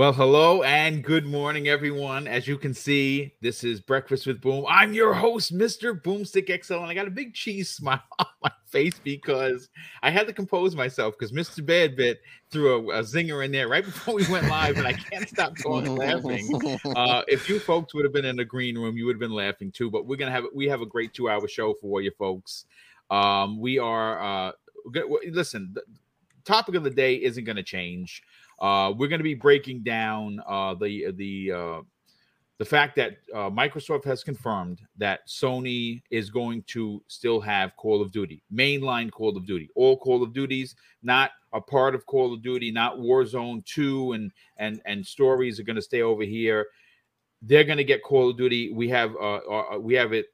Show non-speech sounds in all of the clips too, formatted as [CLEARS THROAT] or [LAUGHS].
Well, hello and good morning, everyone. As you can see, this is Breakfast with Boom. I'm your host, Mr. Boomstick XL, and I got a big cheese [LAUGHS] smile on my face because I had to compose myself because Mr. Badbit threw a, a, zinger in there right before we went live, and I can't stop talking laughing. [LAUGHS] Uh, if you folks would have been in the green room, you would have been laughing too. But we're gonna have we have a great two hour show for you folks. Um, we are uh, listen. The topic of the day isn't going to change. Uh, we're going to be breaking down uh, the the uh, the fact that uh, Microsoft has confirmed that Sony is going to still have Call of Duty, mainline Call of Duty, all Call of Duties, not a part of Call of Duty, not Warzone Two, and and and stories are going to stay over here. They're going to get Call of Duty. We have uh, uh, we have it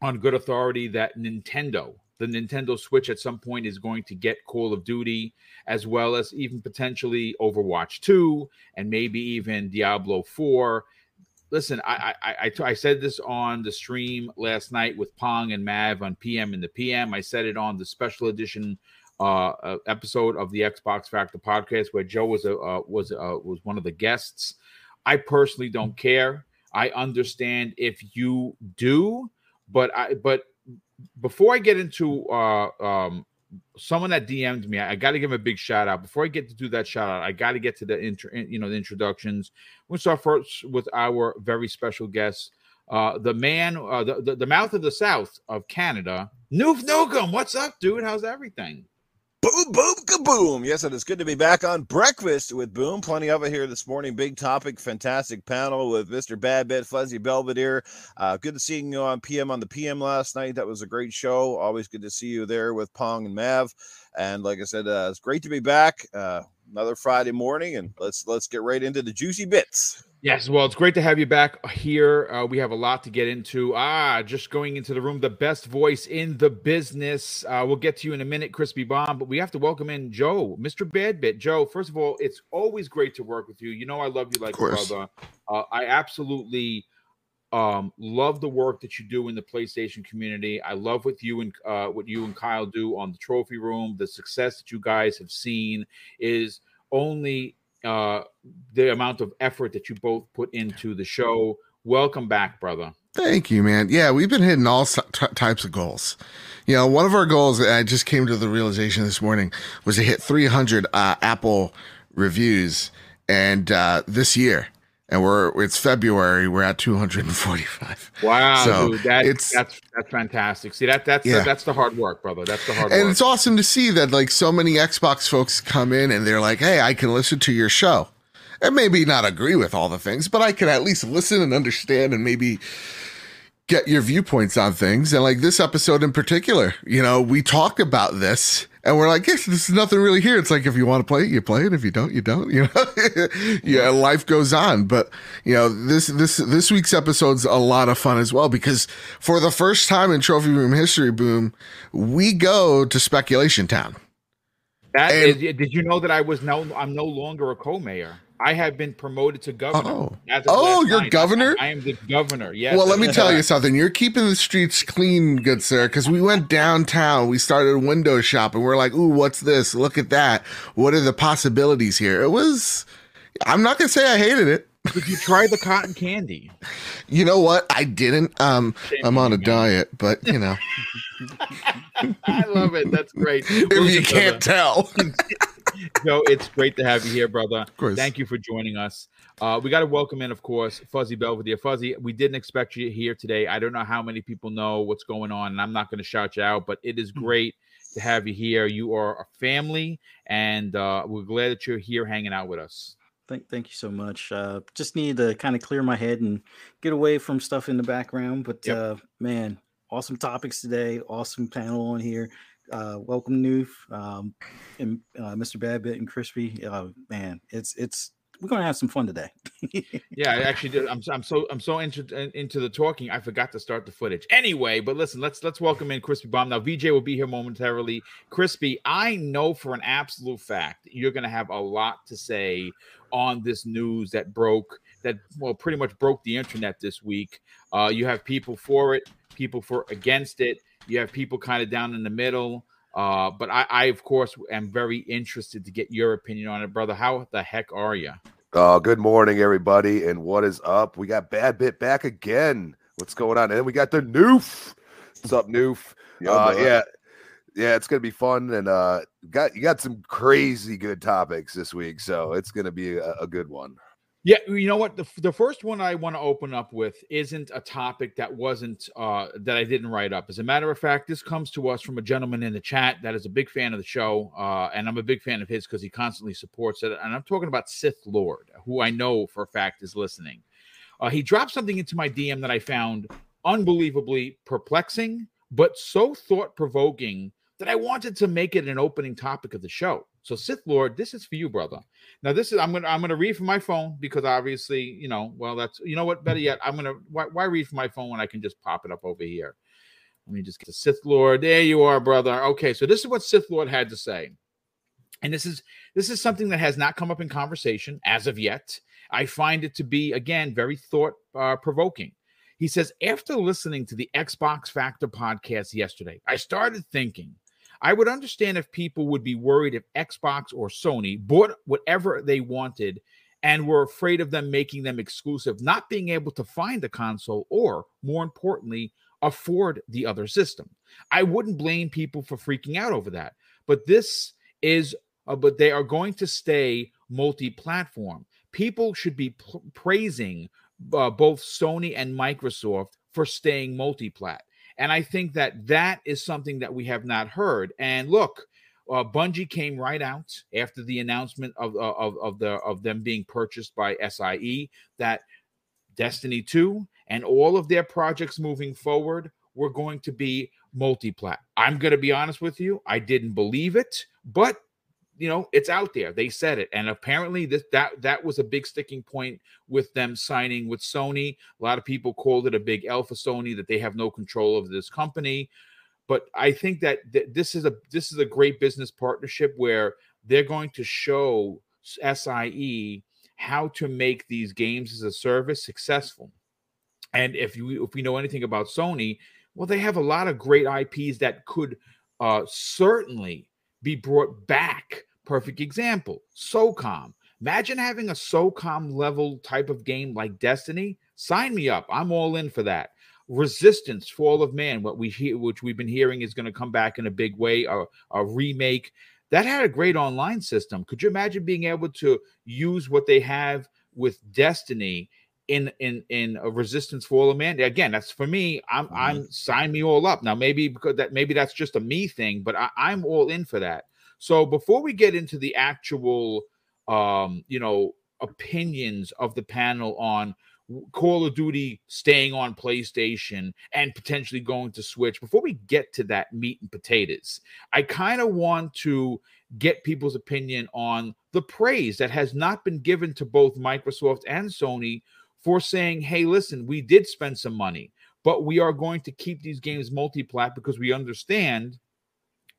on good authority that Nintendo the Nintendo Switch at some point is going to get Call of Duty, as well as even potentially Overwatch 2 and maybe even Diablo 4. Listen, I, I, I, I said this on the stream last night with Pong and Mav on PM in the PM. I said it on the special edition uh, uh, episode of the Xbox Factor podcast where Joe was a uh, was uh, was one of the guests. I personally don't care. I understand if you do, but I but before I get into uh, um, someone that DM'd me, I, got to give him a big shout out. Before I get to do that shout out, I got to get to the you know, the introductions. We'll start first with our very special guest, uh, the man, uh, the, the, the mouth of the South of Canada, Noof Nukem. What's up, dude? How's everything? Boom, boom, kaboom. Yes, it is good to be back on Breakfast with Boom. Plenty of it here this morning. Big topic, fantastic panel with Mr. Badbit, Fuzzy Belvedere. Uh, good to seeing you on PM on the PM last night. That was a great show. Always good to see you there with Pong and Mav. And like I said, uh, it's great to be back. Uh, another Friday morning, and let's let's get right into the juicy bits. Yes, well, it's great to have you back here. Uh, we have a lot to get into. Ah, just going into the room, the best voice in the business. Uh, we'll get to you in a minute, Crispy Bomb, but we have to welcome in Joe, Mr. Badbit. Joe, first of all, it's always great to work with you. You know, I love you like a brother. Uh, I absolutely um, love the work that you do in the PlayStation community. I love what you and uh, what you and Kyle do on the trophy room. The success that you guys have seen is only uh, the amount of effort that you both put into the show. Welcome back, brother. Thank you, man. Yeah, we've been hitting all t- types of goals. You know, one of our goals, that I just came to the realization this morning, was to hit 300 uh, Apple reviews, and uh, this year and we're it's February. We're at 245. Wow, so dude, that, it's that's that's fantastic. See that that's uh, yeah. the, that's the hard work, brother. That's the hard and work. And it's awesome to see that like so many Xbox folks come in and they're like, "Hey, I can listen to your show." And maybe not agree with all the things, but I can at least listen and understand and maybe get your viewpoints on things. And like this episode in particular, you know, we talk about this and we're like, yes, there's nothing really here. It's like if you want to play it, you play it. If you don't, you don't. You know, [LAUGHS] yeah, life goes on. But you know, this this this week's episode's a lot of fun as well because for the first time in Trophy Room history, boom, we go to Speculation Town. That and, is, did you know that I was no I'm no longer a co-mayor. I have been promoted to governor. Oh, oh you're night. governor? I, I, am the governor. Yes. Well, let me tell you something. You're keeping the streets clean, good sir, because we went downtown. We started a window shop and we're like, ooh, what's this? Look at that. What are the possibilities here? It was, I'm not going to say I hated it. Did you try the cotton candy? [LAUGHS] You know what? I didn't. Um, I'm on a diet, but you know. [LAUGHS] I love it. That's great. [LAUGHS] If you can't tell. Joe, it's great to have you here, brother. Of course. Thank you for joining us. Uh, we got to welcome in, of course, Fuzzy Belvedere. Fuzzy, we didn't expect you here today. I don't know how many people know what's going on, and I'm not going to shout you out, but it is hmm. great to have you here. You are a family, and uh, we're glad that you're here hanging out with us. Thank, thank you so much. Uh, just need to kind of clear my head and get away from stuff in the background. But yep. uh, man, awesome topics today. Awesome panel on here uh, welcome Noof, um, and uh, Mr. Badbit and Crispy. Uh, man, it's it's we're gonna have some fun today. [LAUGHS] yeah, I actually did. I'm I'm so I'm so into into the talking. I forgot to start the footage. Anyway, but listen, let's let's welcome in Crispy Bomb. Now VJ will be here momentarily. Crispy, I know for an absolute fact you're gonna have a lot to say on this news that broke that well pretty much broke the internet this week. Uh, you have people for it, people for against it you have people kind of down in the middle. Uh, but I, I, of course, am very interested to get your opinion on it, brother. How the heck are you? Uh, good morning, everybody, and what is up? We got Bad Bit back again. What's going on? And then we got the Noof. What's up, Noof? Uh, yeah, yeah, it's gonna be fun, and uh, got you got some crazy good topics this week, so it's gonna be a, a good one. Yeah, you know what? The, the first one I want to open up with isn't a topic that wasn't uh, that I didn't write up. As a matter of fact, this comes to us from a gentleman in the chat that is a big fan of the show, uh, and I'm a big fan of his because he constantly supports it. And I'm talking about Sith Lord, who I know for a fact is listening. Uh, he dropped something into my DM that I found unbelievably perplexing, but so thought provoking that I wanted to make it an opening topic of the show. So Sith Lord, this is for you, brother. Now this is I'm gonna I'm gonna read from my phone because obviously you know well that's you know what better yet I'm gonna why, why read from my phone when I can just pop it up over here. Let me just get the Sith Lord. There you are, brother. Okay, so this is what Sith Lord had to say, and this is this is something that has not come up in conversation as of yet. I find it to be again very thought uh, provoking. He says after listening to the Xbox Factor podcast yesterday, I started thinking I would understand if people would be worried if Xbox or Sony bought whatever they wanted and were afraid of them making them exclusive, not being able to find a console, or more importantly, afford the other system. I wouldn't blame people for freaking out over that. But this is, uh, but they are going to stay multi platform. People should be praising uh, both Sony and Microsoft for staying multi plat. And I think that that is something that we have not heard. And look, uh, Bungie came right out after the announcement of, uh, of, of the of them being purchased by SIE that Destiny 2 and all of their projects moving forward were going to be multi-plat. I'm going to be honest with you, I didn't believe it, but you know it's out there. They said it and apparently this that that was a big sticking point with them signing with sony. A lot of people called it a big alpha sony that they have no control over this company. But i think that th- this is a this is a great business partnership where they're going to show sie how to make these games as a service successful. And if you if we know anything about sony well they have a lot of great ips that could uh certainly be brought back. Perfect example SOCOM. Imagine having a SOCOM level type of game like Destiny. Sign me up. I'm all in for that. Resistance, Fall of Man, what we hear, which we've been hearing is going to come back in a big way, a, a remake. That had a great online system. Could you imagine being able to use what they have with Destiny in in in a resistance for all of man again that's for me i'm mm-hmm. i'm sign me all up now maybe because that maybe that's just a me thing but I, i'm all in for that so before we get into the actual um you know opinions of the panel on Call of Duty staying on PlayStation and potentially going to Switch. Before we get to that meat and potatoes, I kind of want to get people's opinion on the praise that has not been given to both Microsoft and Sony for saying, hey, listen, we did spend some money, but we are going to keep these games multi-plat because we understand.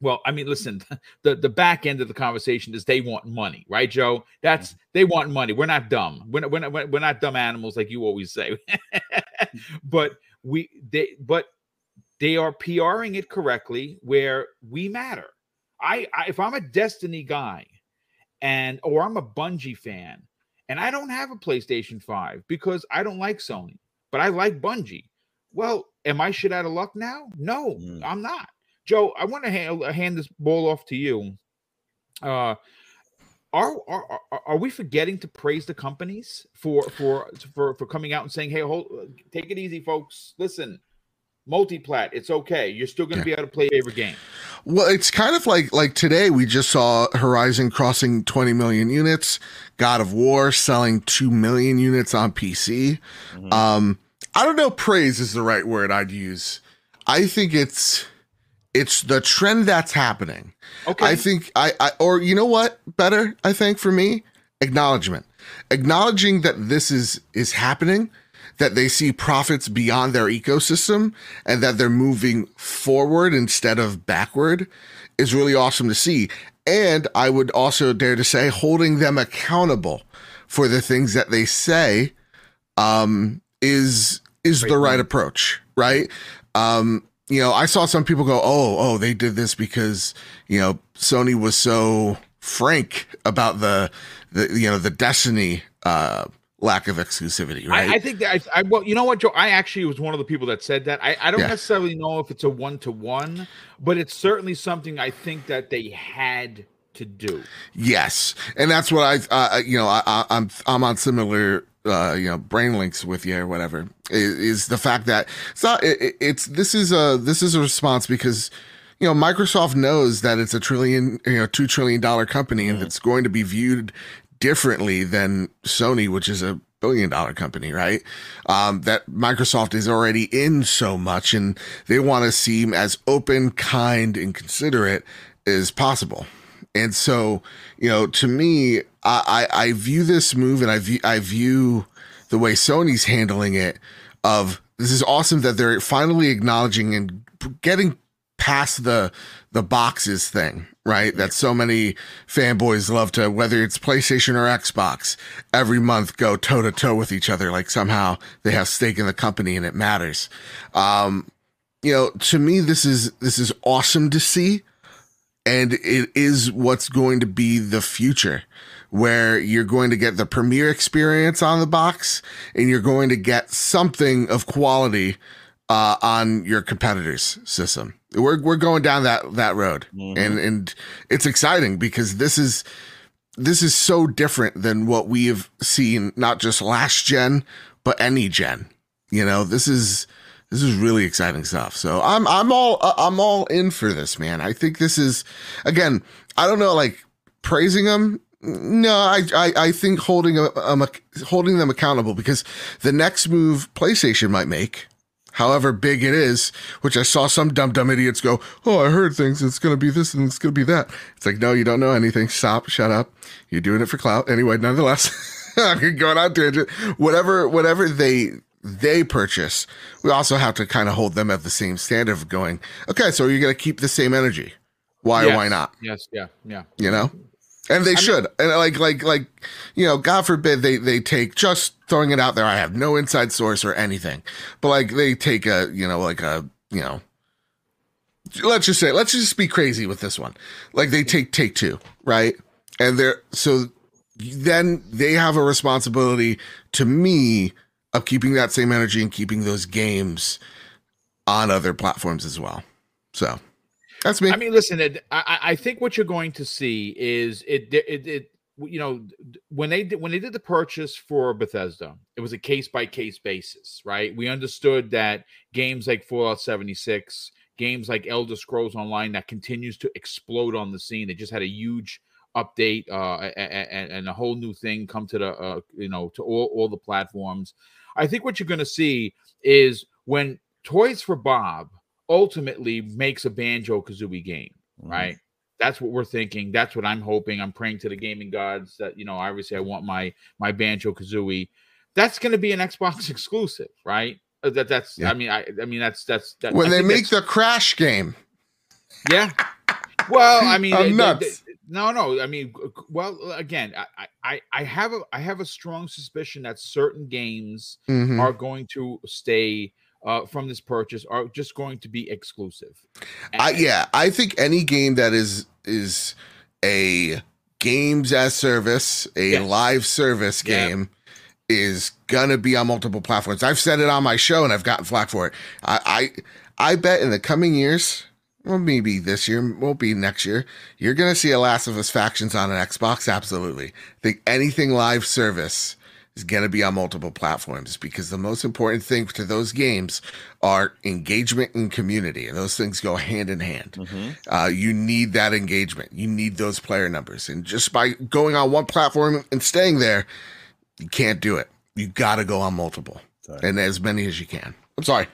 Well, I mean, listen, [LAUGHS] the, the back end of the conversation is they want money, right, Joe? That's mm-hmm. they want money. We're not dumb. We're not, we're not, we're not dumb animals like you always say. [LAUGHS] but we they but they are PRing it correctly where we matter. I, I if I'm a Destiny guy and or I'm a Bungie fan and I don't have a PlayStation 5 because I don't like Sony, but I like Bungie. Well, am I shit out of luck now? No, mm. I'm not. Joe, I want to hand, hand this ball off to you. Uh, are, are are we forgetting to praise the companies for for for for coming out and saying, "Hey, hold, take it easy, folks. Listen, multi-plat it's okay you're still going to yeah. be able to play favorite game well it's kind of like like today we just saw horizon crossing 20 million units god of war selling 2 million units on pc mm-hmm. um i don't know praise is the right word i'd use i think it's it's the trend that's happening. Okay. I think i, I or you know what? Better i think for me acknowledgement. Acknowledging that this is is happening that they see profits beyond their ecosystem and that they're moving forward instead of backward is really awesome to see. And I would also dare to say holding them accountable for the things that they say um, is is the right approach, right? Um, you know, I saw some people go, "Oh, oh, they did this because you know Sony was so frank about the the you know the Destiny uh, lack of exclusivity, right? I, I think that I, I, well, you know what, Joe. I actually was one of the people that said that. I, I don't Yeah. necessarily know if it's a one to one, but it's certainly something I think that they had to do. Yes, and that's what I, uh, you know, I, I, I'm I'm on similar, uh, you know, brain links with you or whatever. Is, is the fact that it's not, it, it- it's this is a this is a response because you know Microsoft knows that it's a trillion, you know, two trillion dollar company, and it's going to be viewed differently than Sony, which is a billion dollar company, right? Um, that Microsoft is already in so much, and they want to seem as open, kind, and considerate as possible. And so, you know, to me, I, I, I view this move and I view, I view the way Sony's handling it of this is awesome that they're finally acknowledging and getting past the the boxes thing, right? That so many fanboys love to, whether it's PlayStation or Xbox, every month go toe to toe with each other, like somehow they have stake in the company and it matters. Um, you know, to me, this is this is awesome to see and it is what's going to be the future where you're going to get the premiere experience on the box and you're going to get something of quality uh, on your competitors system. We're, we're going down that that road. Mhm. and and it's exciting because this is this is so different than what we have seen not just last gen but any gen. You know this is this is really exciting stuff. So I'm I'm all uh, I'm all in for this, man. I think this is again. I don't know, like praising them. No, I I, I think holding a, um, holding them accountable because the next move PlayStation might make, however big it is, which I saw some dumb dumb idiots go, oh, I heard things. It's gonna be this and it's gonna be that. It's like, no, you don't know anything. Stop. Shut up. You're doing it for clout anyway. Nonetheless, [LAUGHS] I'm going on tangent. Whatever whatever they they purchase, we also have to kind of hold them at the same standard of going, okay, so you're going to keep the same energy. Why Yes. why not? Yes, yeah, yeah. You know? And they I mean- should. and like, like, like, you know, God forbid they, they take just throwing it out there. I have no inside source or anything, but like they take a, you know, like a, you know, let's just say, let's just be crazy with this one. Like they take take two, right? And they're, so then they have a responsibility to me of keeping that same energy and keeping those games on other platforms as well. So that's me. I mean, listen, it, I, I think what you're going to see is it, it, it, you know, when they did when they did the purchase for Bethesda, it was a case by case basis, right? We understood that games like Fallout 76, games like Elder Scrolls Online, that continues to explode on the scene. They just had a huge update uh, a- a- a- and a whole new thing come to the uh, you know to all, all the platforms. I think what you're going to see is when Toys for Bob ultimately makes a Banjo Kazooie game, Mhm. right? That's what we're thinking. That's what I'm hoping. I'm praying to the gaming gods that you know. Obviously, I want my my Banjo Kazooie. That's going to be an Xbox [LAUGHS] exclusive, right? Uh, That that's. Yeah. I mean, I I mean that's that's that, when I they make the crash game, yeah. Well, I mean, I'm they- they- no, no. I mean, well, again, I, I, I have a, I have a strong suspicion that certain games Mhm. are going to stay uh, from this purchase, are just going to be exclusive. I, yeah, I think any game that is is a games as service, a Yes. live service Yeah. game, is gonna be on multiple platforms. I've said it on my show, and I've gotten flack for it. I I, I bet in the coming years, well, maybe this year, won't be next year. You're gonna see a Last of Us factions on an Xbox. Absolutely, I think anything live service is going to be on multiple platforms because the most important thing to those games are engagement and community and those things go hand in hand Mhm. uh, you need that engagement you need those player numbers and just by going on one platform and staying there you can't do it you got to go on multiple Sorry. and as many as you can i'm sorry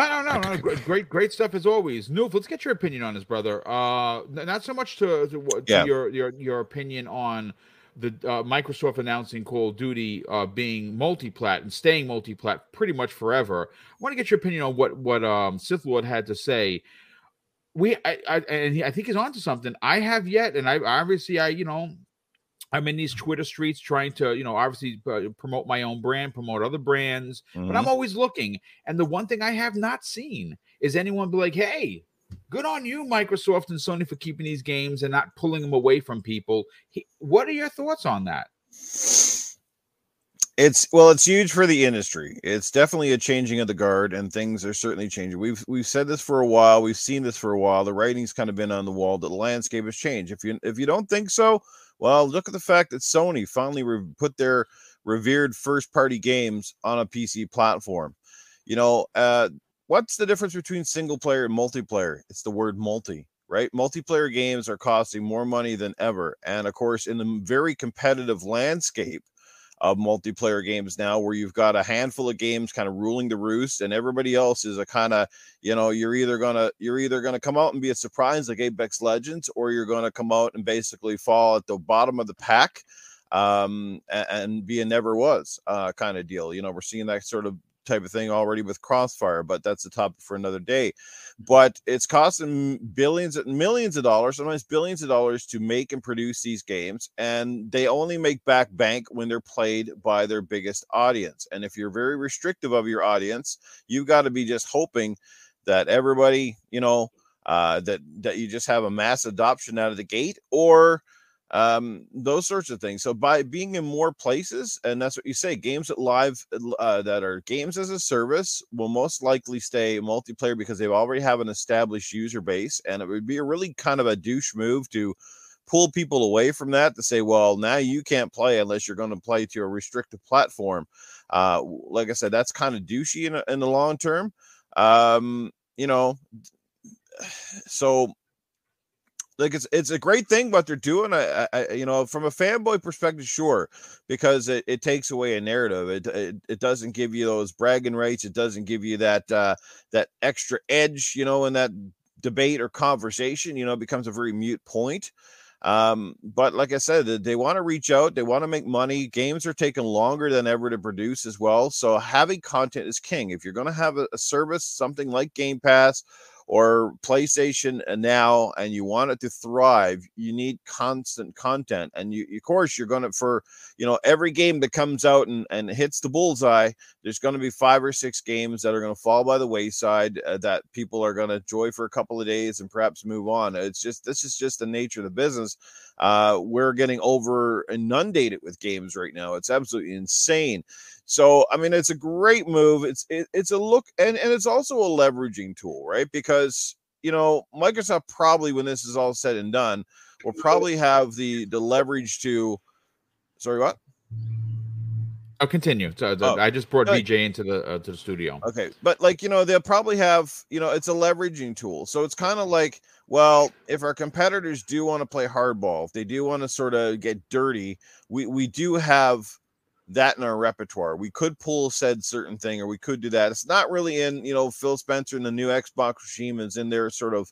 No, no, no, no. Great, great, stuff as always. Noof, let's get your opinion on this, brother. Uh, not so much to, to, to Yeah. your your your opinion on the uh, Microsoft announcing Call of Duty uh, being multi-plat and staying multi-plat pretty much forever. I want to get your opinion on what what um, Sith Lord had to say. We, I, I and he, I think he's onto something. I have yet, and I obviously, I, you know, I'm in these Twitter streets trying to, you know, obviously uh, promote my own brand, promote other brands, but Mhm. I'm always looking. And the one thing I have not seen is anyone be like, hey, good on you, Microsoft and Sony, for keeping these games and not pulling them away from people. He, what are your thoughts on that? It's well, it's huge for the industry. It's definitely a changing of the guard, and things are certainly changing. We've we've said this for a while. We've seen this for a while. The writing's kind of been on the wall that the landscape has changed. If you if you don't think so, well, look at the fact that Sony finally re- put their revered first party games on a PC platform. You know, uh, what's the difference between single player and multiplayer? It's the word multi right? Multiplayer games are costing more money than ever. And of course, in the very competitive landscape of multiplayer games now, where you've got a handful of games kind of ruling the roost, and everybody else is a kind of, you know, you're either gonna you're either gonna come out and be a surprise like Apex Legends, or you're gonna come out and basically fall at the bottom of the pack um and, and be a never was uh kind of deal. You know we're seeing that sort of type of thing already with Crossfire, but that's a topic for another day. But it's costing billions and millions of dollars, sometimes billions of dollars to make and produce these games, and they only make back bank when they're played by their biggest audience. And if you're very restrictive of your audience, you've got to be just hoping that everybody, you know, uh, that that you just have a mass adoption out of the gate, or um, those sorts of things. So by being in more places, and that's what you say, games that live uh, that are games as a service will most likely stay multiplayer because they already have an established user base, and it would be a really kind of a douche move to pull people away from that to say, well, now you can't play unless you're going to play to a restricted platform. Uh, like I said, that's kind of douchey in, in the long term. Um, you know, [SIGHS] so like it's it's a great thing what they're doing. I, I you know from a fanboy perspective, sure, because it, it takes away a narrative. It, it it doesn't give you those bragging rights. It doesn't give you that uh, that extra edge. You know, in that debate or conversation, you know, becomes a very mute point. Um, but like I said, they want to reach out, they want to make money. Games are taking longer than ever to produce as well. So having content is king. If you're going to have a, a service, something like Game Pass or PlayStation now and you want it to thrive, you need constant content. And you, of course, you're going to, for, you know, every game that comes out and, and hits the bullseye, there's going to be five or six games that are going to fall by the wayside uh, that people are going to enjoy for a couple of days and perhaps move on. It's just, this is just the nature of the business. Uh, we're getting over inundated with games right now. It's absolutely insane. So I mean, it's a great move. It's it, it's a look, and and it's also a leveraging tool, right? Because you know Microsoft probably, when this is all said and done, will probably have the the leverage to. Sorry, what? I'll continue. So oh, I just brought BJ into the uh, to the studio. Okay, but like you know, they'll probably have you know, it's a leveraging tool. So it's kind of like, well, if our competitors do want to play hardball, if they do want to sort of get dirty, we we do have that in our repertoire. We could pull said certain thing, or we could do that. It's not really in, you know, Phil Spencer and the new Xbox regime is in their sort of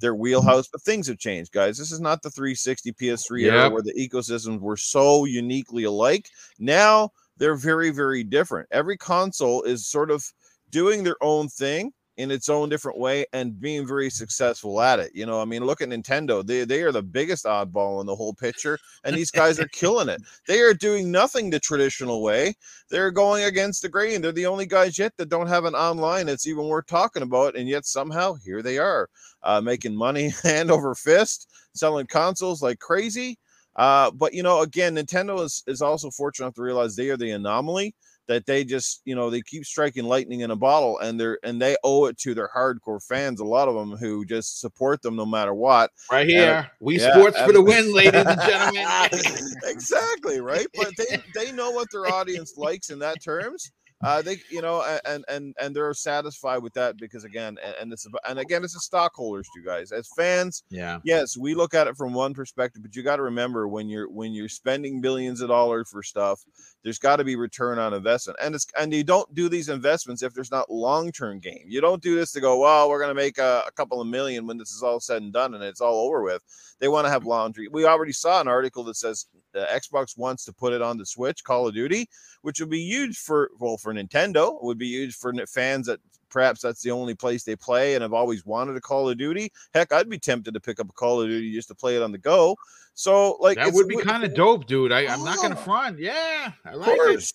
their mm-hmm. wheelhouse, but things have changed, guys. This is not the 360 PS3 yep. era where the ecosystems were so uniquely alike. Now they're very, very different. Every console is sort of doing their own thing in its own different way and being very successful at it. You know, I mean, look at Nintendo. They they are the biggest oddball in the whole picture, and these guys are killing it. They are doing nothing the traditional way. They're going against the grain. They're the only guys yet that don't have an online that's even worth talking about, and yet somehow here they are, uh, making money [LAUGHS] hand over fist, selling consoles like crazy. Uh, but you know, again, Nintendo is is also fortunate enough to realize they are the anomaly that they just you know they keep striking lightning in a bottle and they're and they owe it to their hardcore fans a lot of them who just support them no matter what. Right here. We yeah, sports for the win ladies and gentlemen. [LAUGHS] Exactly right? But they they know what their [LAUGHS] audience likes in that terms uh, they, you know, and and and they're satisfied with that because again, and, and this, and again, it's a stockholders, you guys, as fans. Yeah. Yes, we look at it from one perspective, but you got to remember when you're when you're spending billions of dollars for stuff, there's got to be return on investment, and it's and you don't do these investments if there's not long term gain. You don't do this to go, well, we're going to make a, a couple of million when this is all said and done and it's all over with. They want to have laundry. We already saw an article that says uh, Xbox wants to put it on the Switch, Call of Duty, which would be huge for well for Nintendo. It would be huge for fans that perhaps that's the only place they play and have always wanted a Call of Duty. Heck, I'd be tempted to pick up a Call of Duty just to play it on the go. So like that would be kind of dope, dude. I, am not gonna oh. front. Yeah, I like it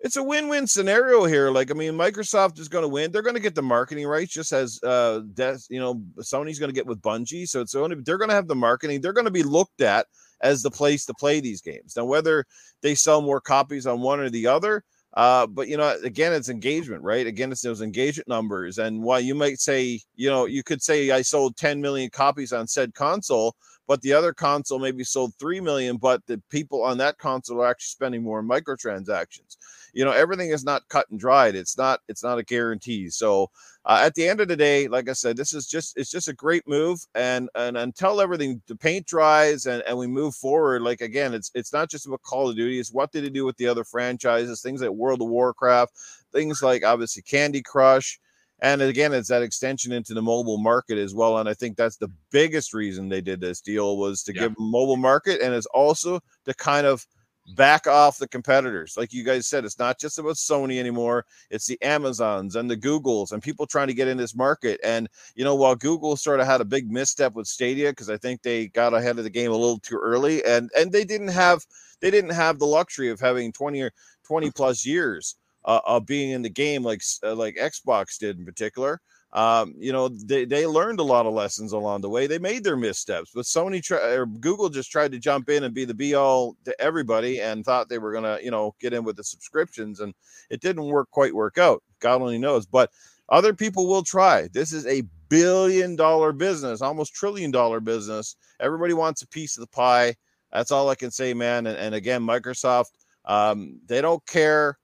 it's a win-win scenario here. Like, I mean, Microsoft is going to win. They're going to get the marketing rights, just as uh, you know, Sony's going to get with Bungie. So it's only they're going to have the marketing. They're going to be looked at as the place to play these games. Now, whether they sell more copies on one or the other, uh, but you know, again, it's engagement, right? Again, it's those engagement numbers. And while you might say, you know, you could say I sold 10 million copies on said console, but the other console maybe sold 3 million, but the people on that console are actually spending more microtransactions. You know, everything is not cut and dried. It's not, it's not a guarantee. So uh, at the end of the day, like I said, this is just it's just a great move, and and until everything the paint dries and and we move forward, like again, it's it's not just about Call of Duty. It's what did it do with the other franchises, things like World of Warcraft, things like obviously Candy Crush. And again, it's that extension into the mobile market as well. And I think that's the biggest reason they did this deal was to yeah. give mobile market and it's also to kind of back off the competitors. Like you guys said, it's not just about Sony anymore. It's the Amazons and the Googles and people trying to get in this market. And you know, while Google sort of had a big misstep with Stadia because I think they got ahead of the game a little too early, and and they didn't have they didn't have the luxury of having twenty or twenty plus years uh, of being in the game like uh, like Xbox did in particular um, you know, they, they learned a lot of lessons along the way. They made their missteps, but Sony try, or Google just tried to jump in and be the be all to everybody and thought they were to, you know, get in with the subscriptions and it didn't work quite work out. God only knows, but other people will try. This is a billion dollar business, almost trillion dollar business. Everybody wants a piece of the pie. That's all I can say, man. And, and again, Microsoft, um, they don't care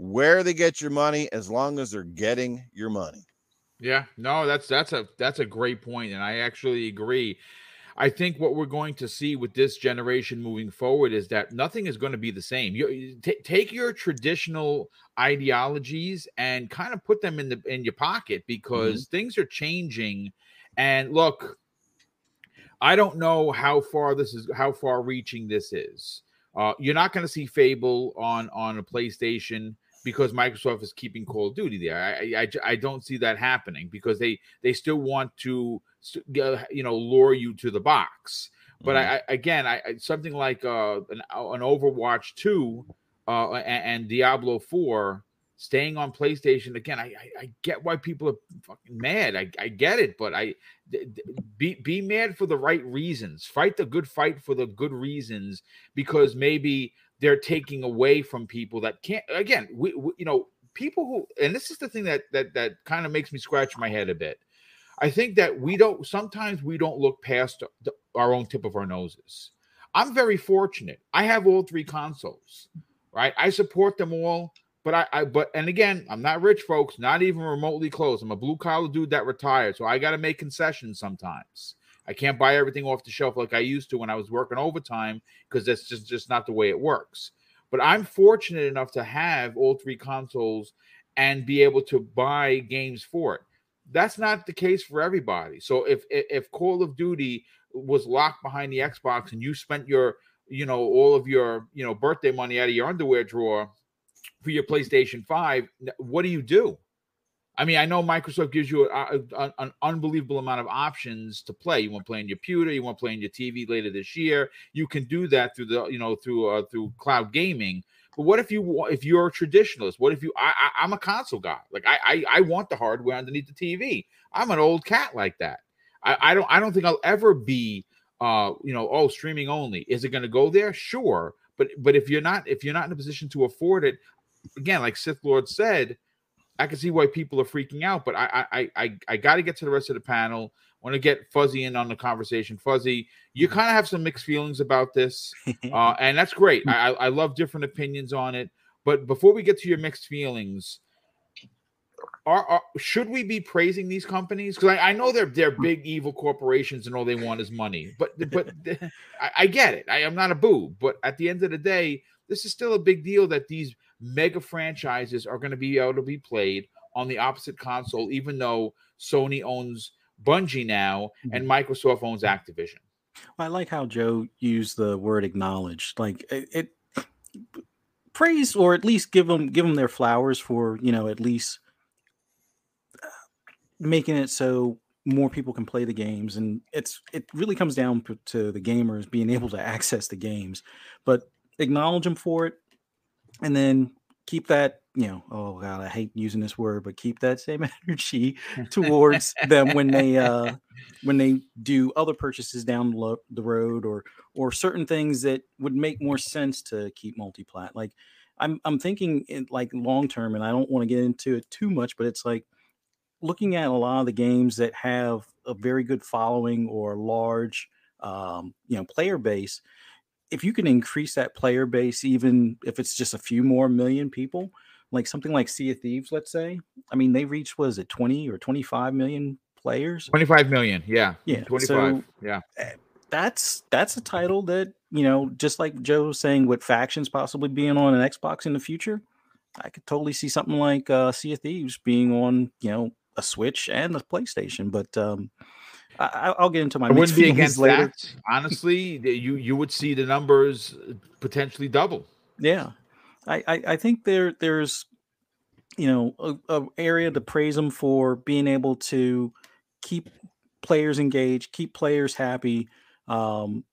where they get your money as long as they're getting your money. Yeah, no, that's that's a that's a great point, and I actually agree. I think what we're going to see with this generation moving forward is that nothing is going to be the same. You t- take your traditional ideologies and kind of put them in the in your pocket because mm-hmm. things are changing. And look, I don't know how far this is, how far reaching this is. Uh, you're not going to see Fable on on a PlayStation because Microsoft is keeping Call of Duty there. I, I, I don't see that happening because they they still want to you know lure you to the box. But mm-hmm. I, again, I, something like uh, an, an Overwatch two uh, and, and, Diablo four staying on PlayStation again. I, I, I get why people are fucking mad. I, I get it, but I be be mad for the right reasons. Fight the good fight for the good reasons because maybe they're taking away from people that can't again we, we, you know people who and this is the thing that that that kind of makes me scratch my head a bit. I think that we don't sometimes we don't look past the, our own tip of our noses. I'm very fortunate. I have all three consoles right? I support them all but I, I but and again i'm not rich folks not even remotely close. I'm a blue collar dude that retired so i got to make concessions sometimes I can't buy everything off the shelf like I used to when I was working overtime because that's just just not the way it works. But I'm fortunate enough to have all three consoles and be able to buy games for it. That's not the case for everybody. So if if Call of Duty was locked behind the Xbox and you spent your you know all of your you know birthday money out of your underwear drawer for your PlayStation 5, what do you do? I mean, I know Microsoft gives you a, a, an unbelievable amount of options to play. You want to play on your computer, you want to play on your TV later this year. You can do that through the, you know, through uh, through cloud gaming. But what if you if you're a traditionalist? What if you? I, I am a console guy. Like I, I I want the hardware underneath the TV. I'm an old cat like that. I, I don't I don't think I'll ever be uh you know oh streaming only. Is it going to go there? Sure. But but if you're not if you're not in a position to afford it, again, like Sith Lord said I can see why people are freaking out, but I I I I got to get to the rest of the panel. Want to get Fuzzy in on the conversation. Fuzzy, you mm-hmm. kind of have some mixed feelings about this, [LAUGHS] uh, and that's great. I I love different opinions on it. But before we get to your mixed feelings, are, are should we be praising these companies? Because I, I, know they're they're mm. big evil corporations and all they want is money. But but [LAUGHS] I, I get it. I am not a boo. But at the end of the day, this is still a big deal that these mega franchises are going to be able to be played on the opposite console, even though Sony owns Bungie now and mm-hmm. Microsoft owns Activision. Well, I like how Joe used the word acknowledged. Like it, it praise or at least give them give them their flowers for you know at least uh, making it so more people can play the games and it's it really comes down to the gamers being able to access the games but acknowledge them for it and then keep that you know, oh god, I hate using this word, but keep that same [LAUGHS] energy towards them when they uh when they do other purchases down the, lo- the road or or certain things that would make more sense to keep multi-plat. Like I'm I'm thinking in like long term, and I don't want to get into it too much, but it's like looking at a lot of the games that have a very good following or large um, you know player base if you can increase that player base even if it's just a few more million people like something like sea of thieves let's say i mean they reached was it 20 or 25 million players? 25 million yeah. Yeah 25 so yeah. eh, that's that's a title that you know just like joe was saying with factions possibly being on an xbox in the future i could totally see something like uh sea of thieves being on you know a switch and a playstation but um I, will get into my. I wouldn't be against [LAUGHS] later. that. Honestly, you you would see the numbers potentially double. Yeah, I I, I think there there's you know a, a, area to praise them for being able to keep players engaged, keep players happy. Um,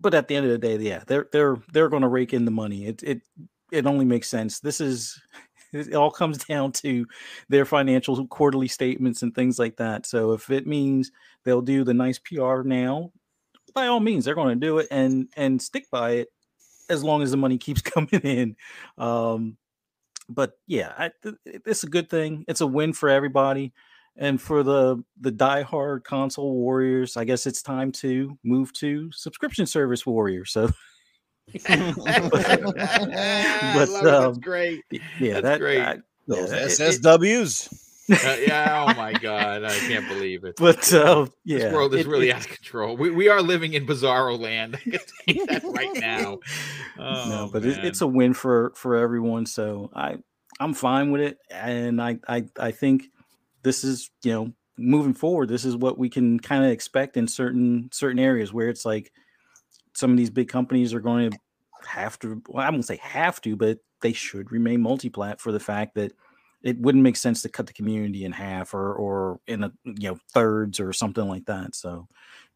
but at the end of the day, yeah, they're they're they're going to rake in the money. It it it only makes sense. This is [LAUGHS] it all comes down to their financial quarterly statements and things like that. So if it means they'll do the nice PR now, by all means, they're going to do it and and stick by it as long as the money keeps [LAUGHS] coming in. Um, but yeah, I, it's a good thing. It's a win for everybody, and for the the diehard console warriors, I guess it's time to move to subscription service warriors. So [LAUGHS] [LAUGHS] but, but um, that's great. Yeah, that's that, great. I, Those yeah, SSWs. Uh, yeah. Oh my god, I can't believe it. But uh, yeah, this world is it, really it, out of control. We, we are living in bizarro land. [LAUGHS] I can tell that right now. [LAUGHS] Oh, no, but it, it's a win for for everyone. So I I'm fine with it, and I I I think this is you know moving forward. This is what we can kind of expect in certain certain areas where it's like some of these big companies are going to have to well, I won't say have to, but they should remain multi-plat for the fact that it wouldn't make sense to cut the community in half or or in a you know thirds or something like that. So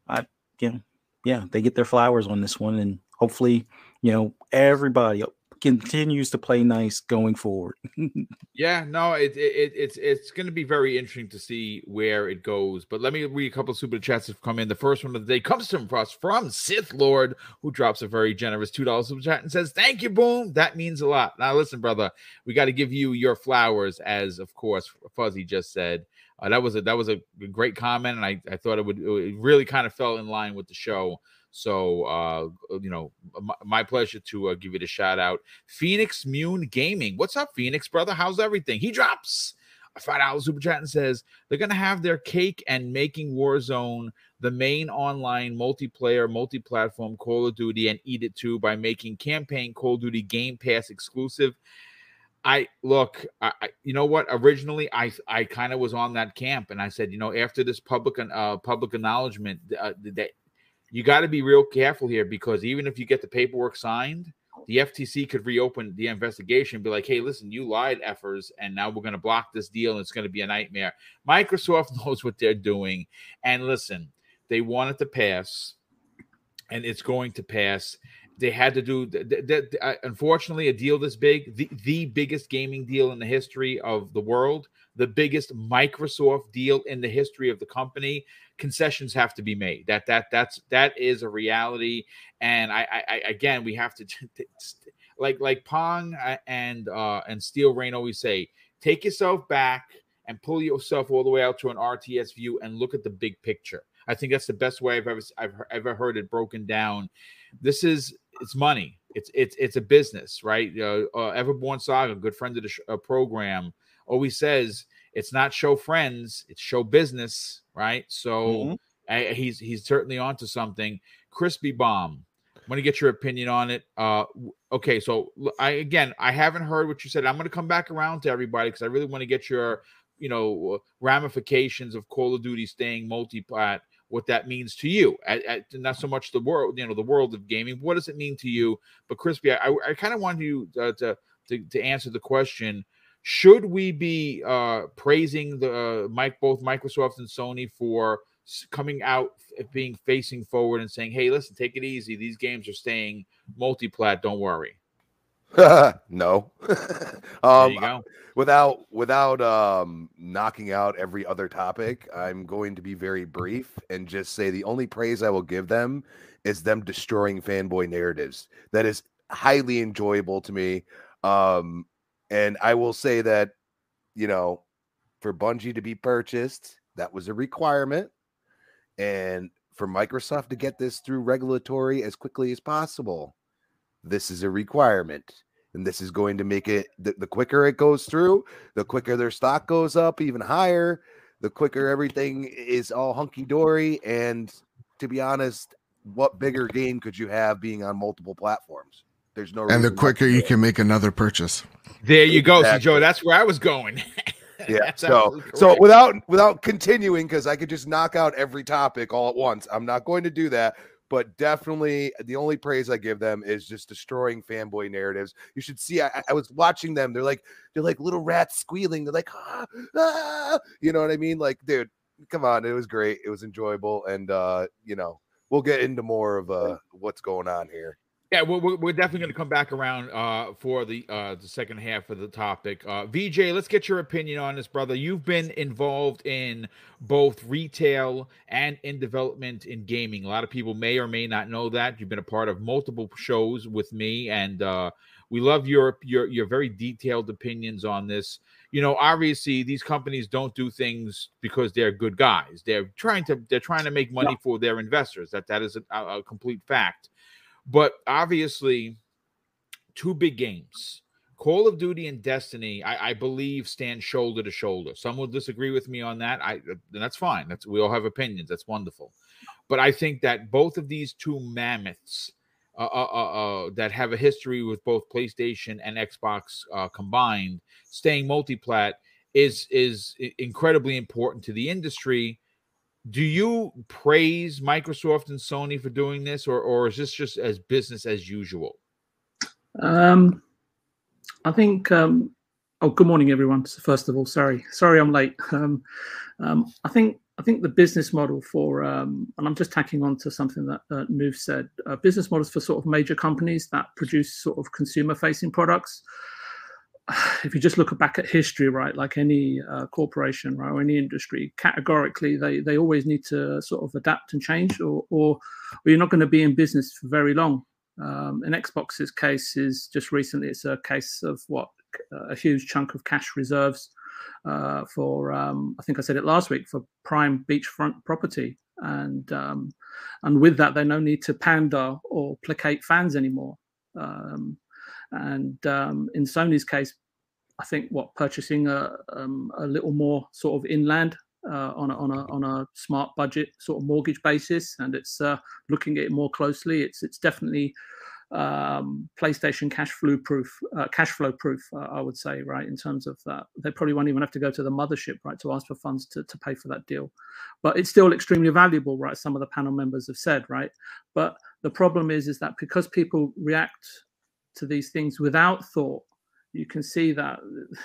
I you know, yeah, they get their flowers on this one and hopefully, you know, everybody continues to play nice going forward. [LAUGHS] yeah, no, it, it it's it's going to be very interesting to see where it goes. But let me read a couple super chats that come in. The first one of the day comes from us from Sith Lord, who drops a very generous two dollars super chat and says, "Thank you, boom. That means a lot." Now, listen, brother, we got to give you your flowers, as of course Fuzzy just said. Uh, that was a that was a great comment, and I, I thought it would it really kind of fell in line with the show. So, uh, uh, you know, my, my pleasure to uh, give it a shout out. Phoenix Mune Gaming. What's up, Phoenix, brother? How's everything? He drops a five dollar super chat and says they're gonna have their cake and making Warzone the main online multiplayer, multi-platform Call of Duty, and eat it too by making campaign Call of Duty Game Pass exclusive. I look, I, you know what? Originally, I I kind of was on that camp, and I said, you know, after this public uh, public acknowledgement uh, that you got to be real careful here because even if you get the paperwork signed, the FTC could reopen the investigation, be like, hey, listen, you lied, effers, and now we're going to block this deal and it's going to be a nightmare. Microsoft [LAUGHS] knows what they're doing. And listen, they want it to pass, and it's going to pass. They had to do, uh, unfortunately, a deal this big, the, the biggest gaming deal in the history of the world, the biggest Microsoft deal in the history of the company concessions have to be made. That that that's that is a reality. And I, I, again, we have to [LAUGHS] like like Pong uh, and uh and Steel Rain always say, take yourself back and pull yourself all the way out to an RTS view and look at the big picture. I think that's the best way I've ever I've ever heard it broken down. This is it's money. It's it's it's a business, right? Uh, uh, Everborn Saga, good friend of the sh- uh, program, always says it's not show friends, it's show business, right? So mm-hmm. I, he's he's certainly onto something. Crispy bomb. I'm to get your opinion on it. Uh, okay, so I again, I haven't heard what you said. I'm going to come back around to everybody because I really want to get your, you know, ramifications of Call of Duty staying multi-plat. What that means to you, at, at, not so much the world, you know, the world of gaming. What does it mean to you? But crispy, I, I kind of want you uh, to, to to answer the question should we be uh, praising the uh, Mike both Microsoft and Sony for coming out being facing forward and saying, "Hey, listen, take it easy. These games are staying multi-plat. Don't worry." [LAUGHS] no. [LAUGHS] um, there you go. Without without um, knocking out every other topic, I'm going to be very brief and just say the only praise I will give them is them destroying fanboy narratives. That is highly enjoyable to me. Um, and I will say that, you know, for Bungie to be purchased, that was a requirement. And for Microsoft to get this through regulatory as quickly as possible, this is a requirement. And this is going to make it the, the quicker it goes through, the quicker their stock goes up even higher, the quicker everything is all hunky dory. And to be honest, what bigger game could you have being on multiple platforms? There's no and the quicker you can make another purchase. There you go, exactly. so Joe. That's where I was going. [LAUGHS] yeah. so so without without continuing, because I could just knock out every topic all at once. I'm not going to do that. But definitely, the only praise I give them is just destroying fanboy narratives. You should see. I, I was watching them. They're like they're like little rats squealing. They're like, ah, ah, you know what I mean? Like, dude, come on. It was great. It was enjoyable, and uh, you know, we'll get into more of uh what's going on here. Yeah, we're, we're definitely going to come back around uh, for the uh, the second half of the topic. Uh, VJ, let's get your opinion on this, brother. You've been involved in both retail and in development in gaming. A lot of people may or may not know that. You've been a part of multiple shows with me, and uh, we love your your your very detailed opinions on this. You know, obviously, these companies don't do things because they're good guys. They're trying to they're trying to make money for their investors. That that is a, a complete fact but obviously, two big games. Call of Duty and Destiny, I, I, believe, stand shoulder to shoulder. Some will disagree with me on that. I that's fine. That's we all have opinions. That's wonderful. But I think that both of these two mammoths uh, uh, uh, uh that have a history with both PlayStation and Xbox uh, combined, staying multiplat is is incredibly important to the industry do you praise Microsoft and Sony for doing this, or or is this just as business as usual? Um, I think. Um, oh, good morning, everyone. First of all, sorry, sorry, I'm late. [LAUGHS] Um, um, I think I think the business model for, um, and I'm just tacking on to something that uh, said, uh, business models for sort of major companies that produce sort of consumer-facing products if you just look back at history, right, like any uh, corporation right, or any industry, categorically they they always need to sort of adapt and change, or or, or you're not going to be in business for very long. Um, in Xbox's case, is just recently it's a case of what a huge chunk of cash reserves uh, for um, I think I said it last week for prime beachfront property, and um, and with that they no need to pander or placate fans anymore. Um, and um, in Sony's case, I think what purchasing a, um, a little more sort of inland uh, on, a, on, a, on a smart budget sort of mortgage basis, and it's uh, looking at it more closely. It's it's definitely um, PlayStation cash flow proof, uh, cash flow proof, uh, I would say, right? In terms of that, they probably won't even have to go to the mothership, right, to ask for funds to, to pay for that deal. But it's still extremely valuable, right? Some of the panel members have said, right? But the problem is, is that because people react to these things without thought, you can see that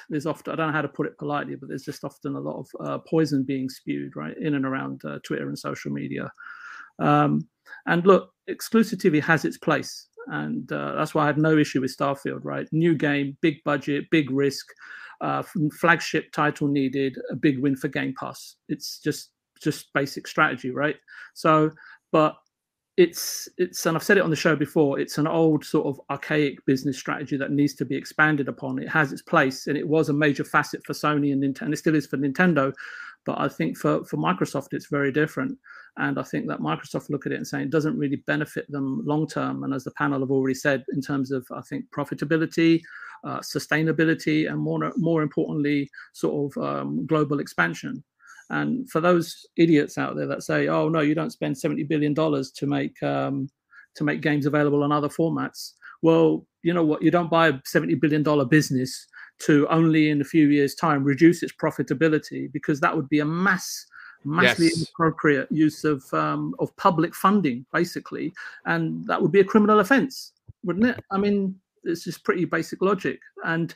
there's often I don't know how to put it politely, but there's just often a lot of uh, poison being spewed right in and around uh, Twitter and social media. Um, and look, exclusivity has its place, and uh, that's why I have no issue with Starfield. Right, new game, big budget, big risk, uh, flagship title needed, a big win for Game Pass. It's just just basic strategy, right? So, but it's it's and I've said it on the show before. It's an old sort of archaic business strategy that needs to be expanded upon. It has its place, and it was a major facet for Sony and Nintendo. It still is for Nintendo, but I think for for Microsoft it's very different. And I think that Microsoft look at it and say it doesn't really benefit them long term. And as the panel have already said, in terms of I think profitability, uh, sustainability, and more more importantly, sort of um, global expansion. And for those idiots out there that say, "Oh no, you don't spend seventy billion dollars to make um, to make games available on other formats," well, you know what? You don't buy a seventy billion dollar business to only in a few years' time reduce its profitability because that would be a mass massively yes. inappropriate use of um, of public funding, basically, and that would be a criminal offence, wouldn't it? I mean, it's just pretty basic logic, and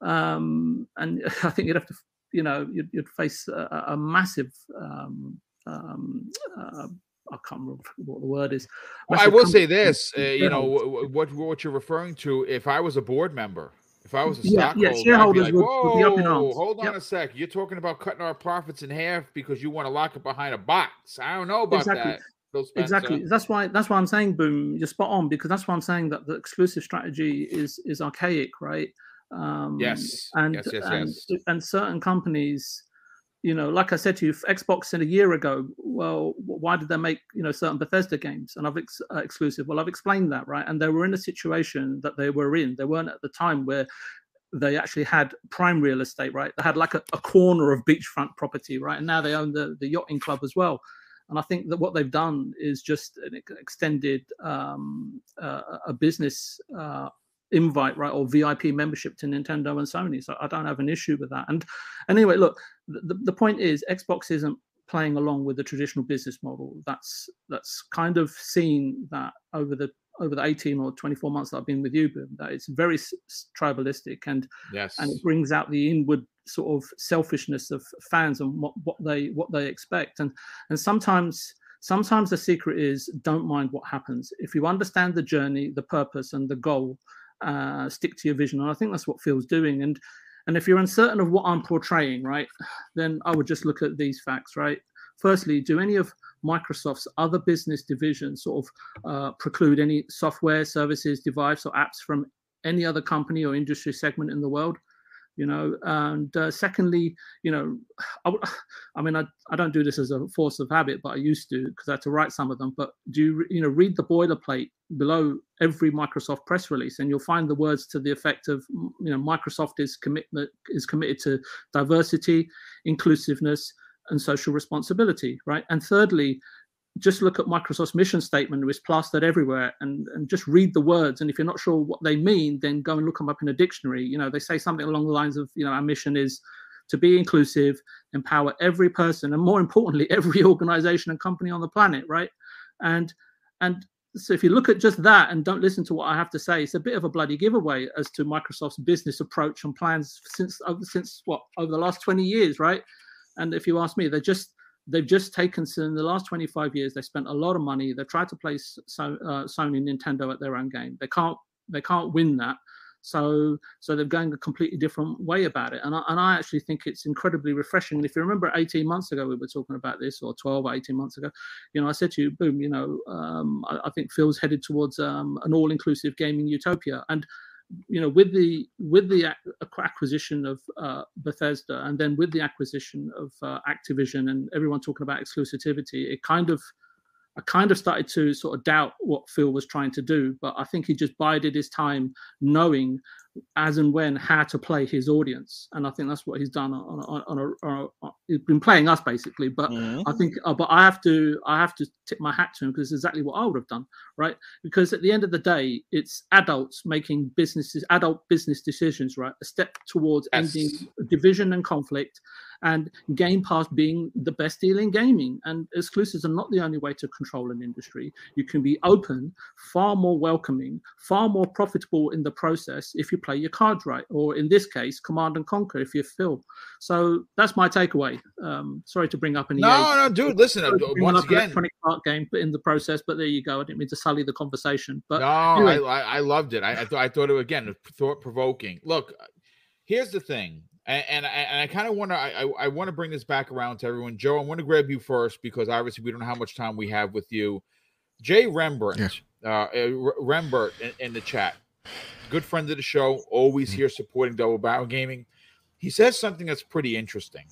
um, and [LAUGHS] I think you'd have to you know you'd, you'd face a, a massive um, um, uh, I can't remember what the word is. Well, I will say this, uh, you know, what what you're referring to. If I was a board member, if I was a yeah, stockholder, yeah, shareholders like, would, would, be up in arms. Hold on yep. a sec. You're talking about cutting our profits in half because you want to lock it behind a box. I don't know about exactly. that. Exactly. That's why. That's why I'm saying, boom. You're spot on because that's why I'm saying that the exclusive strategy is is archaic, right? Um, yes. And yes, yes, and, yes. and certain companies you know, like I said to you, Xbox said a year ago, well, why did they make you know certain Bethesda games and I've ex- uh, exclusive? Well, I've explained that, right? And they were in a situation that they were in. They weren't at the time where they actually had prime real estate, right? They had like a, a corner of beachfront property, right? And now they own the the yachting club as well. And I think that what they've done is just an extended um, uh, a business uh, invite right or vip membership to nintendo and sony. So i don't have an issue with that. And, anyway look the, the point is xbox isn't playing along with the traditional business model. That's that's kind of seen that over the over the 18 or 24 months that i've been with you that it's very tribalistic and yes. and it brings out the inward sort of selfishness of fans and what, what they what they expect. And and sometimes sometimes the secret is don't mind what happens. If you understand the journey the purpose and the goal uh, stick to your vision. And I think that's what Phil's doing. And and if you're uncertain of what I'm portraying, right, then I would just look at these facts, right? Firstly, do any of Microsoft's other business divisions sort of uh, preclude any software, services, device, or apps from any other company or industry segment in the world? You know and uh, secondly you know [SIGHS] I, [SIGHS] I mean I, I don't do this as a force of habit but i used to because i had to write some of them but do you you know read the boilerplate below every microsoft press release and you'll find the words to the effect of you know microsoft is commitment is committed to diversity inclusiveness and social responsibility right? And thirdly just look at Microsoft's mission statement, it's plastered everywhere, and, and just read the words. And if you're not sure what they mean, then go and look them up in a dictionary. You know, they say something along the lines of, you know, our mission is to be inclusive, empower every person, and more importantly, [LAUGHS] every organization and company on the planet, right? And and so if you look at just that and don't listen to what I have to say, it's a bit of a bloody giveaway as to Microsoft's business approach and plans since since what over the last 20 years, right? And if you ask me, they're just they've just taken so in the last 25 years they spent a lot of money. They've tried to place so, uh, sony nintendo at their own game. They can't they can't win that. So so they're going a completely different way about it. And I, and I actually think it's incredibly refreshing. And if you remember 18 months ago we were talking about this or 12 or 18 months ago you know i said to you boom you know um, I, I, think phil's headed towards um, an all-inclusive gaming utopia. And you know with the with the acquisition of uh, Bethesda and then with the acquisition of uh, Activision and everyone talking about exclusivity, it kind of I kind of started to sort of doubt what Phil was trying to do, but I think he just bided his time, knowing as and when how to play his audience, and I think that's what he's done on, on, on, a, on a, he's been playing us basically. But mm-hmm. I think, uh, but I have to I have to tip my hat to him because it's exactly what I would have done, right? Because at the end of the day, it's adults making businesses adult business decisions, right? A step towards yes. ending division and conflict and Game Pass being the best deal in gaming. And exclusives are not the only way to control an industry. You can be open, far more welcoming, far more profitable in the process if you play your cards right, or in this case, Command and Conquer if you're Phil. So that's my takeaway. Um, sorry to bring up an no, EA. no, dude. Listen, once again, electronic art game, in the process. But there you go. I didn't mean to sully the conversation. But no, anyway. I, I loved it. I, I thought I thought it again thought provoking. Look, here's the thing and, and I, and I kind of want to I, I want to bring this back around to everyone. Joe, I want to grab you first because obviously we don't know how much time we have with you. Jay Rembrandt, yeah. uh, Rembert in, in, the chat, good friend of the show, always mm-hmm. here supporting Double Barrel Gaming. He says something that's pretty interesting,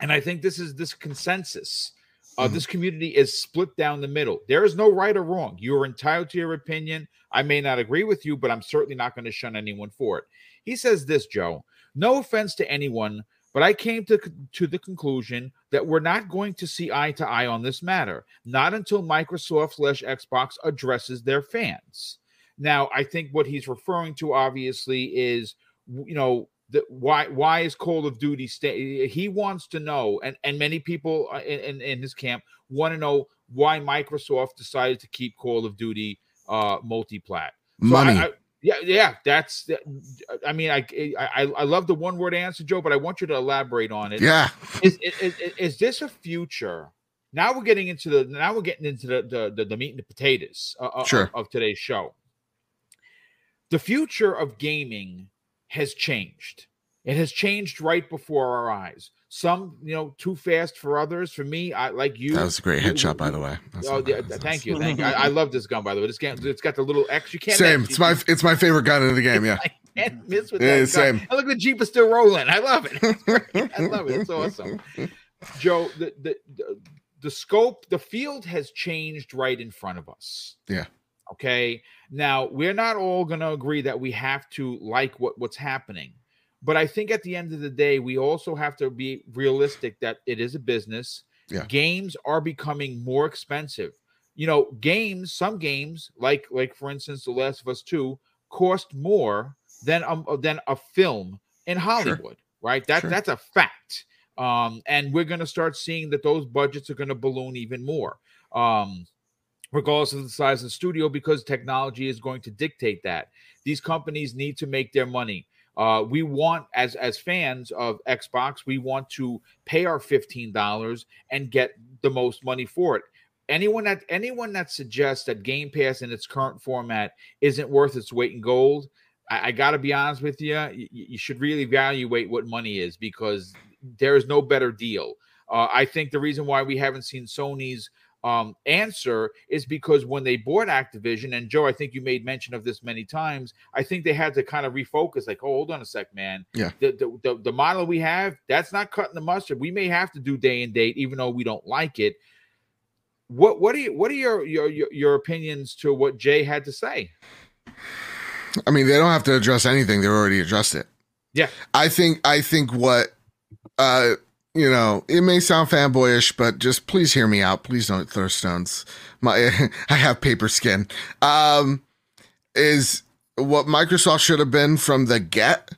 and I think this is this consensus. Uh, mm-hmm. This community is split down the middle. There is no right or wrong. You are entitled to your opinion. I may not agree with you, but I'm certainly not going to shun anyone for it. He says this, Joe. No offense to anyone, but I came to, to the conclusion that we're not going to see eye to eye on this matter, not until Microsoft slash Xbox addresses their fans. Now, I think what he's referring to obviously is, you know, the, why why is Call of Duty stay? He wants to know, and and many people uh, in, in, in his camp want to know why Microsoft decided to keep Call of Duty uh multi-plat. So Money. I, I, yeah, yeah, that's. I mean, I, I I love the one word answer, Joe, but I want you to elaborate on it. Yeah, is, is, is, is this a future now we're getting into the now we're getting into the the, the, the meat and the potatoes uh, uh Sure. of, of today's show. The future of gaming has changed. It has changed right before our eyes. Some, you know, too fast for others. For me, I like you. That was a great we- headshot, by the way. That's Oh, yeah, bad. That's- thank you, thank you. [LAUGHS] I, I love this gun, by the way. This gun, it's got the little X. You can't Same. miss. It's my it's my favorite gun in the game. Yeah. [LAUGHS] I can't miss with Yeah, that. same. Gun. And look, the Jeep is still rolling. I love it. [LAUGHS] I love it. It's awesome. Joe, the, the the the scope, the field has changed right in front of us. Yeah. Okay. Now we're not all going to agree that we have to like what what's happening, but I think at the end of the day, we also have to be realistic that it is a business. Yeah. Games are becoming more expensive. You know, games, some games, like like for instance, The Last of Us Two, cost more than um than a film in Hollywood. Right. That Sure. that's a fact. Um, and we're going to start seeing that those budgets are going to balloon even more. Um, regardless of the size of the studio, because technology is going to dictate that. These companies need to make their money. Uh, we want, as as fans of Xbox, we want to pay our fifteen dollars and get the most money for it. Anyone that anyone that suggests that Game Pass in its current format isn't worth its weight in gold, I, I got to be honest with you, you, you should really evaluate what money is because there is no better deal. Uh, I think the reason why we haven't seen Sony's um, answer is because when they bought Activision, and Joe, I think you made mention of this many times. I think they had to kind of refocus, like, oh, hold on a sec, man. Yeah. The, the, the, the model we have, that's not cutting the mustard. We may have to do day and date, even though we don't like it. What what are you what are your your your, your opinions to what Jay had to say? I mean, they don't have to address anything. They already addressed it. Yeah. I think I think what uh you know, it may sound fanboyish, but just please hear me out. Please don't throw stones. My [LAUGHS] I have paper skin. Um is what Microsoft should have been from the get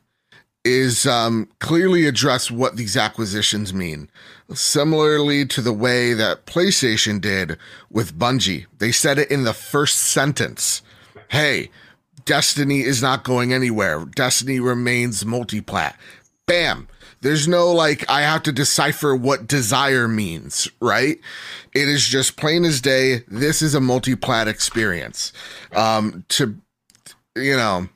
is um clearly address what these acquisitions mean. Similarly to the way that PlayStation did with Bungie. They said it in the first sentence. Hey, Destiny is not going anywhere. Destiny remains multiplat. Bam. There's no like, I have to decipher what desire means, right? It is just plain as day. This is a multiplat experience. Um, to, you know,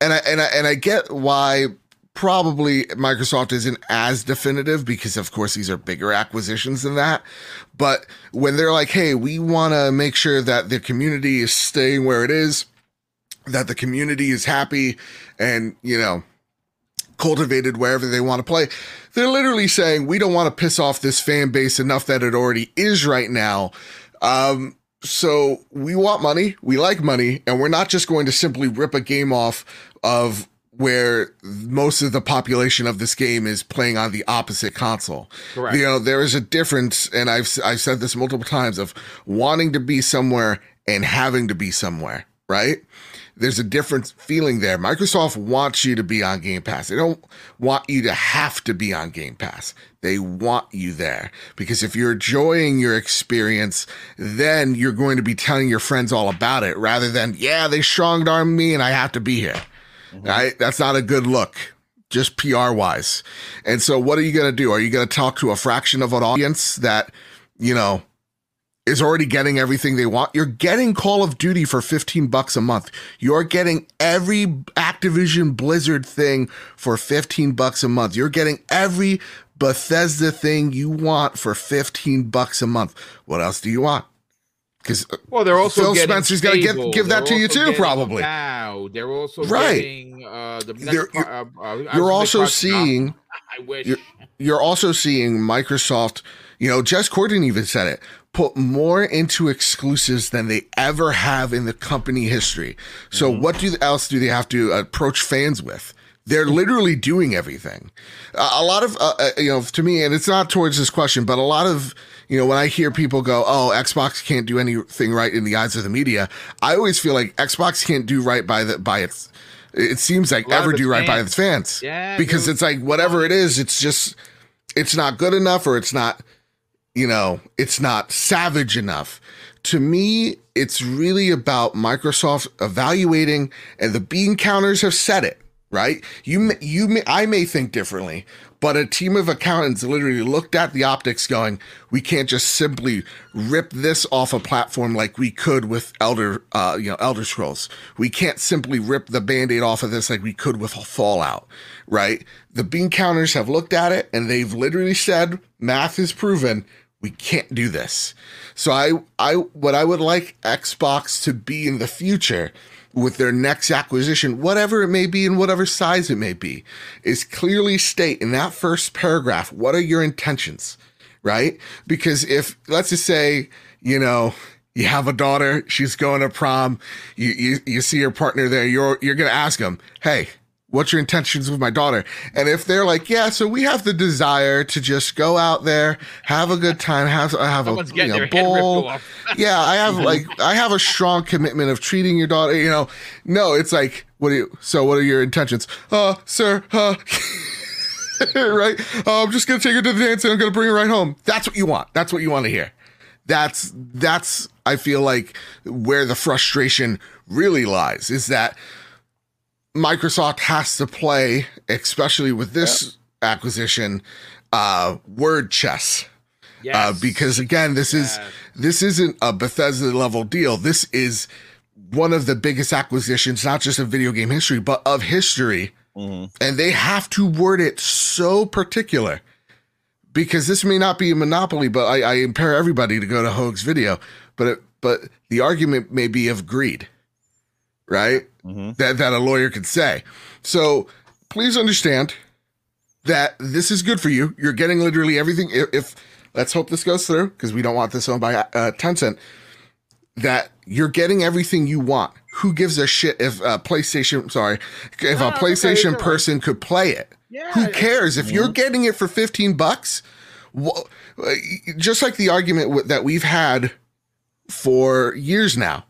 and I, and I, and I get why probably Microsoft isn't as definitive because of course these are bigger acquisitions than that. But when they're like, Hey, we want to make sure that the community is staying where it is, that the community is happy and, you know, cultivated wherever they want to play. They're literally saying, we don't want to piss off this fan base enough that it already is right now. Um, so we want money, we like money, and we're not just going to simply rip a game off of where most of the population of this game is playing on the opposite console. Correct. You know, there is a difference, and I've I've said this multiple times of wanting to be somewhere and having to be somewhere, right? There's a different feeling there. Microsoft wants you to be on Game Pass. They don't want you to have to be on Game Pass. They want you there because if you're enjoying your experience, then you're going to be telling your friends all about it rather than, yeah, they strong armed me and I have to be here. Mm-hmm. Right? That's not a good look, just PR wise. And so, what are you going to do? Are you going to talk to a fraction of an audience that, you know, is already getting everything they want. You're getting Call of Duty for 15 bucks a month. You're getting every Activision Blizzard thing for 15 bucks a month. You're getting every Bethesda thing you want for 15 bucks a month. What else do you want? Because Well, they're also Phil Spencer's give- Fable. give that They're to you too, probably. Now they're also Right. getting uh, the next You're- uh, uh, you're also seeing. [LAUGHS] I wish. you're- you're also seeing Microsoft, you know, Jez Corden even said it, put more into exclusives than they ever have in the company history. So what do else do they have to approach fans with? They're literally doing everything. Uh, a lot of, uh, uh, you know, to me, and it's not towards this question, but a lot of, you know, when I hear people go, "Oh, Xbox can't do anything right in the eyes of the media," I always feel like Xbox can't do right by the by its. It seems like A lot of ever do right by fans. its fans. Yeah, because it's like whatever it is, it's just it's not good enough or it's not you know it's not savage enough to me it's really about microsoft evaluating and the bean counters have said it right? You you may, I may think differently, but a team of accountants literally looked at the optics, going, "We can't just simply rip this off a platform like we could with Elder, uh, you know, Elder Scrolls. We can't simply rip the Band-Aid off of this like we could with Fallout, right? The bean counters have looked at it and they've literally said, math is proven." We can't do this. So I, I, what I would like Xbox to be in the future with their next acquisition, whatever it may be and whatever size it may be, is clearly state in that first paragraph what are your intentions, right? Because if, let's just say, you know, you have a daughter, she's going to prom, you, you, you see your partner there, you're, you're to ask them, hey, what's your intentions with my daughter? And if they're like, yeah, so we have the desire to just go out there, have a good time, have have Someone's a you know, bowl. off. [LAUGHS] yeah, I have like I have a strong commitment of treating your daughter. You know, no, it's like, what do you? So, what are your intentions? Uh, sir, uh. [LAUGHS] right? Uh, I'm just gonna take her to the dance and I'm gonna bring her right home. That's what you want. That's what you want to hear. That's that's I feel like where the frustration really lies is that Microsoft has to play, especially with this acquisition, uh, word chess. Yes. Uh, because again, this is this isn't a Bethesda level deal. This is one of the biggest acquisitions, not just of video game history, but of history. Mhm. And they have to word it so particular because this may not be a monopoly, but I, I impair everybody to go to Hoag's video. But it, but the argument may be of greed, right? Mhm. That that a lawyer could say. So please understand that this is good for you. You're getting literally everything. If, if let's hope this goes through because we don't want this owned by uh, Tencent. That you're getting everything you want. Who gives a shit if a PlayStation? Sorry, if No, a it's okay, it's PlayStation person could play it. Yeah, Who cares if you're getting it for 15 bucks? wha- Just like the argument w- that we've had for years now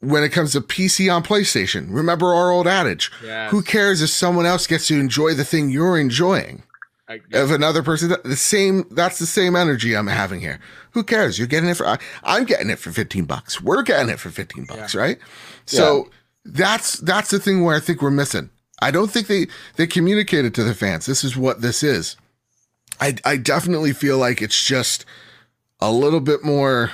when it comes to PC on PlayStation. Remember our old adage Yes. who cares if someone else gets to enjoy the thing you're enjoying? I- If another person, the same, that's the same energy I'm having here. Who cares? You're getting it for, I, I'm getting it for 15 bucks. We're getting it for 15 bucks, right? So that's, that's the thing where I think we're missing. I don't think they, they communicated to the fans. This is what this is. I, I definitely feel like it's just a little bit more,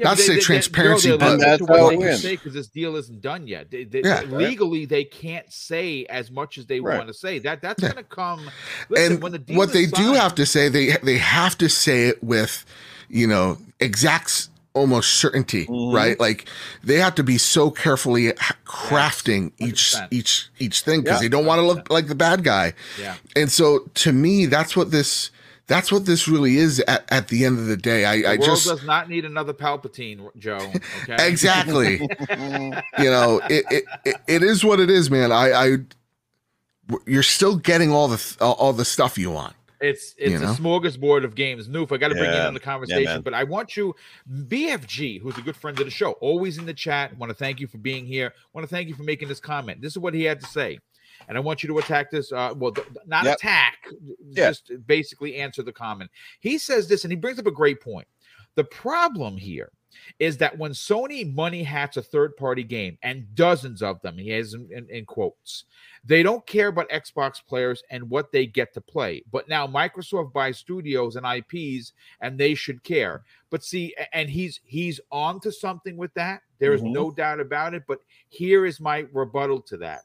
Yeah, not to they- say they- they- transparency, they're but- limited And to that's what how it wins. say because this deal isn't done yet. They, they, Yeah. legally, they can't say as much as they Right. want to say. That that's Yeah. going to come. Listen, and when the deal what is they do have to say they they have to say it with you know exact almost certainty Mhm. right like they have to be so carefully h- crafting each each each thing because Yeah. they don't want to look like the bad guy Yeah. and so to me that's what this that's what this really is at, at the end of the day i The i world just does not need another Palpatine, Joe. Okay. [LAUGHS] exactly you know it, it it it is what it is man i i you're still getting all the th- all all the stuff you want It's it's You know? a smorgasbord of games. Noof, I got to bring you Yeah. in the conversation, man. but I want you, BFG, who's a good friend of the show, always in the chat. Want to thank you for being here. Want to thank you for making this comment. This is what he had to say, and I want you to attack this. Uh, well, th- not Yep. attack, Yeah. just basically answer the comment. He says this, and he brings up a great point. The problem here is that when Sony money hats a third party game and dozens of them, he has in, in- in quotes, they don't care about Xbox players and what they get to play. But now Microsoft buys studios and IPs and they should care. But see, and he's he's on to something with that. There is Mhm. no doubt about it. But here is my rebuttal to that.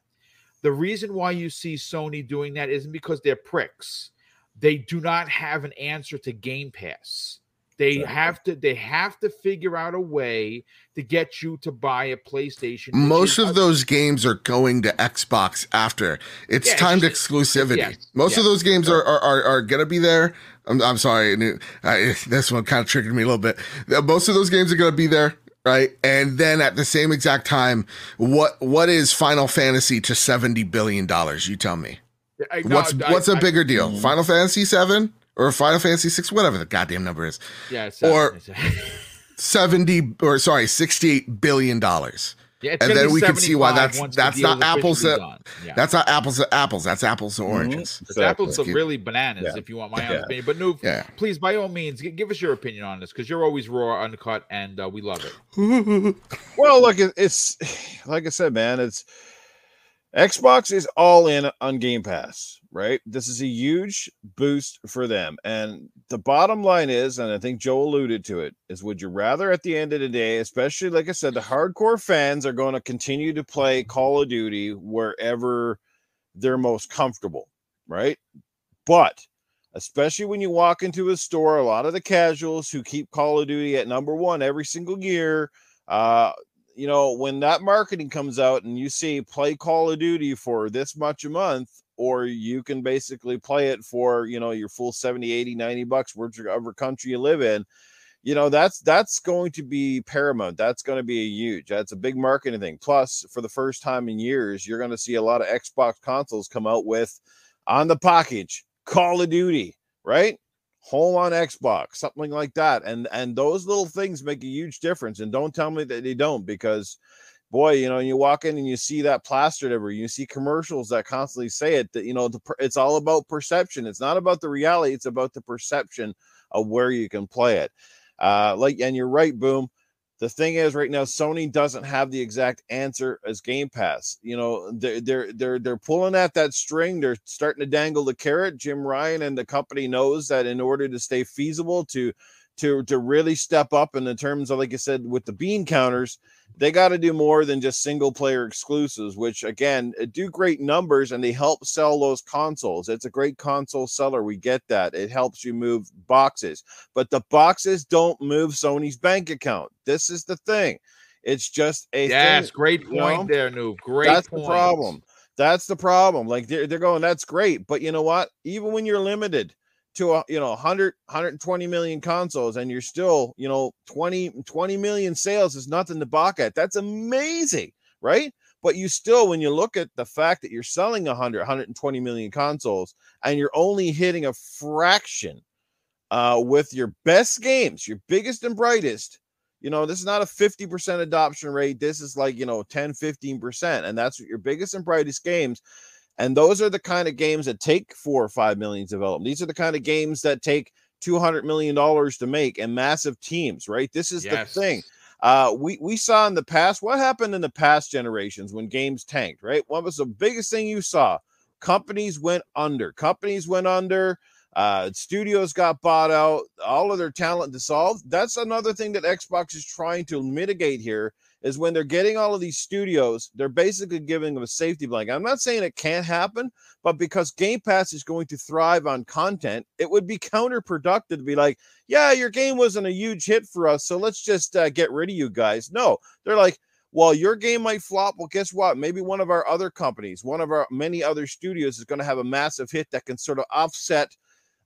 The reason why you see Sony doing that isn't because they're pricks. They do not have an answer to Game Pass. They Exactly. have to they have to figure out a way to get you to buy a PlayStation. most of those games are going to Xbox after it's Yeah, timed it's- exclusivity. yes, most of those games are are, are, are gonna be there. I'm, I'm sorry, I, [LAUGHS] this one kind of triggered me a little bit. Most of those games are gonna be there, right? And then at the same exact time, what what is Final Fantasy to seventy billion dollars? You tell me. I- no, What's I- what's a I- bigger deal? Mhm. Final Fantasy seven or Final Fantasy six? Whatever the goddamn number is. Yeah, it's or- [LAUGHS] Seventy or sorry, sixty eight billion dollars. Yeah, and then we can see why that's- that's not apples to- Yeah. That's not apples to apples. That's apples to oranges. It's apples to Exactly. really bananas, Yeah. if you want my Yeah. opinion. But Noob, Yeah. please, by all means, give us your opinion on this because you're always raw, uncut, and uh, we love it. [LAUGHS] Well, look, it's [SIGHS] like I said, man. It's Xbox is all in on Game Pass, right? This is a huge boost for them. And the bottom line is, and I think Joe alluded to it, is would you rather at the end of the day, especially like I said, the hardcore fans are going to continue to play Call of Duty wherever they're most comfortable, right? But especially when you walk into a store, a lot of the casuals who keep Call of Duty at number one every single year, uh, you know, when that marketing comes out and you see play Call of Duty for this much a month, or you can basically play it for, you know, your full 70, 80, 90 bucks, whichever country you live in, you know, that's that's going to be paramount. That's going to be a huge, that's a big marketing thing. Plus, for the first time in years, you're going to see a lot of Xbox consoles come out with on the package Call of Duty, right? home on Xbox, something like that. And and those little things make a huge difference. And don't tell me that they don't, because boy, you know, you walk in and you see that plastered everywhere. You see commercials that constantly say it. That you know, the, it's all about perception. It's not about the reality. It's about the perception of where you can play it. Uh, like, and you're right, boom. The thing is, right now, Sony doesn't have the exact answer as Game Pass. You know, they're they're they're they're pulling at that string. They're starting to dangle the carrot. Jim Ryan and the company knows that in order to stay feasible to to to really step up in the terms of like I said with the bean counters, they got to do more than just single player exclusives, which again uh, do great numbers and they help sell those consoles. It's a great console seller. We get that. It helps you move boxes, but the boxes don't move Sony's bank account. This is the thing. It's just a yes, thing, great point know? there, Noob. Great. That's point. the problem. That's the problem. Like they're, they're going, that's great, but you know what? Even when you're limited to a, you know 100 120 million consoles and you're still you know 20 20 million sales is nothing to balk at. That's amazing right? But you still when you look at the fact that you're selling 100 120 million consoles and you're only hitting a fraction uh, with your best games your biggest and brightest you know this is not a 50% adoption rate. This is like you know 10 15% and that's your biggest and brightest games and those are the kind of games that take four or five million to develop. These are the kind of games that take two hundred million dollars to make and massive teams, right? This is yes. the thing. Uh, we we saw in the past what happened in the past generations when games tanked, right? What was the biggest thing you saw? Companies went under. Companies went under. Uh, studios got bought out. All of their talent dissolved. That's another thing that Xbox is trying to mitigate here is when they're getting all of these studios, they're basically giving them a safety blanket. I'm not saying it can't happen, but because Game Pass is going to thrive on content, it would be counterproductive to be like, yeah, your game wasn't a huge hit for us, so let's just uh, get rid of you guys. No, they're like, well, your game might flop. Well, guess what? Maybe one of our other companies, one of our many other studios is going to have a massive hit that can sort of offset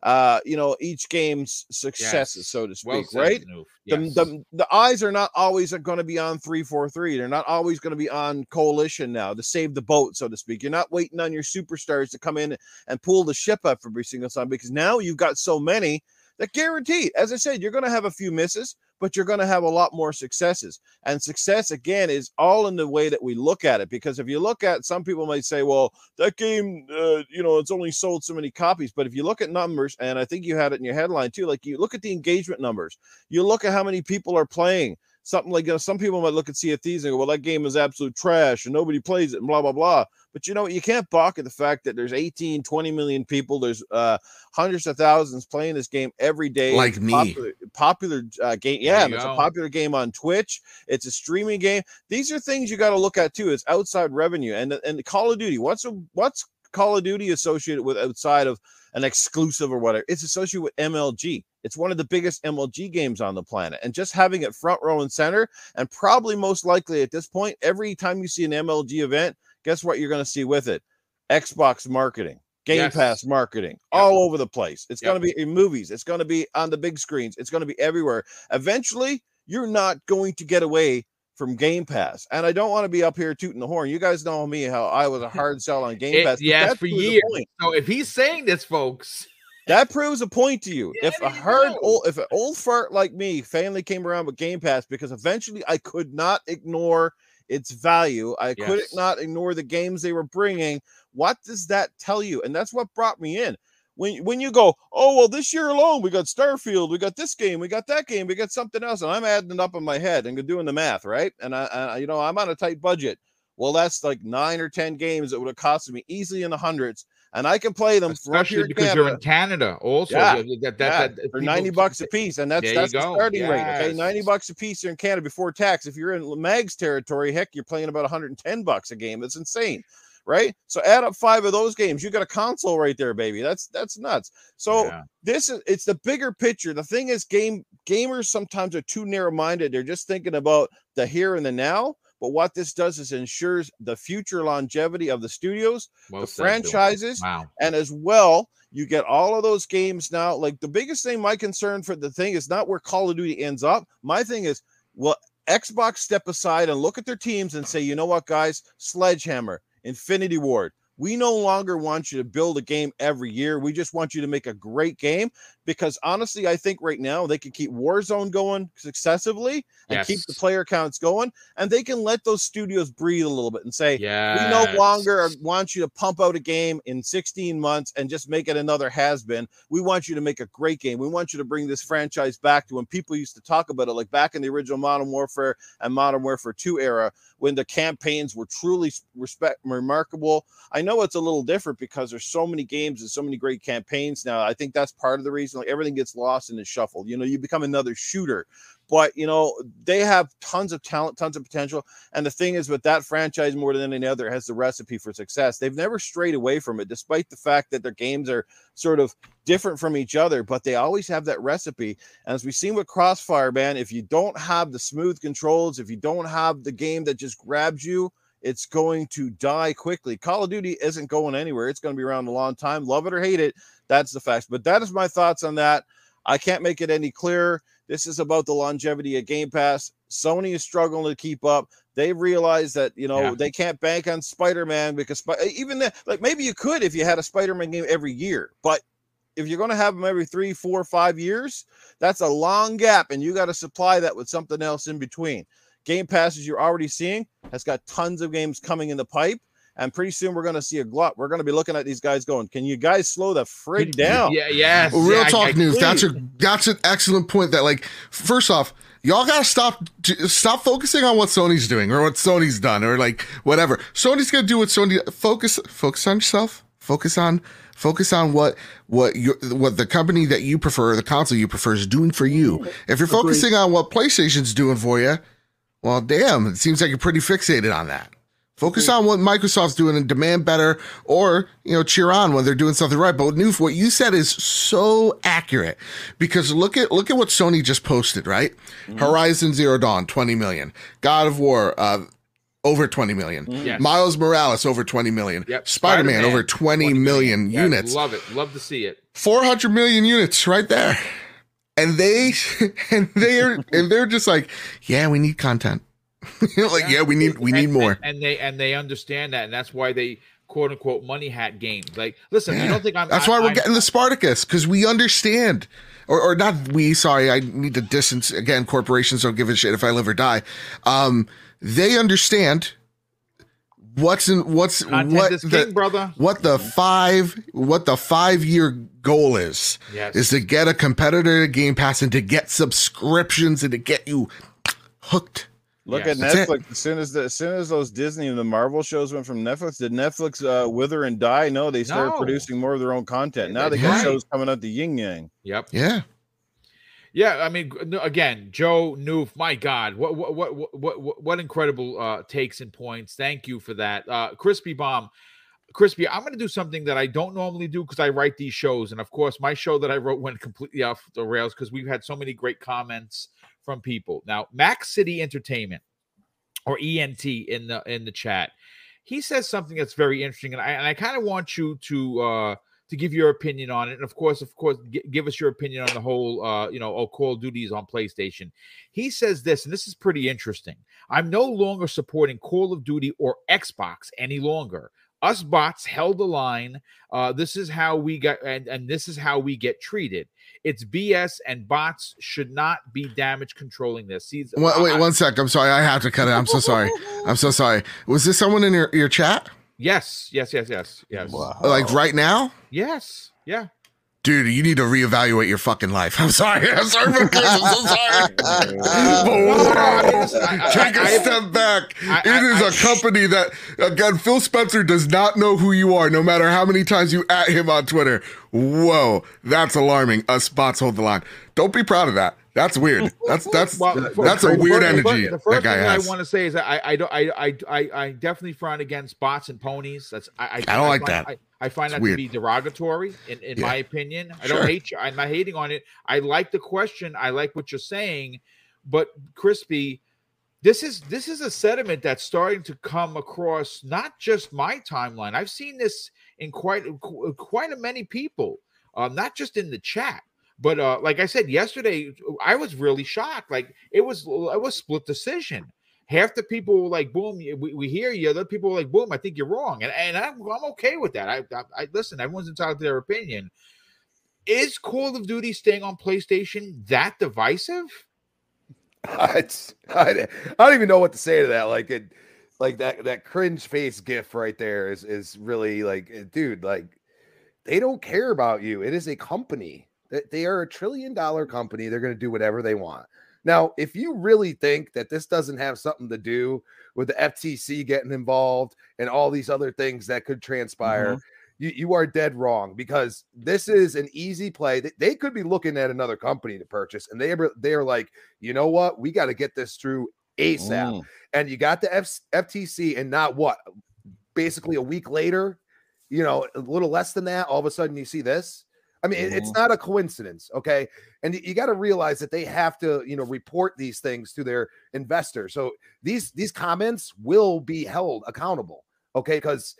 uh, you know, each game's successes, yes. so to speak, well right? Yes. The, the, the eyes are not always going to be on 343. They're not always going to be on coalition now to save the boat, so to speak. You're not waiting on your superstars to come in and pull the ship up every single time because now you've got so many that guaranteed, as I said, you're going to have a few misses, but you're going to have a lot more successes. And success, again, is all in the way that we look at it. Because if you look at some people might say, well, that game, uh, you know, it's only sold so many copies. But if you look at numbers, and I think you had it in your headline too, like you look at the engagement numbers, you look at how many people are playing something like you know, some people might look at Sea of Thieves and go, well, that game is absolute trash and nobody plays it and blah, blah, blah. But you know, you can't balk at the fact that there's 18, 20 million people, there's uh, hundreds of thousands playing this game every day. Like me. Popular, popular uh, game. Yeah, it's a popular game on Twitch. It's a streaming game. These are things you got to look at too. It's outside revenue. And and Call of Duty, what's a, what's Call of Duty associated with outside of an exclusive or whatever. It's associated with MLG. It's one of the biggest MLG games on the planet. And just having it front row and center, and probably most likely at this point, every time you see an MLG event, guess what you're going to see with it? Xbox marketing. Game yes. Pass marketing yep. all over the place. It's yep. going to be in movies. It's going to be on the big screens. It's going to be everywhere. Eventually, you're not going to get away from Game Pass. And I don't want to be up here tooting the horn. You guys know me how I was a [LAUGHS] hard sell on Game Pass. yes, for years. So if he's saying this, folks, [LAUGHS] that proves a point to you. Yeah, if a hard old, if an old fart like me finally came around with Game Pass, because eventually I could not ignore its value, I yes. could not ignore the games they were bringing. What does that tell you? And that's what brought me in when when you go, oh well, this year alone we got Starfield, we got this game, we got that game, we got something else, and I'm adding it up in my head and doing the math, right? And I, I you know, I'm on a tight budget. Well, that's like nine or 10 games that would have cost me easily in the hundreds. And I can play them especially because Canada. you're in Canada. Also, Yeah. that, that, yeah, that, for 90 bucks a piece. And that's that's the go. starting rate. Okay. 90 bucks a piece here in Canada before tax. If you're in Mag's territory, heck, you're playing about 110 bucks a game. That's insane. Right. So add up five of those games. You got a console right there, baby. That's that's nuts. So Yeah. this is it's the bigger picture. The thing is, game gamers sometimes are too narrow-minded. They're just thinking about the here and the now. But what this does is ensures the future longevity of the studios, Well the said, franchises, Wow. and as well, you get all of those games now. Like the biggest thing, my concern for the thing is not where Call of Duty ends up. My thing is, well, Xbox step aside and look at their teams and say, you know what, guys, Sledgehammer, Infinity Ward. We no longer want you to build a game every year. We just want you to make a great game because honestly, I think right now they can keep Warzone going successively and keep the player counts going, and they can let those studios breathe a little bit and say, Yeah. we no longer want you to pump out a game in 16 months and just make it another has been. We want you to make a great game. We want you to bring this franchise back to when people used to talk about it, like back in the original Modern Warfare and Modern Warfare 2 era, when the campaigns were truly respect remarkable. I know it's a little different because there's so many games and so many great campaigns now. I think that's part of the reason like everything gets lost in the shuffle. You know, you become another shooter. But you know, they have tons of talent, tons of potential. And the thing is, with that franchise more than any other, has the recipe for success. They've never strayed away from it, despite the fact that their games are sort of different from each other, but they always have that recipe. And as we've seen with Crossfire, man, if you don't have the smooth controls, if you don't have the game that just grabs you, it's going to die quickly. Call of Duty isn't going anywhere. It's going to be around a long time. Love it or hate it. That's the facts. But that is my thoughts on that. I can't make it any clearer. This is about the longevity of Game Pass. Sony is struggling to keep up. They realize that you know Yeah. they can't bank on Spider-Man because eh, even the, like maybe you could if you had a Spider-Man game every year, but if you're going to have them every three, four, five years, that's a long gap, and you got to supply that with something else in between. Game Pass, as you're already seeing, has got tons of games coming in the pipe, and pretty soon we're going to see a glut. We're going to be looking at these guys going, "Can you guys slow the frig down?" Yeah, yes. Well, real yeah, talk I- news. That's a that's an excellent point. That like, first off, y'all gotta stop stop focusing on what Sony's doing or what Sony's done or like whatever. Sony's gonna do what Sony focus focus on yourself. Focus on focus on what what you what the company that you prefer, the console you prefer is doing for you. If you're focusing on what PlayStation's doing for you, well, damn, it seems like you're pretty fixated on that. Focus on what Microsoft's doing and demand better, or you know, cheer on when they're doing something right. But Noof, what you said is so accurate because look at look at what Sony just posted, right? Horizon Zero Dawn, 20 million. God of War, uh, over 20 million. Yes. Miles Morales, over 20 million. Yep. Spider-Man, Spider-Man, over 20 million Yes, units. Love it. Love to see it. 400 million units right there. And they [LAUGHS] and they're and they're just like, yeah, we need content. [LAUGHS] Like, yeah, we need we need And- more. And, and they and they understand that, and that's why they quote unquote money hat games. Like, listen, you don't think I'm. That's I- why we're I'm- getting the Spartacus because we understand, or, or not we. Sorry, I need to distance again. Corporations don't give a shit if I live or die. Um, they understand what's in what's Content what is the king, brother. what the five what the five year goal is Yes. is to get a competitor to Game Pass and to get subscriptions and to get you hooked. Look Yes. at That's it. Netflix. As soon as the, as soon as those Disney and the Marvel shows went from Netflix, did Netflix uh, wither and die? No, they started No. producing more of their own content. Now they got right. shows coming out the yin yang. Yep. Yeah, Yeah, I mean, again, Joe Noof, my God, what what what what what, what incredible uh, takes and points. Thank you for that, uh, Crispy Bomb. Crispy, I'm going to do something that I don't normally do because I write these shows, and of course, my show that I wrote [LAUGHS] went completely off the rails because we've had so many great comments from people. Now, Max City Entertainment or ENT in the in the chat, he says something that's very interesting, and I and I kind of want you to. uh to give your opinion on it. And of course, of course, g- give us your opinion on the whole, uh, you know, oh, Call of Duty is on PlayStation. He says this, and this is pretty interesting. I'm no longer supporting Call of Duty or Xbox any longer. Us bots held the line. Uh, this is how we got, and, and this is how we get treated. It's BS, and bots should not be damage controlling this. See, Wait, I- wait one sec. I'm sorry. I have to cut it. I'm so sorry. I'm so sorry. Was this someone in your, your chat? Yes, yes, yes, yes, yes, Like right now? yes, yeah. dude, you need to reevaluate your fucking life. [LAUGHS] I'm sorry. I'm sorry for Chris. I'm so sorry. [LAUGHS] Take a step back. It is a company that, again, Phil Spencer does not know who you are, no matter how many times you at him on Twitter. Whoa, that's alarming. Us bots hold the line. Don't be proud of that. That's weird. That's that's well, that's a weird energy. The first, thing has. I want to say is that I I don't I I I definitely front against bots and ponies. That's I I, I don't I like find, that. I, I find it's that weird. to be derogatory in, in yeah. my opinion. I sure. don't hate you. I'm not hating on it. I like the question. I like what you're saying, but crispy. This is this is a sediment that's starting to come across not just my timeline. I've seen this in quite quite a many people, um, not just in the chat. But uh, like I said yesterday, I was really shocked. Like it was, it was split decision. Half the people were like, "Boom, we, we hear you." Other people were like, "Boom, I think you're wrong," and and I'm, I'm okay with that. I, I, I listen. Everyone's entitled to their opinion. Is Call of Duty staying on PlayStation that divisive? [LAUGHS] It's, I, I don't even know what to say to that. Like it, like that that cringe face gif right there is is really like, dude, like they don't care about you. It is a company. They are a trillion dollar company. They're going to do whatever they want. Now, if you really think that this doesn't have something to do with the FTC getting involved and all these other things that could transpire, mm-hmm. you, you are dead wrong because this is an easy play. They could be looking at another company to purchase, and they are, they are like, you know what? We got to get this through ASAP. Mm. And you got the F- FTC, and not what? Basically, a week later, you know, a little less than that, all of a sudden you see this. I mean, mm-hmm. it's not a coincidence, okay? And you got to realize that they have to, you know, report these things to their investors. So these these comments will be held accountable, okay? Because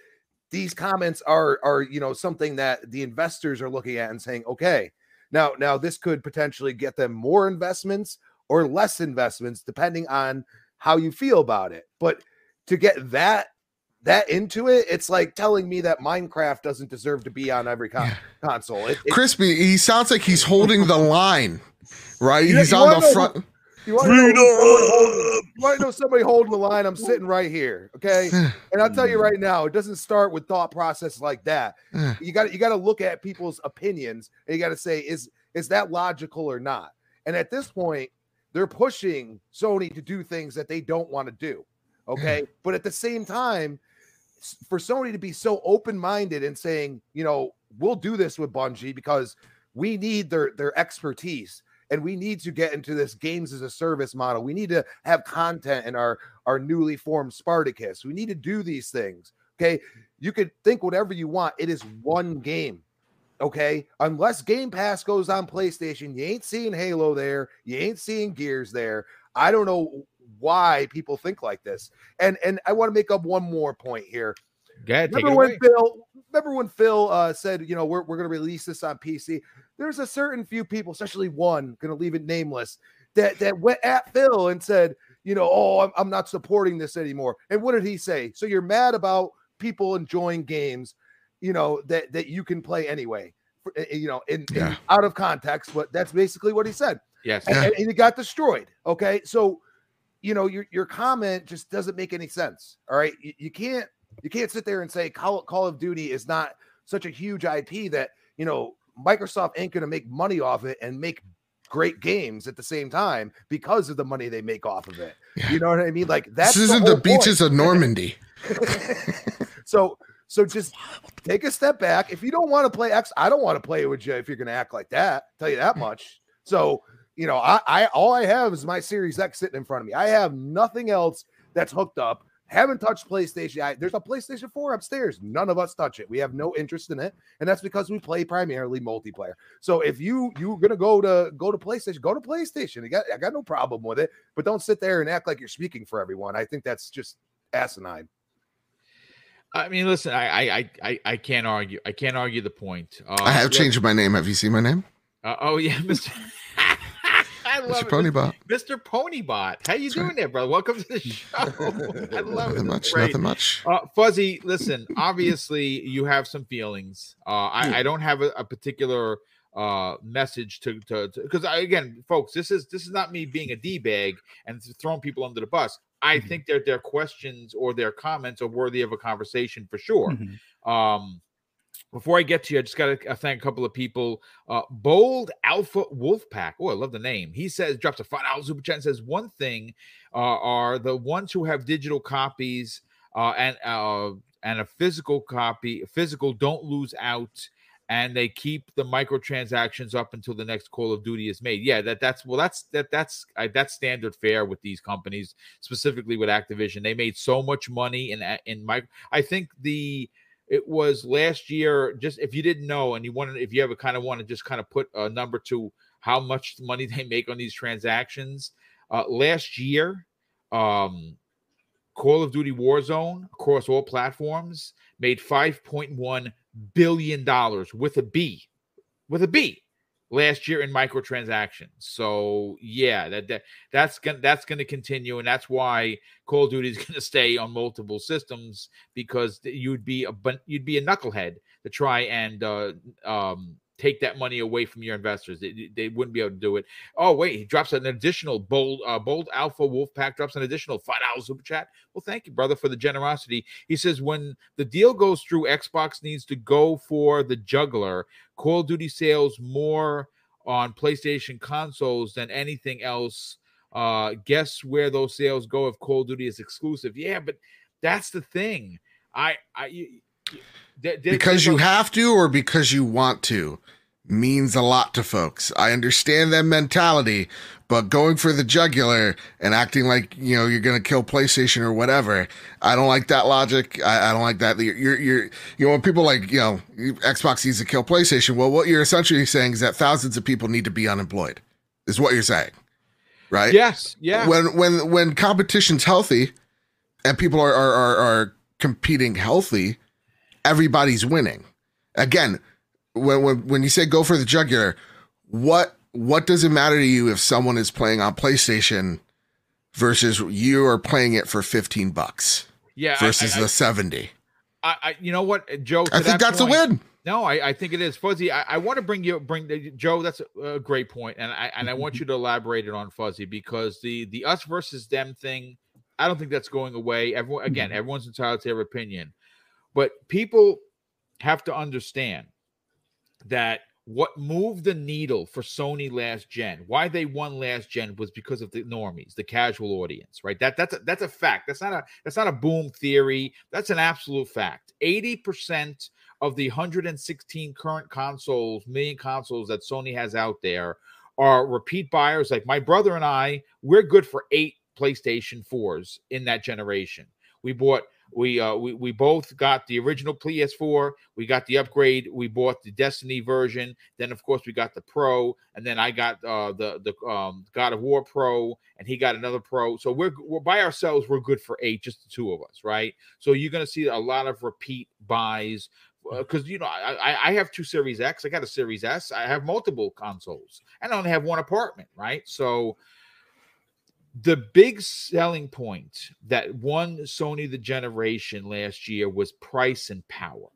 these comments are are you know something that the investors are looking at and saying, okay, now now this could potentially get them more investments or less investments depending on how you feel about it. But to get that that into it, it's like telling me that Minecraft doesn't deserve to be on every con- yeah. console. It, it, Crispy, he sounds like he's holding the line, right? You, he's on the front. you want, holding, you want to know somebody holding the line? I'm sitting right here, okay. [SIGHS] And I'll tell you right now, it doesn't start with thought process like that. You got you got to look at people's opinions, and you got to say, is is that logical or not? And at this point, they're pushing Sony to do things that they don't want to do. Okay. But at the same time, for Sony to be so open minded and saying, you know, we'll do this with Bungie because we need their their expertise and we need to get into this games as a service model. We need to have content in our our newly formed Spartacus. We need to do these things. Okay, you could think whatever you want. It is one game. Okay, unless Game Pass goes on PlayStation, you ain't seeing Halo there. You ain't seeing Gears there. I don't know why people think like this. And and I want to make up one more point here. Yeah, remember when Phil remember when Phil uh, said, you know, we're, we're gonna release this on PC. There's a certain few people, especially one, gonna leave it nameless, that that went at Phil and said, you know, oh, I'm, I'm not supporting this anymore. And what did he say? So you're mad about people enjoying games, you know, that that you can play anyway. Eh, you know, in, yeah. in out of context, but that's basically what he said. Yes, and, and, he got destroyed. Okay, so you know your your comment just doesn't make any sense. All right, you, you can't you can't sit there and say Call, Call of Duty is not such a huge IP that you know Microsoft ain't going to make money off it and make great games at the same time because of the money they make off of it. Yeah. You know what I mean? Like that's this isn't the, the beaches of Normandy. [LAUGHS] [LAUGHS] so so just take a step back. If you don't want to play X, I don't want to play it with you if you're going to act like that. I'll tell you that much. So you know, I, I all I have is my Series X sitting in front of me. I have nothing else that's hooked up. Haven't touched PlayStation. I, there's a PlayStation 4 upstairs. None of us touch it. We have no interest in it, and that's because we play primarily multiplayer. So if you you're gonna go to go to PlayStation, go to PlayStation. I got I got no problem with it, but don't sit there and act like you're speaking for everyone. I think that's just asinine. I mean, listen, I I I I can't argue. I can't argue the point. Uh, I have changed my name. Have you seen my name? Uh, oh yeah, [LAUGHS] Mr. I love Mr. it. Ponybot. Mr. Ponybot. How you That's doing right. there, brother? Welcome to the [LAUGHS] show. I love nothing it. much. Nothing much. Uh, Fuzzy, listen. Obviously, you have some feelings. Uh, I, yeah. I, don't have a, a particular uh message to to because again folks this is this is not me being a d-bag and throwing people under the bus i mm-hmm. think that their questions or their comments are worthy of a conversation for sure mm-hmm. um before I get to you, I just got to thank a couple of people. Uh, Bold Alpha Wolfpack. Oh, I love the name. He says, drops a five dollars super chat and says, one thing uh, are the ones who have digital copies uh, and uh, and a physical copy, physical don't lose out, and they keep the microtransactions up until the next Call of Duty is made. Yeah, that that's well, that's that that's uh, that's standard fare with these companies, specifically with Activision. They made so much money in in my. I think the it was last year. Just if you didn't know, and you wanted, if you ever kind of want to just kind of put a number to how much [LAUGHS] money they make on these transactions, uh, last year, um, Call of Duty Warzone across all platforms made five point one billion dollars with a B, with a B last year in microtransactions. So yeah, that, that that's gonna that's gonna continue, and that's why Call of Duty is [LAUGHS] gonna stay on multiple systems because you'd be a you'd be a knucklehead to try and uh, um, take that money away from your investors. They, they wouldn't be able to do it. Oh wait, he drops an additional bold uh, bold alpha wolf pack drops an additional five dollars super chat. Well, thank you, brother, for the generosity. He says when the deal goes through, Xbox needs to go for the juggler. Call of Duty sales more on PlayStation consoles than anything else. Uh, guess where those sales go if Call of Duty is exclusive? Yeah, but that's the thing. I I because you have to or because you want to means a lot to folks. I understand that mentality, but going for the jugular and acting like you know you're gonna kill PlayStation or whatever, I don't like that logic. I, I don't like that. You're, you're, you're you know when people like you know Xbox needs to kill PlayStation. Well, what you're essentially saying is that thousands of people need to be unemployed. Is what you're saying, right? Yes. Yeah. When when when competition's healthy, and people are are, are, are competing healthy everybody's winning. Again, when when when you say go for the jugular, what what does it matter to you if someone is playing on PlayStation versus you are playing it for 15 bucks? Yeah, versus I, I, the 70. I, I, you know what, Joe? I think that that's point, a win. No, I, I think it is fuzzy. I, I want to bring you bring the, Joe. That's a, a, great point, and I and I want you to elaborate it on fuzzy because the the us versus them thing. I don't think that's going away. Everyone again, mm-hmm. everyone's entitled to their opinion. But people have to understand that what moved the needle for Sony last gen, why they won last gen was because of the normies, the casual audience, right? That that's a, that's a fact. That's not a that's not a boom theory. That's an absolute fact. 80% of the 116 current consoles, million consoles that Sony has out there are repeat buyers like my brother and I, we're good for 8 PlayStation 4s in that generation. We bought we uh we, we both got the original PS4, we got the upgrade, we bought the Destiny version, then of course we got the Pro, and then I got uh the the um God of War Pro, and he got another Pro. So we're we're by ourselves, we're good for eight, just the two of us, right? So you're gonna see a lot of repeat buys because uh, you know I, I have two Series X, I got a Series S, I have multiple consoles, and I only have one apartment, right? So the big selling point that won Sony the generation last year was price and power,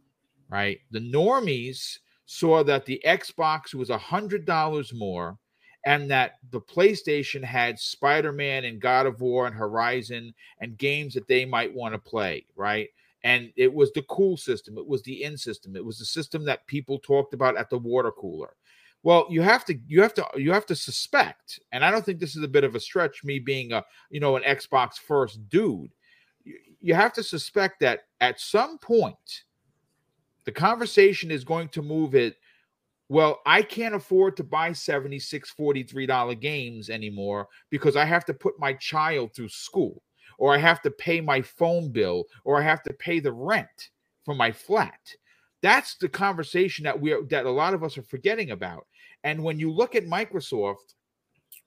right? The normies saw that the Xbox was a hundred dollars more and that the PlayStation had Spider-Man and God of War and Horizon and games that they might want to play, right? And it was the cool system, it was the in system, it was the system that people talked about at the water cooler. Well, you have to you have to you have to suspect, and I don't think this is a bit of a stretch. Me being a you know an Xbox first dude, you, you have to suspect that at some point, the conversation is going to move it. Well, I can't afford to buy 76 $43 games anymore because I have to put my child through school, or I have to pay my phone bill, or I have to pay the rent for my flat. That's the conversation that we are that a lot of us are forgetting about. And when you look at Microsoft,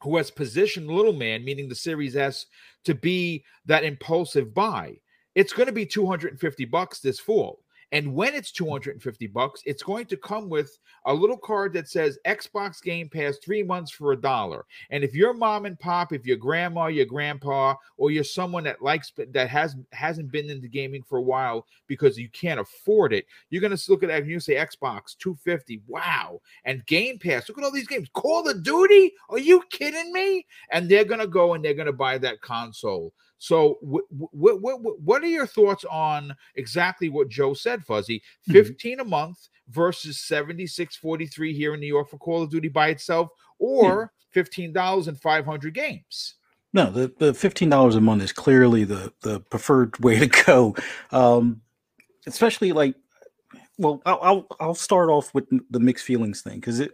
who has positioned Little Man, meaning the Series S, to be that impulsive buy, it's going to be 250 bucks this fall. And when it's 250 bucks, it's going to come with a little card that says Xbox Game Pass three months for a dollar. And if your mom and pop, if your grandma, your grandpa, or you're someone that likes that has hasn't been into gaming for a while because you can't afford it, you're gonna look at that and you say Xbox 250. Wow. And Game Pass, look at all these games. Call of Duty? Are you kidding me? And they're gonna go and they're gonna buy that console. So, what what what what are your thoughts on exactly what Joe said, Fuzzy? Mm-hmm. 15 mm-hmm. a month versus 76.43 here in New York for Call of Duty by itself, or $15 and 500 games. No, the, the fifteen dollars a month is clearly the the preferred [LAUGHS] way to go. Um, especially like, well, I'll I'll, I'll start off with the mixed feelings thing because it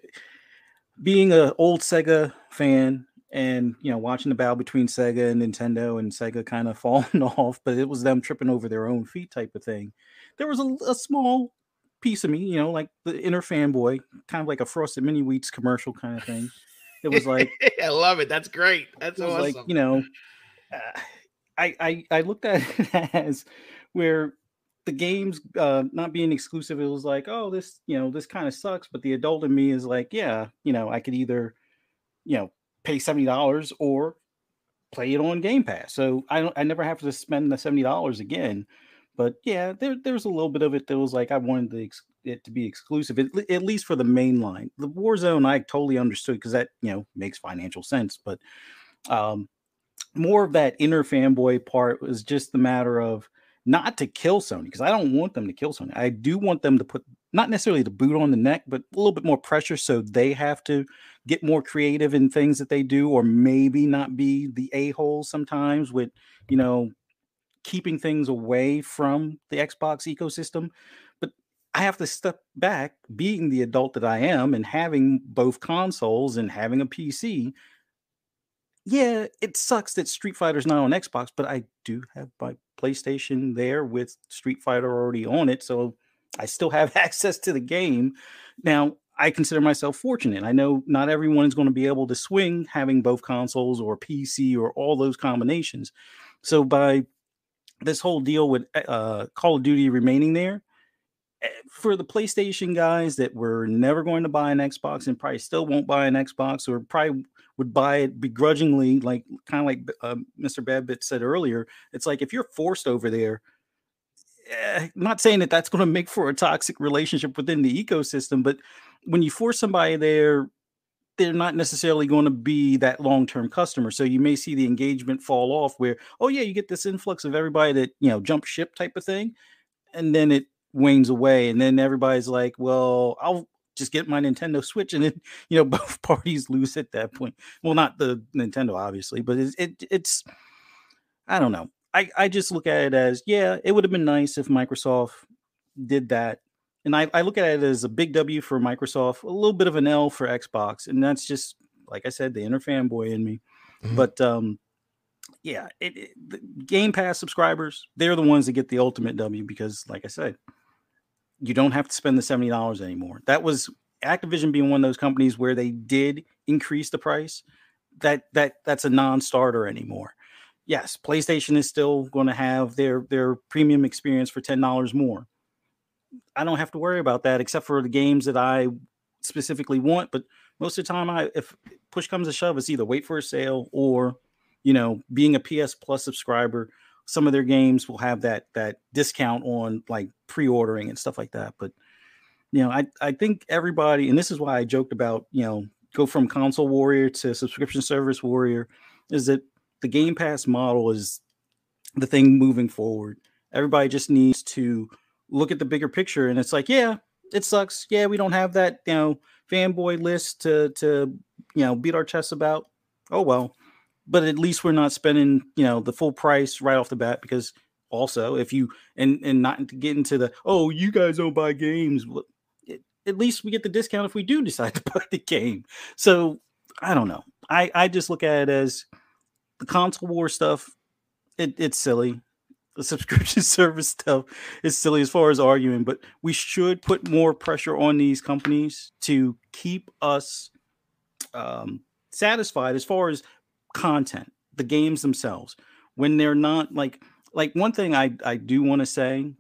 being an old Sega fan and you know watching the battle between Sega and Nintendo and Sega kind of [LAUGHS] falling off, but it was them tripping over their own feet type of thing. There was a, a small piece of me, you know, like the inner fanboy, kind of like a Frosted Mini Wheats commercial kind of thing. It was like [LAUGHS] I love it. That's great. That's awesome. like you know, uh, I I I looked at [LAUGHS] it as where the games uh, not being exclusive. It was like, oh, this you know this kind of sucks. But the adult in me is like, yeah, you know, I could either you know pay seventy dollars or play it on Game Pass. So I don't I never have to spend the seventy dollars again. But yeah, there there's a little bit of it that was like I wanted the ex- it to be exclusive, at, at least for the main line. The Warzone I totally understood because that you know makes financial sense. But um, more of that inner fanboy part was just the matter of not to kill Sony because I don't want them to kill Sony. I do want them to put not necessarily the boot on the neck, but a little bit more pressure so they have to get more creative in things that they do, or maybe not be the a hole sometimes with you know keeping things away from the Xbox ecosystem. But I have to step back, being the adult that I am, and having both consoles and having a PC. Yeah, it sucks that Street Fighter's not on Xbox, but I do have my PlayStation there with Street Fighter already on it, so I still have [LAUGHS] access to the game. Now, I consider myself fortunate. I know not everyone is going to be able to swing having both consoles or PC or all those combinations. So by this whole deal with uh, Call of Duty remaining there, eh, for the PlayStation guys that were never going to buy an Xbox and probably still won't buy an Xbox or probably would buy it begrudgingly, like kind of like uh, Mr. Badbit said earlier, it's like if you're forced over there, eh, not saying that that's going to make for a toxic relationship within the ecosystem, but when you force somebody there, they're not necessarily going to be that long-term customer. So you may see the engagement fall off where, oh yeah, you get this influx of everybody that, you know, jump ship type of thing. And then it wanes away. And then everybody's like, well, I'll just get my Nintendo Switch. And then, [LAUGHS] you know, both [LAUGHS] parties lose at that point. Well, not the Nintendo, obviously, but it's, it, it's, I don't know. I, I just look at it as, yeah, it would have been nice if Microsoft did that and I, I look at it as a big W for Microsoft, a little bit of an L for Xbox, and that's just like I said, the inner fanboy in me. Mm-hmm. But um, yeah, it, it, the Game Pass subscribers, they're the ones that get the ultimate W because, like I said, you don't have to spend the seventy dollars anymore. That was Activision being one of those companies where they did increase the price. That that that's a non-starter anymore. Yes, PlayStation is still going to have their their premium experience for ten dollars more I don't have to worry about that except for the games that I specifically want. But most of the time, I if push comes to shove, it's either wait for a sale or you know being a PS Plus subscriber. Some of their games will have that that discount on like pre-ordering and stuff like that. But you know, I I think everybody, and this is why I joked about you know go from console warrior to subscription service warrior, is that the Game Pass model is the thing moving forward. Everybody just needs to look at the bigger picture and it's like, yeah, it sucks. Yeah, we don't have that, you know, fanboy list to to you know beat our chests about. Oh well. But at least we're not spending, you know, the full price right off the bat because also if you and and not to get into the oh you guys don't buy games at least we get the discount if we do decide [LAUGHS] to buy the game so i don't know i i just look at it as the console war stuff it, it's silly the [LAUGHS] subscription service stuff is silly as far as arguing, but we should put more pressure on these companies to keep us um, satisfied as far as content, the games themselves. When they're not like like one thing I I do want to say,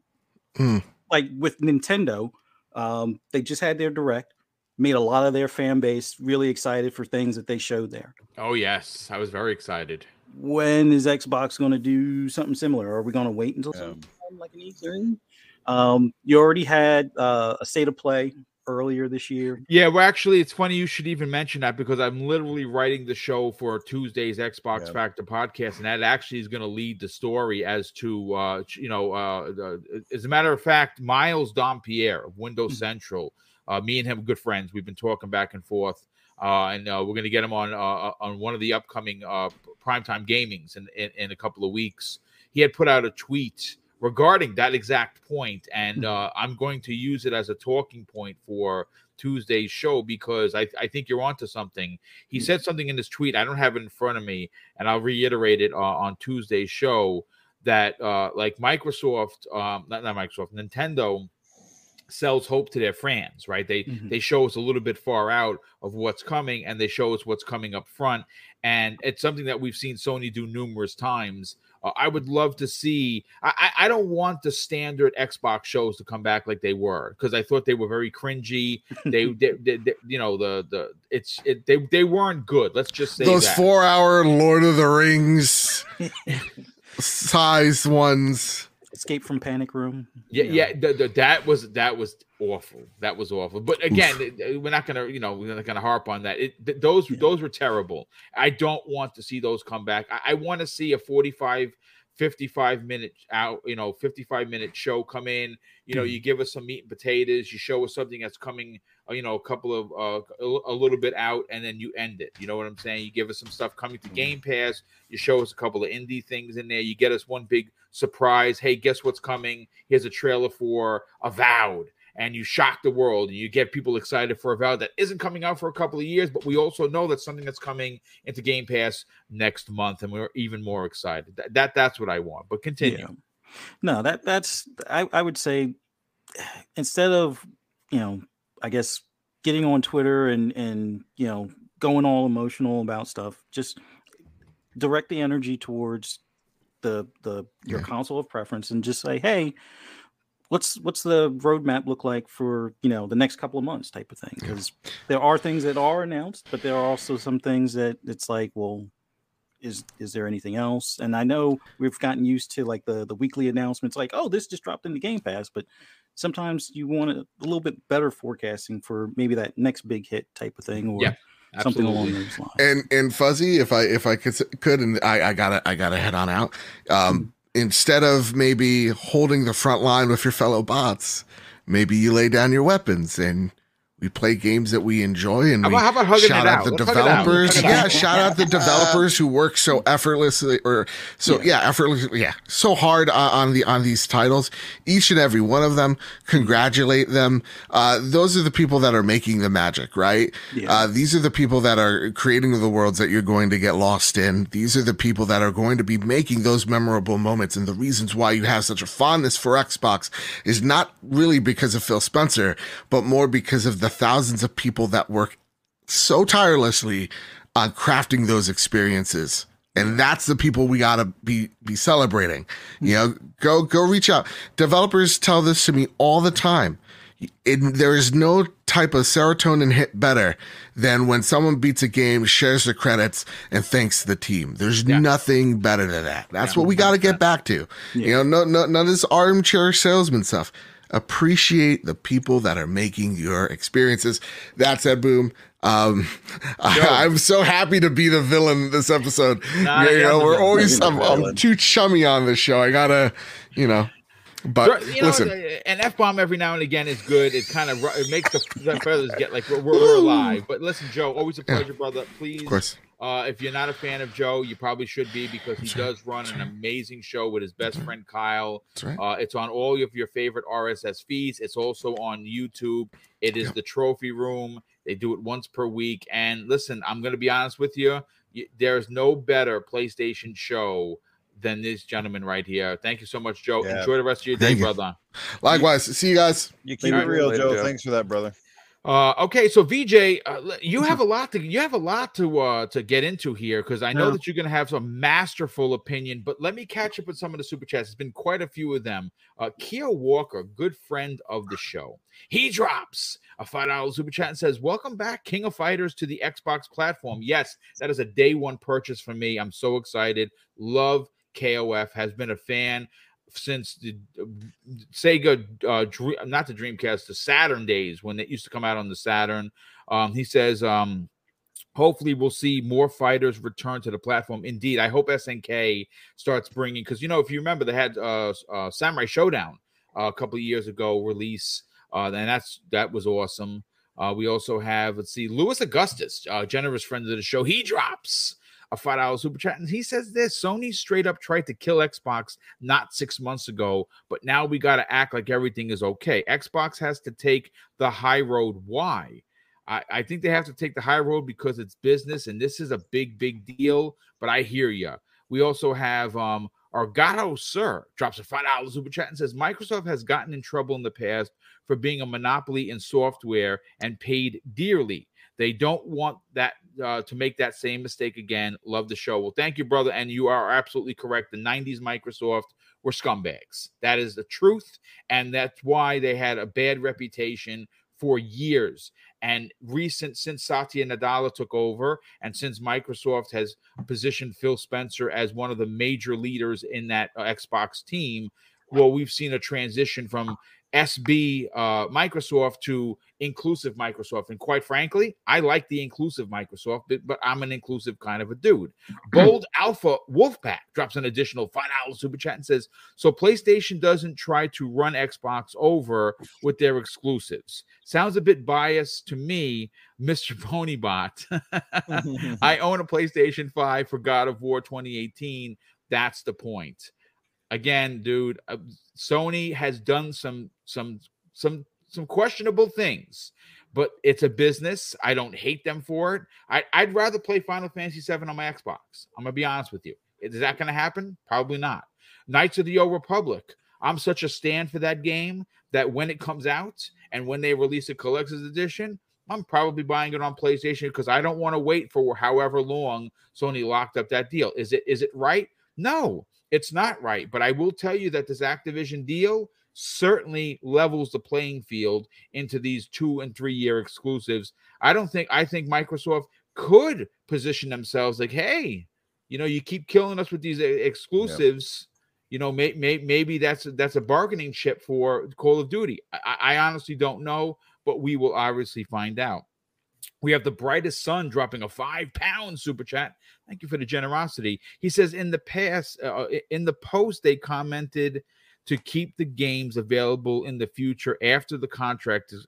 mm. like with Nintendo, um, they just had their direct, made a lot of their fan base really excited for things that they showed there. Oh yes, I was very excited when is Xbox going to do something similar? Are we going to wait until something like an E3? Um, you already had uh, a state of play earlier this year. Yeah, well, actually, it's funny you should even mention that because I'm literally writing the show for Tuesday's Xbox yeah. Factor podcast, and that actually is going to lead the story as to, uh, you know, uh, as a matter of fact, Miles Dompier of Windows mm-hmm. Central, uh, me and him good friends. We've been talking back and forth. Uh, and uh, we're going to get him on uh, on one of the upcoming uh, primetime gamings in, in, in a couple of weeks. He had put out a tweet regarding that exact point, and hmm. uh, I'm going to use it as a talking point for Tuesday's show because I, I think you're onto something. He hmm. said something in this tweet. I don't have it in front of me, and I'll reiterate it uh, on Tuesday's show that uh, like Microsoft, um, not, not Microsoft, Nintendo sells hope to their fans, right? They mm-hmm. they show us a little bit far out of what's coming, and they show us what's coming up front, and it's something that we've seen Sony do numerous times. Uh, I would love to see. I, I don't want the standard Xbox shows to come back like they were because I thought they were very cringy. they, [LAUGHS] they, they, they, you know, the the it's it, they they weren't good. Let's just say those four hour Lord of the Rings [LAUGHS] size ones. Escape from Panic Room. Yeah, yeah, yeah the, the, that was that was awful. That was awful. But again, we're not gonna, you know, we're not gonna harp on that. It, those yeah. those were terrible. I don't want to see those come back. I, I want to see a 45 55 minute out, you know, 55 minute show come in. You know, mm-hmm. you give us some meat and potatoes, you show us something that's coming, you know, a couple of uh, a, little bit out, and then you end it. You know what I'm saying? You give us some stuff coming to mm-hmm. Game Pass, you show us a couple of indie things in there, you get us one big surprise. Hey, guess what's coming? Here's a trailer for Avowed and you shock the world and you get people excited for Avowed that isn't coming out for a couple of years, but we also know that's something that's coming into Game Pass next month, and we're even more excited. That, that that's what I want. But continue. Yeah. No, that that's I, I would say [SIGHS] instead of you know, I guess getting on Twitter and and you know going all emotional about stuff, just direct the energy towards the the your yeah. console of preference and just say, hey, what's what's the roadmap look like for you know the next couple of months type of thing. Because there are things that are announced but there are also some things that it's like well is is there anything else? And i know we've gotten used to like the the weekly announcements like oh this just dropped in the game pass but sometimes you want a, a little bit better forecasting for maybe that next big hit type of thing or yeah. Absolutely. something along those lines. And and fuzzy, if I if I could could and I, I gotta I gotta head on out. Um, instead of maybe holding the front line with your fellow bots, maybe you lay down your weapons and we play games that we enjoy and we how about, shout out, out the developers. Yeah, shout out the [LAUGHS] developers who work so effortlessly or so yeah, yeah effortlessly yeah, so hard on, on, the on these titles. Each and every one of them, congratulate them. Uh, those are the people that are making the magic, right? Yeah. Uh, these are the people that are creating the worlds that you're going to get lost in. These are the people that are going to be making those memorable moments. And the reasons why you have such a fondness for Xbox is not really because of Phil Spencer, but more because of the thousands of people that work so tirelessly on crafting those experiences. And that's the people we gotta be be celebrating. You know, go go reach out. Developers tell this to me all the time. It, there is no type of serotonin hit better than when someone beats a game, shares the credits, and thanks the team. There's yeah. nothing better than that. That's yeah, what we got to get back to. Yeah. You know, no, no, none of this armchair salesman stuff appreciate the people that are making your experiences. That said, boom. Um, [LAUGHS] I, am so happy to be the villain this episode. Nah, you know, we're always I'm, I'm, too chummy on this show. I gotta, you know. But you know, listen, an f bomb every now and again is good. It kind of it makes the, the [LAUGHS] feathers get like we're, we're alive. But listen, Joe, always a pleasure, yeah. brother. Please, of course uh, if you're not a fan of Joe, you probably should be because he does run an amazing show with his best friend Kyle. Uh, it's on all of your favorite RSS feeds. It's also on YouTube. It is yep. the Trophy Room. They do it once per week. And listen, I'm going to be honest with you. There's no better PlayStation show than this gentleman right here. Thank you so much, Joe. Yeah. Enjoy the rest of your day, brother. Likewise. See you guys. You keep it real, Joe. Joe. Thanks for that, brother. Uh, okay, so VJ, uh, you have a lot to you have a lot to uh, to get into here because I know yeah. that you're going to have some masterful opinion. But let me catch up with some of the super chats. It's been quite a few of them. Uh, Kia Walker, good friend of the show, he drops a five dollar super chat and says, "Welcome back, King of Fighters, to the Xbox platform." Yes, that is a day one purchase for me. I'm so excited. Love KOF. Has been a fan since the Sega, uh, not the Dreamcast, the Saturn days when it used to come out on the Saturn. Um, he says, um, hopefully we'll see more fighters return to the platform. Indeed, I hope SNK starts bringing because you know if you remember they had uh, uh Samurai Shodown uh, a couple of years ago release, uh, and that's that was awesome. Uh, we also have let's see, Louis Augustus, uh, generous friend of the show. He drops a five dollar super chat, and he says this: Sony straight up tried to kill Xbox not six months ago, but now we got to act like everything is okay. Xbox has to take the high road. Why? I, I think they have to take the high road because it's business, and this is a big, big deal. But I hear you. We also have um Argato Sir drops a five dollars super chat and says Microsoft has gotten in trouble in the past for being a monopoly in software and paid dearly. They don't want that uh, to make that same mistake again. Love the show. Well, thank you, brother. And you are absolutely correct. The 90s Microsoft were scumbags. That is the truth. And that's why they had a bad reputation for years. And recent, since Satya Nadella took over, and since Microsoft has positioned Phil Spencer as one of the major leaders in that uh, Xbox team, well, we've seen a transition from SB uh, Microsoft to inclusive Microsoft. And quite frankly, I like the inclusive Microsoft, but, but I'm an inclusive kind of a dude. [CLEARS THROAT] Bold Alpha Wolfpack drops an additional $5 super chat and says, So PlayStation doesn't try to run Xbox over with their exclusives. Sounds a bit biased to me, Mr. Ponybot. [LAUGHS] [LAUGHS] I own a PlayStation 5 for God of War 2018. That's the point again, dude, uh, Sony has done some some some some questionable things, but it's a business. I don't hate them for it. I, I'd rather play Final Fantasy VII on my Xbox. I'm gonna be honest with you. Is that gonna happen? Probably not. Knights of the Old Republic. I'm such a stand for that game that when it comes out and when they release a collector's edition, I'm probably buying it on PlayStation because I don't want to wait for however long Sony locked up that deal. Is it is it right? No, it's not right. But I will tell you that this Activision deal certainly levels the playing field into these two and three year exclusives. I don't think, I think Microsoft could position themselves like, hey, you know, you keep killing us with these uh, exclusives. Yep. You know, may, may, maybe that's that's a bargaining chip for Call of Duty. I, I honestly don't know, but we will obviously find out. We have the brightest sun dropping a five pound super chat. Thank you for the generosity. He says in the past, uh, uh in the post, they commented to keep the games available in the future after the contract is,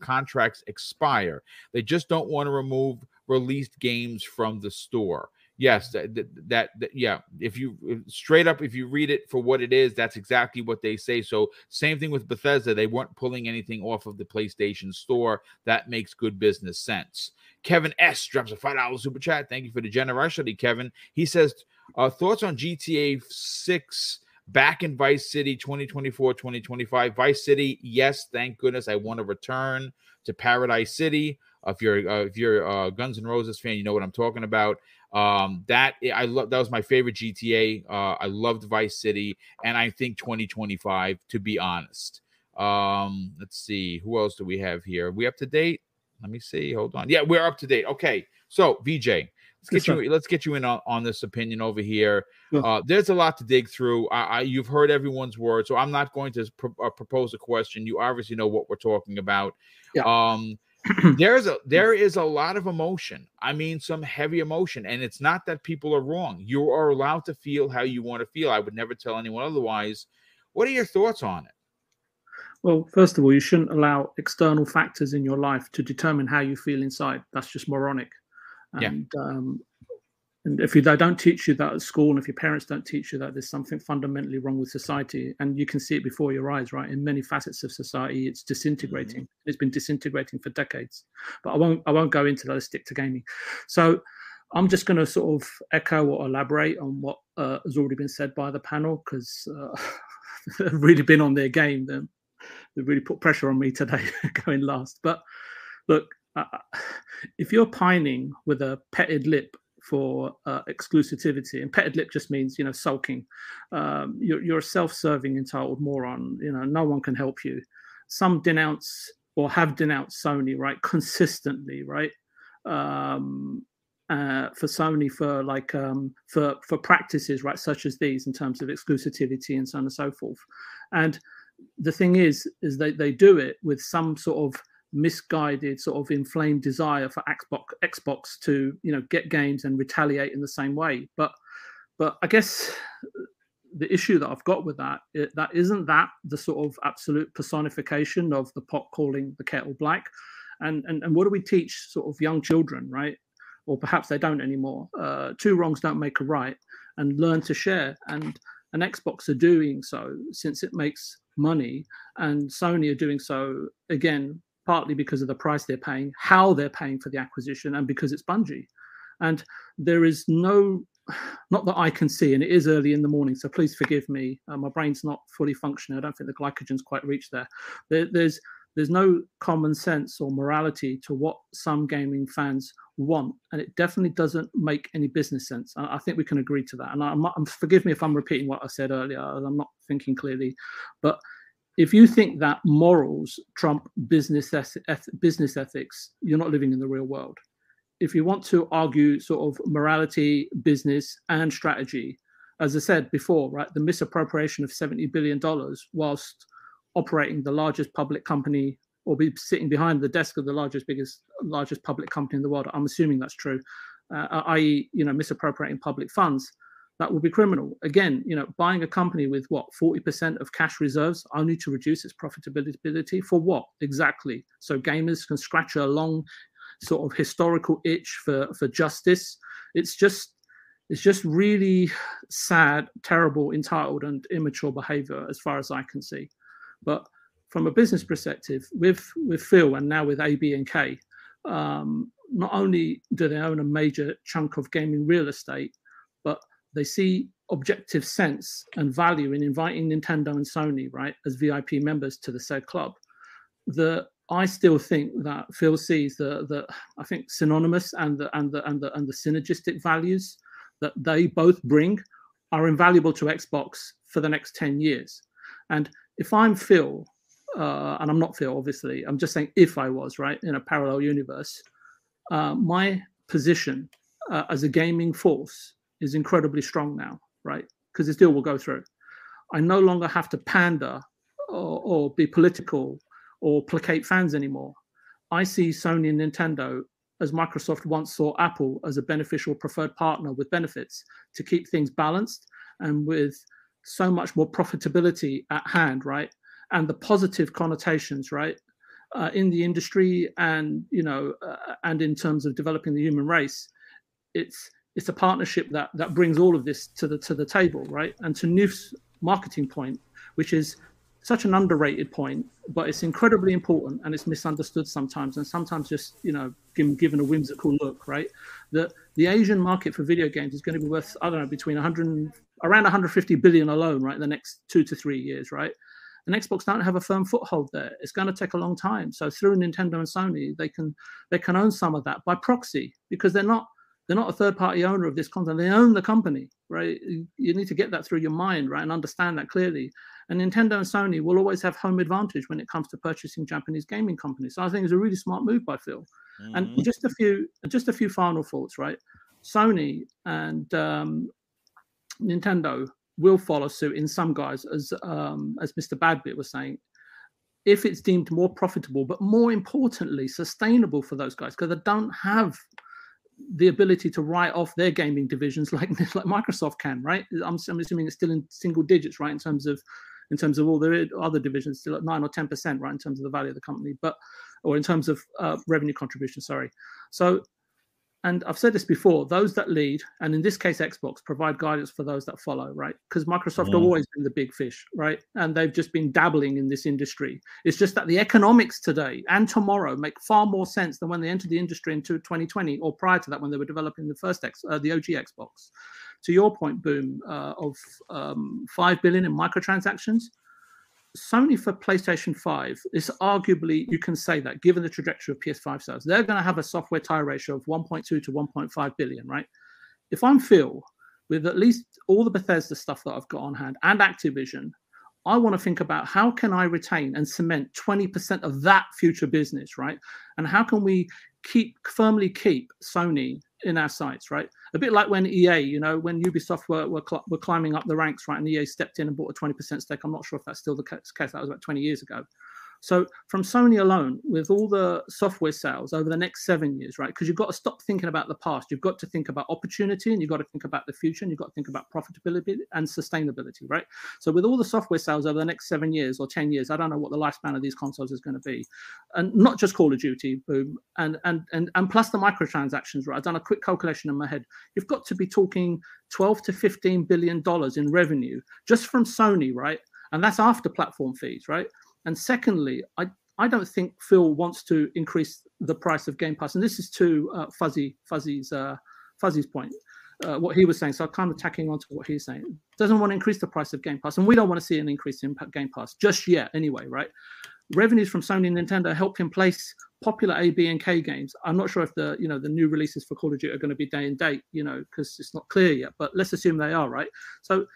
contracts expire. They just don't want to remove released games from the store yes that, that, that, yeah if you straight up if you read it for what it is that's exactly what they say. So same thing with bethesda they weren't pulling anything off of the playstation store. That makes good business sense. Kevin s drops a five dollar super chat. Thank you for the generosity kevin. He says uh, thoughts on gta 6 back in vice city 2024 2025 vice city yes thank goodness i want to return to paradise city. If you're uh, if you're a Guns N' Roses fan, you know what I'm talking about. Um, that I love that was my favorite GTA. Uh, I loved Vice City, and I think 2025, to be honest. Um, let's see, who else do we have here? Are we up to date? Let me see. Hold on. Yeah, we're up to date. Okay, so VJ, let's get you. Let's get you in on, on this opinion over here. Uh, there's a lot to dig through. I, I, you've heard everyone's word, so I'm not going to uh, propose a question. You obviously know what we're talking about. Yeah. Um, [CLEARS THROAT] there's a there is a lot of emotion. I mean, some heavy emotion, and it's not that people are wrong. You are allowed to feel how you want to feel. I would never tell anyone otherwise. What are your thoughts on it? Well, first of all, you shouldn't allow external factors in your life to determine how you feel inside. That's just moronic. And yeah. um, and if you, they don't teach you that at school, and if your parents don't teach you that, there's something fundamentally wrong with society, and you can see it before your eyes, right? In many facets of society, it's disintegrating. Mm-hmm. It's been disintegrating for decades. But I won't. I won't go into that. Let's stick to gaming. So, I'm just going to sort of echo or elaborate on what uh, has already been said by the panel because uh, [LAUGHS] they've really been on their game. They've, they've really put pressure on me today, [LAUGHS] going last. But look, uh, if you're pining with a petted lip for uh, exclusivity. And petted lip just means, you know, sulking. Um, you're, you're a self-serving entitled moron. You know, no one can help you. Some denounce or have denounced Sony, right, [LAUGHS] consistently, right? Um, uh, for Sony for like um, for for practices right such as these in terms of exclusivity and so on and so forth. And the thing is, is they they do it with some sort of misguided sort of inflamed desire for Xbox Xbox to you know get games and retaliate in the same way. But but I guess the issue that I've got with that it, that isn't that the sort of absolute personification of the pot calling the kettle black. And, and and what do we teach sort of young children, right? Or perhaps they don't anymore. Uh, two wrongs don't make a right, and learn to share. And and Xbox are doing so since it makes money, and Sony are doing so again partly because of the price they're paying, how they're paying for the acquisition, and because it's Bungie. And there is no, not that I can see, and it is early in the morning, so please forgive me. Uh, my brain's not fully functioning. I don't think the glycogen's quite reached there. there. There's there's no common sense or morality to what some gaming fans want, and it definitely doesn't make any business sense. I, I think we can agree to that. And I'm, I'm, forgive me if I'm repeating what I said earlier. I'm not thinking clearly, but if you think that morals trump business eth- business ethics, you're not living in the real world. If you want to argue sort of morality, business, and strategy, as I said before, right, the misappropriation of seventy billion dollars whilst operating the largest public company or be sitting behind the desk of the largest, biggest, largest public company in the world. I'm assuming that's true, uh, i.e., you know, misappropriating public funds that would be criminal. Again, you know, buying a company with what 40% of cash reserves only to reduce its profitability for what exactly? So gamers can scratch a long sort of historical itch for for justice. It's just it's just really sad, terrible, entitled, and immature behavior as far as I can see. But from a business perspective, with with Phil and now with AB and K, um, not only do they own a major chunk of gaming real estate, they see objective sense and value in inviting Nintendo and Sony, right, as VIP members to the said club. The I still think that Phil sees the the I think synonymous and the and the and the and the synergistic values that they both bring are invaluable to Xbox for the next 10 years. And if I'm Phil, uh, and I'm not Phil, obviously, I'm just saying if I was, right, in a parallel universe, uh, my position uh, as a gaming force is incredibly strong now, right? Because this deal will go through. I no longer have to pander or, or be political or placate fans anymore. I see Sony and Nintendo as Microsoft once saw Apple as a beneficial preferred partner with benefits to keep things balanced and with so much more profitability at hand, right? And the positive connotations, right, uh, in the industry and you know, uh, and in terms of developing the human race, it's it's a partnership that that brings all of this to the to the table, right? And to Newf's marketing point, which is such an underrated point, but it's incredibly important and it's misunderstood sometimes, and sometimes just you know given, a whimsical look, right? That the Asian market for video games is going to be worth I don't know between 100 around 150 billion alone, right? In the next two to three years, right? And Xbox don't have a firm foothold there. It's going to take a long time. So through Nintendo and Sony, they can they can own some of that by proxy because they're not they're not a third party owner of this content. They own the company, right? You need to get that through your mind, right, and understand that clearly. And Nintendo and Sony will always have home advantage when it comes to purchasing Japanese gaming companies. So I think it's a really smart move by Phil. Mm-hmm. And just a few, just a few final thoughts, right? Sony and um, Nintendo will follow suit in some guys, as um, as Mr. Badbit was saying, if it's deemed more profitable, but more importantly, sustainable for those guys, because they don't have the ability to write off their gaming divisions like [LAUGHS] like Microsoft can, right? I'm, I'm assuming it's still in single digits, right, in terms of in terms of all the other divisions, still at nine or ten percent, right, in terms of the value of the company, but or in terms of uh, revenue contribution. Sorry. So and I've said this before, those that lead, and in this case, Xbox, provide guidance for those that follow, right? Because Microsoft have always been the big fish, right? And they've just been dabbling in this industry. It's just that the economics today and tomorrow make far more sense than when they entered the industry in 2020 or prior to that when they were developing the first X, uh, the OG Xbox. To your point, Boom, uh, of um, 5 billion in microtransactions, Sony for PlayStation 5 is arguably, you can say that given the trajectory of PS5 sales, they're going to have a software tie ratio of 1.2 to 1.5 billion, right? If I'm Phil, with at least all the Bethesda stuff that I've got on hand and Activision, I want to think about how can I retain and cement 20% of that future business, right? And how can we keep firmly keep Sony in our sights, right? A bit like when EA, you know, when Ubisoft were were, cl- were climbing up the ranks, right, and EA stepped in and bought a 20% stake. I'm not sure if that's still the case. That was about 20 years ago. So from Sony alone, with all the software sales over the next seven years, right? Because you've got to stop thinking about the past. You've got to think about opportunity and you've got to think about the future and you've got to think about profitability and sustainability, right? So with all the software sales over the next seven years or 10 years, I don't know what the lifespan of these consoles is going to be. And not just Call of Duty, boom, and and and and plus the microtransactions, right? I've done a quick calculation in my head. You've got to be talking 12 to 15 billion dollars in revenue just from Sony, right? And that's after platform fees, right? And secondly, I, I don't think Phil wants to increase the price of Game Pass. And this is to uh, Fuzzy Fuzzy's uh, Fuzzy's point, uh, what he was saying. So I'm kind of tacking onto what he's saying. Doesn't want to increase the price of Game Pass, and we don't want to see an increase in Game Pass just yet, anyway, right? Revenues from Sony and Nintendo help him place popular A, B, and K games. I'm not sure if the you know the new releases for Call of Duty are going to be day and date, you know, because it's not clear yet. But let's assume they are, right? So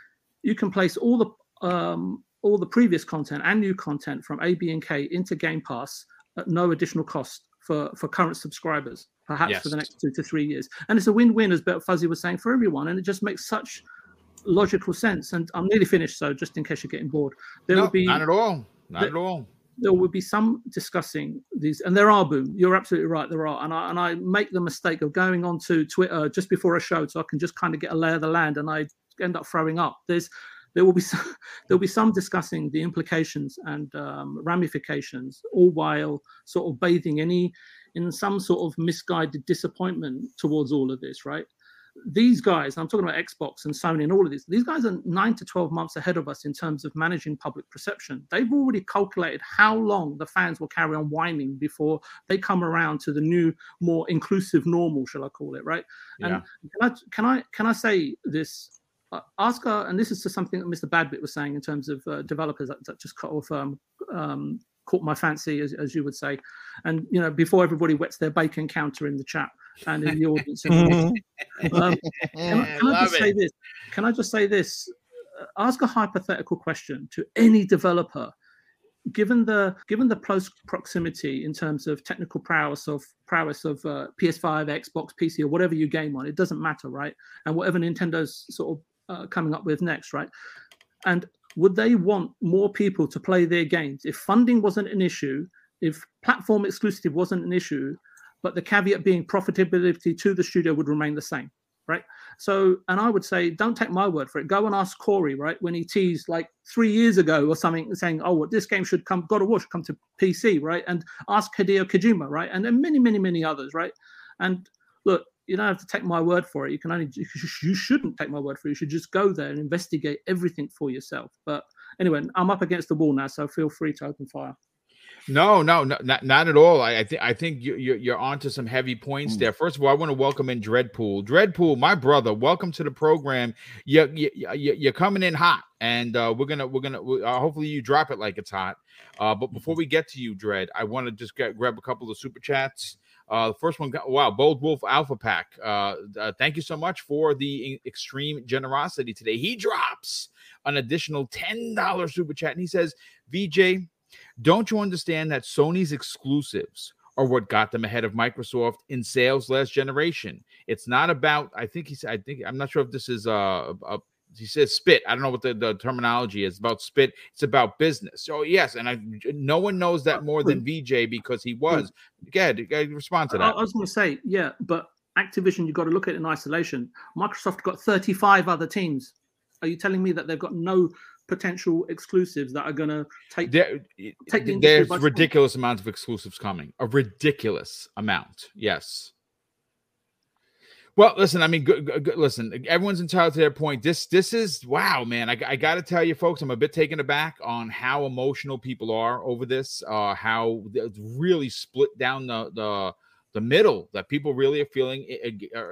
you can place all the um, all the previous content and new content from A, B, and K into Game Pass at no additional cost for, for current subscribers, perhaps yes. for the next two to three years. And it's a win-win, as Bert Fuzzy was saying, for everyone. And it just makes such logical sense. And I'm nearly finished, so just in case you're getting bored, there no, will be not at all, not there, at all. There will be some discussing these, and there are boom. You're absolutely right. There are, and I and I make the mistake of going onto Twitter just before a show, so I can just kind of get a lay of the land, and I end up throwing up. There's there will be some, [LAUGHS] there will be some discussing the implications and um, ramifications, all while sort of bathing any in some sort of misguided disappointment towards all of this, right? These guys, I'm talking about Xbox and Sony and all of this, these guys are nine to 12 months ahead of us in terms of managing public perception. They've already calculated how long the fans will carry on whining before they come around to the new, more inclusive normal, shall I call it, right? Yeah. And can I, can I, can I say this ask her, and this is to something that Mr. Badbit was saying in terms of uh, developers that, that, just cut off, um, um, caught my fancy, as, as, you would say. And you know, before everybody wets their bacon counter in the chat and in the audience. [LAUGHS] um, can, can I just it. say this? Can I just say this? Uh, ask a hypothetical question to any developer given the given the close proximity in terms of technical prowess of prowess of uh, PS5, Xbox, PC, or whatever you game on, it doesn't matter, right? And whatever Nintendo's sort of uh, coming up with next, right? And would they want more people to play their games if funding wasn't an issue, if platform exclusive wasn't an issue, but the caveat being profitability to the studio would remain the same, right? So, and I would say, don't take my word for it. Go and ask Cory, right, when he teased like three years ago or something, saying, "Oh, well, this game should come, God of War should come to PC," right? And ask Hideo Kojima, right, and then many, many, many others, right? And look, you don't have to take my word for it. You can only you shouldn't take my word for it. You should just go there and investigate everything for yourself. But anyway, I'm up against the wall now, so feel free to open fire. No, no, no not, not at all. I, I think I think you, you're you're onto some heavy points mm. there. First of all, I want to welcome in Dreadpool. Dreadpool, my brother, welcome to the program. You, you, you are coming in hot, and uh, we're gonna we're gonna uh, hopefully you drop it like it's hot. Uh, but before we get to you, Dread, I want to just get, grab a couple of super chats. Uh, the first one, wow, Bold Wolf Alpha Pack. Uh, uh, thank you so much for the extreme generosity today. He drops an additional $10 super chat and he says, VJ, don't you understand that Sony's exclusives are what got them ahead of Microsoft in sales last generation? It's not about, I think he's, I think, I'm not sure if this is a, a he says spit. I don't know what the, the terminology is about spit. It's about business. So yes, and I no one knows that more than VJ because he was. Go ahead, go ahead respond to that. I was going to say yeah, but Activision you've got to look at it in isolation. Microsoft got 35 other teams. Are you telling me that they've got no potential exclusives that are going to take there, take the there's ridiculous amounts of exclusives coming a ridiculous amount yes well, listen. I mean, good, listen. Everyone's entitled to their point. This, this is wow, man. I, I got to tell you, folks, I'm a bit taken aback on how emotional people are over this. Uh, how it's really split down the the the middle. That people really are feeling,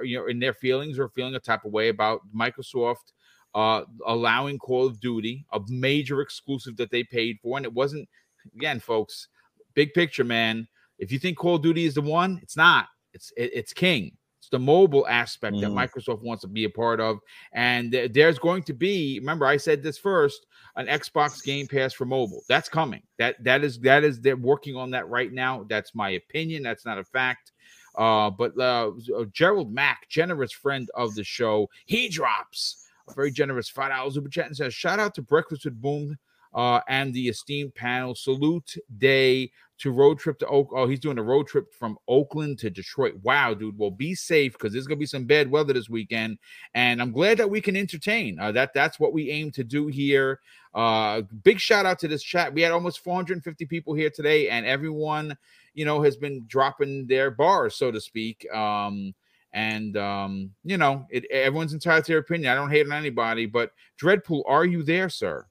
you know, in their feelings or feeling a type of way about Microsoft uh, allowing Call of Duty, a major exclusive that they paid for, and it wasn't. Again, folks, big picture, man. If you think Call of Duty is the one, it's not. It's it, it's King the mobile aspect mm. that Microsoft wants to be a part of. And th- there's going to be, remember, I said this first, an Xbox Game Pass for mobile. That's coming. That that is that is they're working on that right now. That's my opinion. That's not a fact. Uh, but uh, uh, Gerald Mack, generous friend of the show, he drops a very generous five dollars super chat and says, "Shout out to Breakfast with Boom uh, and the esteemed panel. Salute day to road trip to Oak. Oh, he's doing a road trip from Oakland to Detroit. Wow, dude. Well, be safe because there's gonna be some bad weather this weekend, and I'm glad that we can entertain. Uh, that that's what we aim to do here. Uh, big shout out to this chat. We had almost 450 people here today, and everyone, you know, has been dropping their bars, so to speak. Um, and um, you know, it everyone's entitled to their opinion. I don't hate on anybody, but Dreadpool, are you there, sir?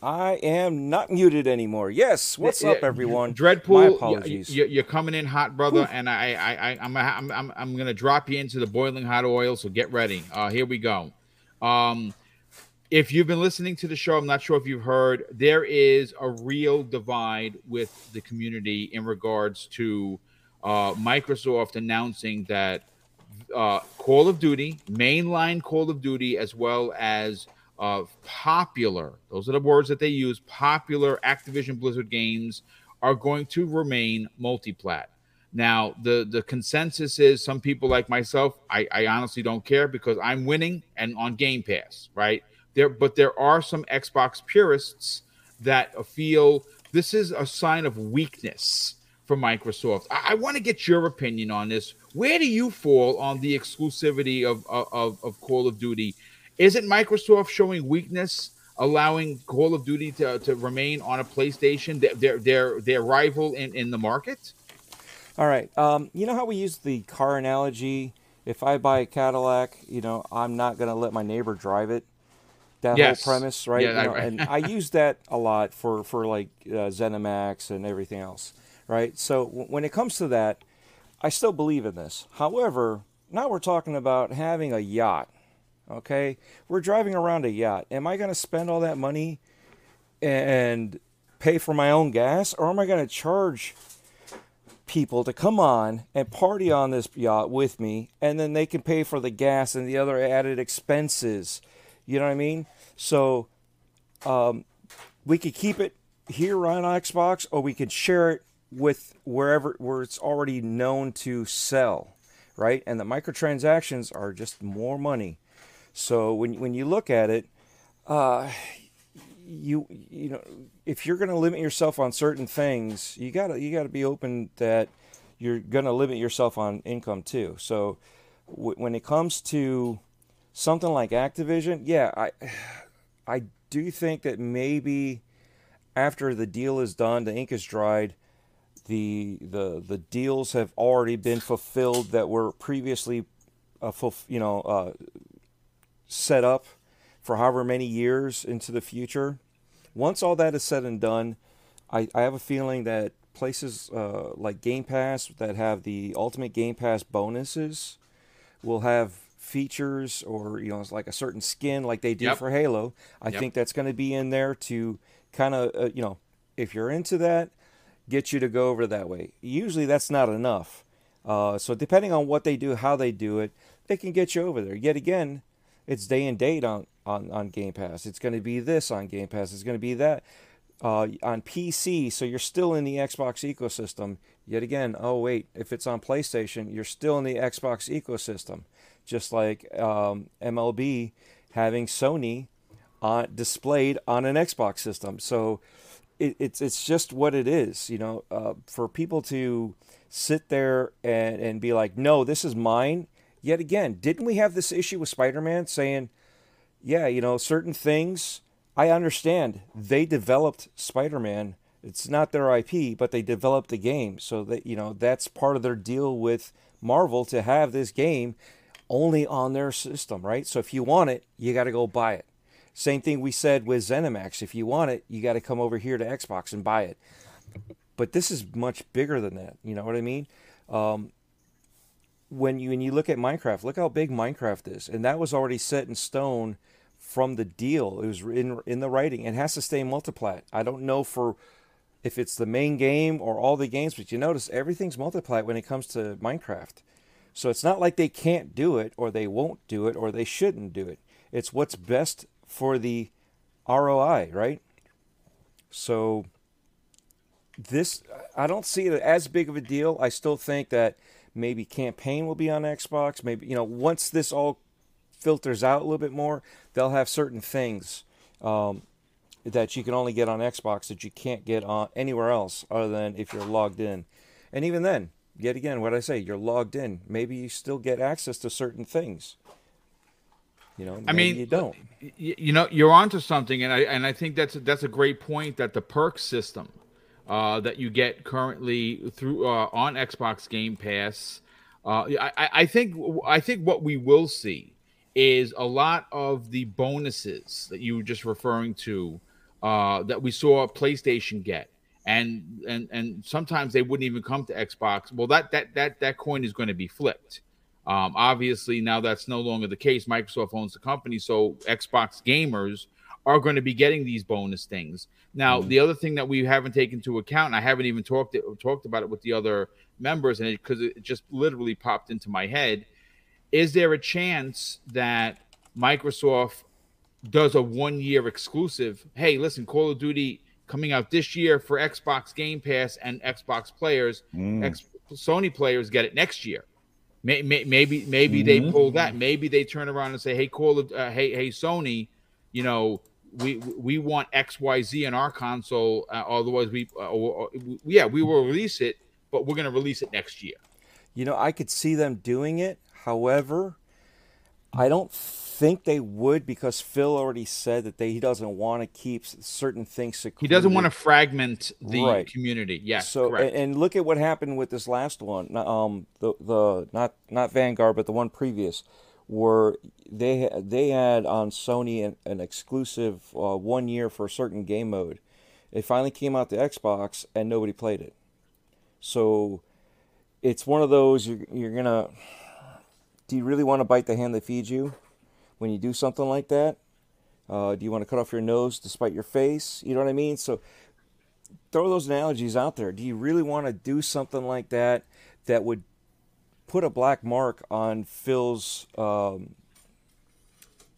I am not muted anymore. Yes, what's up, everyone? Dreadpool, My apologies. You're coming in hot, brother, Oof. and I, I, I, I'm, I'm, I'm, I'm gonna drop you into the boiling hot oil. So get ready. Uh, here we go. Um, if you've been listening to the show, I'm not sure if you've heard, there is a real divide with the community in regards to uh, Microsoft announcing that uh, Call of Duty, mainline Call of Duty, as well as of popular, those are the words that they use, popular Activision Blizzard games are going to remain multiplat. Now, the the consensus is some people like myself, I, I honestly don't care because I'm winning and on Game Pass, right? There, but there are some Xbox purists that feel this is a sign of weakness for Microsoft. I, I want to get your opinion on this. Where do you fall on the exclusivity of, of, of Call of Duty isn't Microsoft showing weakness, allowing Call of Duty to, to remain on a PlayStation, their their their rival in, in the market? All right. Um, you know how we use the car analogy? If I buy a Cadillac, you know, I'm not going to let my neighbor drive it. That yes. whole premise, right? Yeah, you know, I, and [LAUGHS] I use that a lot for for like uh, ZeniMax and everything else, right? So w- when it comes to that, I still believe in this. However, now we're talking about having a yacht Okay, we're driving around a yacht. Am I going to spend all that money and pay for my own gas, or am I going to charge people to come on and party on this yacht with me, and then they can pay for the gas and the other added expenses? You know what I mean? So um, we could keep it here on Xbox, or we could share it with wherever where it's already known to sell, right? And the microtransactions are just more money. So when when you look at it, uh, you you know if you're going to limit yourself on certain things, you gotta you gotta be open that you're going to limit yourself on income too. So w- when it comes to something like Activision, yeah, I I do think that maybe after the deal is done, the ink is dried, the the the deals have already been fulfilled that were previously, uh, fulf- you know, uh, set up for however many years into the future. Once all that is said and done, I, I have a feeling that places uh, like Game Pass that have the Ultimate Game Pass bonuses will have features or you know it's like a certain skin like they do yep. for Halo. I yep. think that's going to be in there to kind of uh, you know if you're into that, get you to go over that way. Usually that's not enough. Uh, so depending on what they do, how they do it, they can get you over there. Yet again, it's day and date on, on, on Game Pass. It's going to be this on Game Pass. It's going to be that uh, on PC. So you're still in the Xbox ecosystem. Yet again, oh wait, if it's on PlayStation, you're still in the Xbox ecosystem. Just like um, MLB having Sony on displayed on an Xbox system. So it, it's it's just what it is. You know, uh, for people to sit there and, and be like, no, this is mine yet again, didn't we have this issue with Spider Man saying, yeah, you know, certain things, I understand they developed Spider Man. It's not their IP, but they developed the game. So that, you know, that's part of their deal with Marvel to have this game only on their system, right? So if you want it, you got to go buy it. Same thing we said with ZeniMax. If you want it, you got to come over here to Xbox and buy it. But this is much bigger than that. You know what I mean? Um, when you when you look at Minecraft, look how big Minecraft is, and that was already set in stone from the deal. It was in in the writing. It has to stay multiplat. I don't know for if it's the main game or all the games, but you notice everything's multiplat when it comes to Minecraft. So it's not like they can't do it or they won't do it or they shouldn't do it. It's what's best for the ROI, right? So this I don't see it as big of a deal. I still think that maybe campaign will be on Xbox. Maybe you know once this all filters out a little bit more, they'll have certain things um, that you can only get on Xbox that you can't get on anywhere else other than if you're logged in. And even then, yet again, what I say, you're logged in. Maybe you still get access to certain things. You know, I mean, you don't. You know, you're onto something, and I and I think that's that's a great point. That the perk system uh, that you get currently through uh, on Xbox Game Pass, uh, I, I think I think what we will see is a lot of the bonuses that you were just referring to uh, that we saw PlayStation get, and and and sometimes they wouldn't even come to Xbox. Well, that that that that coin is going to be flipped. Um, obviously, now that's no longer the case. Microsoft owns the company, so Xbox gamers are going to be getting these bonus things. Now, mm-hmm. the other thing that we haven't taken into account, I haven't even talked talked about it with the other members, and because it, it just literally popped into my head, is there a chance that Microsoft does a one year exclusive? Hey, listen, Call of Duty coming out this year for Xbox Game Pass and Xbox players. Mm. X, Sony players get it next year. Maybe maybe maybe mm-hmm. they pull that. Maybe they turn around and say, "Hey, Call of uh, hey hey Sony, you know." We, we want X Y Z in our console. Uh, otherwise, we uh, or, yeah we will release it, but we're going to release it next year. You know, I could see them doing it. However, I don't think they would because Phil already said that they, he doesn't want to keep certain things secluded. He doesn't want to fragment the right. community. Yes. So and, and, look at what happened with this last one. Um, the the not not Vanguard, but the one previous, where they they had on Sony an, an exclusive uh, one year for a certain game mode. It finally came out to Xbox and nobody played it. So it's one of those you're, you're gonna. Do you really want to bite the hand that feeds you? when you do something like that? Uh, do you want to cut off your nose despite your face? You know what I mean? So throw those analogies out there. Do you really want to do something like that that would put a black mark on Phil's um,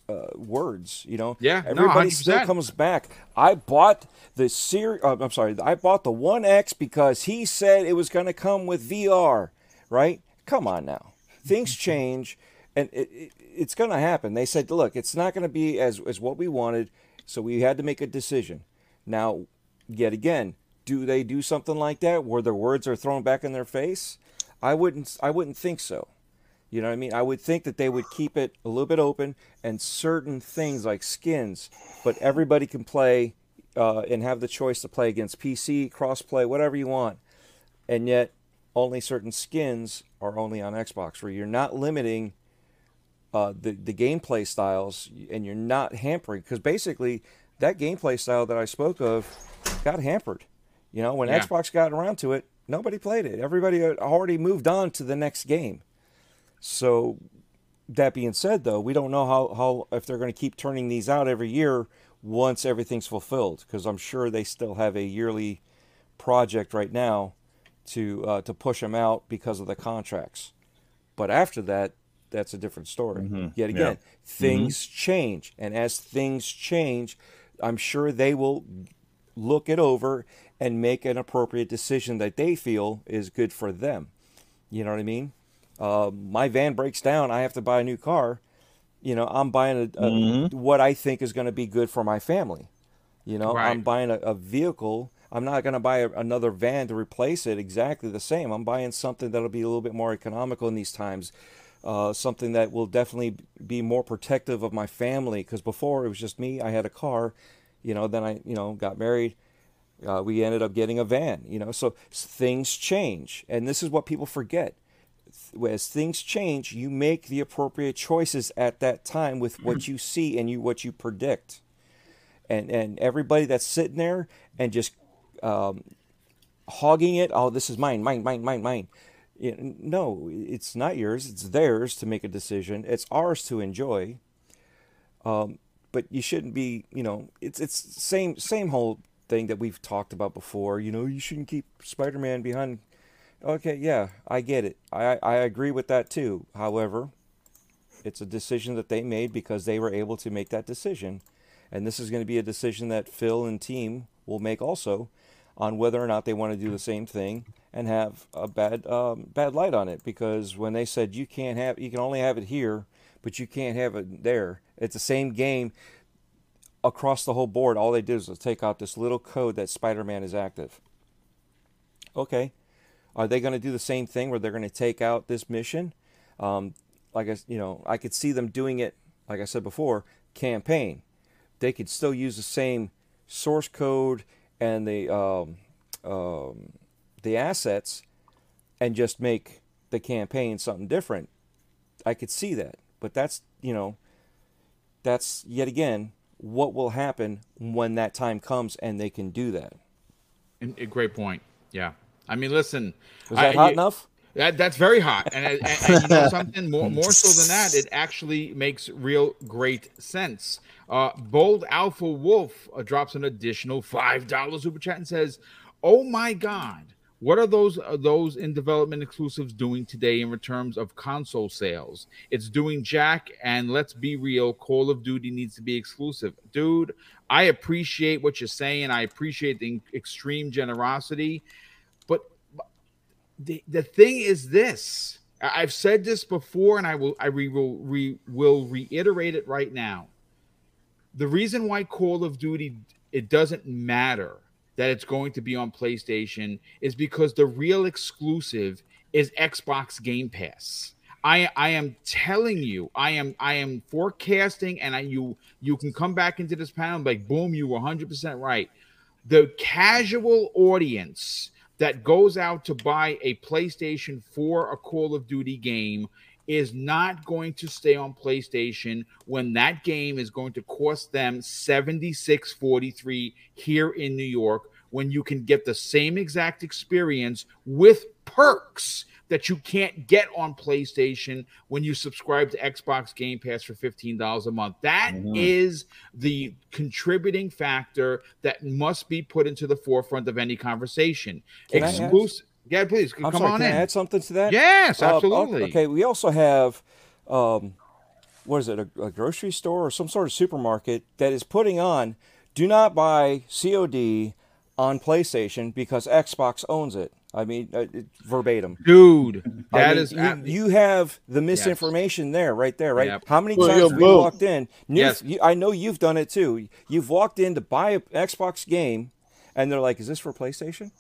uh, words? You know, yeah. Everybody no, still comes back. I bought the series. Uh, I'm sorry. I bought the One X because he said it was going to come with VR. Right? Come on now. Things [LAUGHS] change, and it, it, it's going to happen. They said, look, it's not going to be as, as what we wanted, so we had to make a decision. Now, yet again, do they do something like that where their words are thrown back in their face? I wouldn't. I wouldn't think so. You know what I mean? I would think that they would keep it a little bit open and certain things like skins, but everybody can play uh, and have the choice to play against PC, crossplay, whatever you want. And yet, only certain skins are only on Xbox, where you're not limiting uh, the the gameplay styles, and you're not hampering because basically that gameplay style that I spoke of got hampered. You know, when yeah. Xbox got around to it, nobody played it. Everybody already moved on to the next game. So that being said, though, we don't know how, how if they're going to keep turning these out every year once everything's fulfilled, because I'm sure they still have a yearly project right now to uh, to push them out because of the contracts. But after that, that's a different story. Mm-hmm. Yet again, yeah. things mm-hmm. change, and as things change, I'm sure they will look it over and make an appropriate decision that they feel is good for them. You know what I mean? Uh, my van breaks down, I have to buy a new car. You know, I'm buying a, a mm-hmm. what I think is going to be good for my family. You know, right. I'm buying a, a vehicle. I'm not going to buy a, another van to replace it exactly the same. I'm buying something that'll be a little bit more economical in these times uh, something that will definitely be more protective of my family. Because before it was just me, I had a car, you know. Then I, you know, got married. Uh, we ended up getting a van, you know. So things change, and this is what people forget. As things change, you make the appropriate choices at that time with what [CLEARS THROAT] you see and you what you predict. And and everybody that's sitting there and just um, hogging it, oh, this is mine, mine, mine, mine, mine you know, no, it's not yours. It's theirs to make a decision. It's ours to enjoy. Um, but you shouldn't be, you know, it's it's same same whole thing that we've talked about before. You know, you shouldn't keep Spider-Man behind. Okay, yeah, I get it. I I agree with that too. However, it's a decision that they made because they were able to make that decision, and this is going to be a decision that Phil and team will make also. on whether or not they want to do the same thing and have a bad um, bad light on it because when they said you can't have you can only have it here but you can't have it there. It's the same game across the whole board. All they did was take out this little code that spider-man is active. Okay. Are they going to do the same thing where they're going to take out this mission? Um, like I, you know i could see them doing it like i said before campaign. They could still use the same source code and the um, um, the assets and just make the campaign something different. I could see that, but that's you know, that's yet again what will happen when that time comes and they can do that. And, a great point. Yeah, I mean, listen, is that I, hot you, enough? That, that's very hot, and, and, and, you know [LAUGHS] something more more so than that, it actually makes real great sense. Uh, Bold Alpha Wolf uh, drops an additional five dollars super chat and says, "Oh my God, what are those uh, those in development exclusives doing today in terms of console sales? It's doing jack, and let's be real, Call of Duty needs to be exclusive, dude. I appreciate what you're saying. I appreciate the extreme generosity, but the the thing is this." I've said this before, and I will I re, will re, will reiterate it right now the reason why Call of Duty it doesn't matter that it's going to be on PlayStation is because the real exclusive is Xbox Game Pass. I I am telling you, I am I am forecasting, and I you you can come back into this panel like boom, you were 100 percent right. The casual audience that goes out to buy a PlayStation for a Call of Duty game is not going to stay on PlayStation when that game is going to cost them 76.43 here in New York when you can get the same exact experience with perks that you can't get on PlayStation when you subscribe to Xbox Game Pass for $15 a month. That mm-hmm. is the contributing factor that must be put into the forefront of any conversation. Can Exclusive yeah, please I'm come sorry, on can in. I add something to that? Yes, uh, absolutely. Uh, okay, we also have, um, what is it, a, a, grocery store or some sort of supermarket that is putting on do not buy COD on PlayStation because Xbox owns it. I mean, uh, verbatim, dude. That I mean, is you, you, have the misinformation yes. there, right there, right. Yep. How many times have we walked in? yes. You, I know you've done it too. You've walked in to buy an Xbox game, and they're like, "Is this for PlayStation?"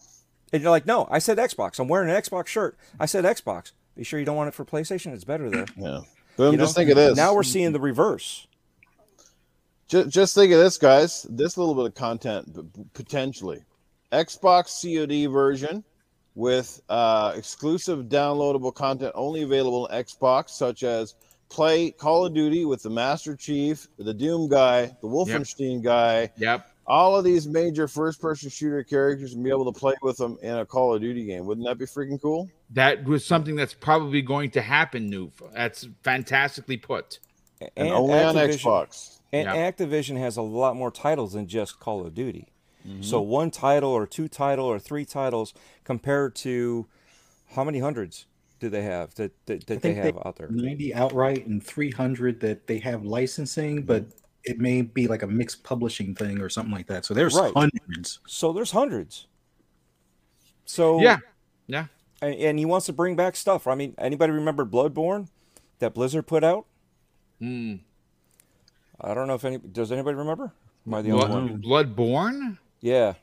And you're like, no, I said Xbox. I'm wearing an Xbox shirt. I said Xbox. Are you sure you don't want it for PlayStation? It's better there. Yeah. Boom, you just think of this. Now we're seeing the reverse. Just, just think of this, guys. This little bit of content potentially. Xbox COD version with uh, exclusive downloadable content only available on Xbox, such as play Call of Duty with the Master Chief, the Doom guy, the Wolfenstein yep. guy. Yep all of these major first person shooter characters and be able to play with them in a Call of Duty game. Wouldn't that be freaking cool? That was something that's probably going to happen, New. That's fantastically put. And, and only Activision, on Xbox. And yeah. Activision has a lot more titles than just Call of Duty. Mm-hmm. So one title or two title or three titles compared to how many hundreds do they have that, that, that they have they, out there? 90 outright and 300 that they have licensing, but it may be like a mixed publishing thing or something like that. So there's right. hundreds. So there's hundreds. So yeah, yeah. And, and, he wants to bring back stuff. I mean, anybody remember Blackthorne that Blizzard put out? Hmm. I don't know if any. Does anybody remember? Am I the Blood, only one? Blackthorne? Yeah.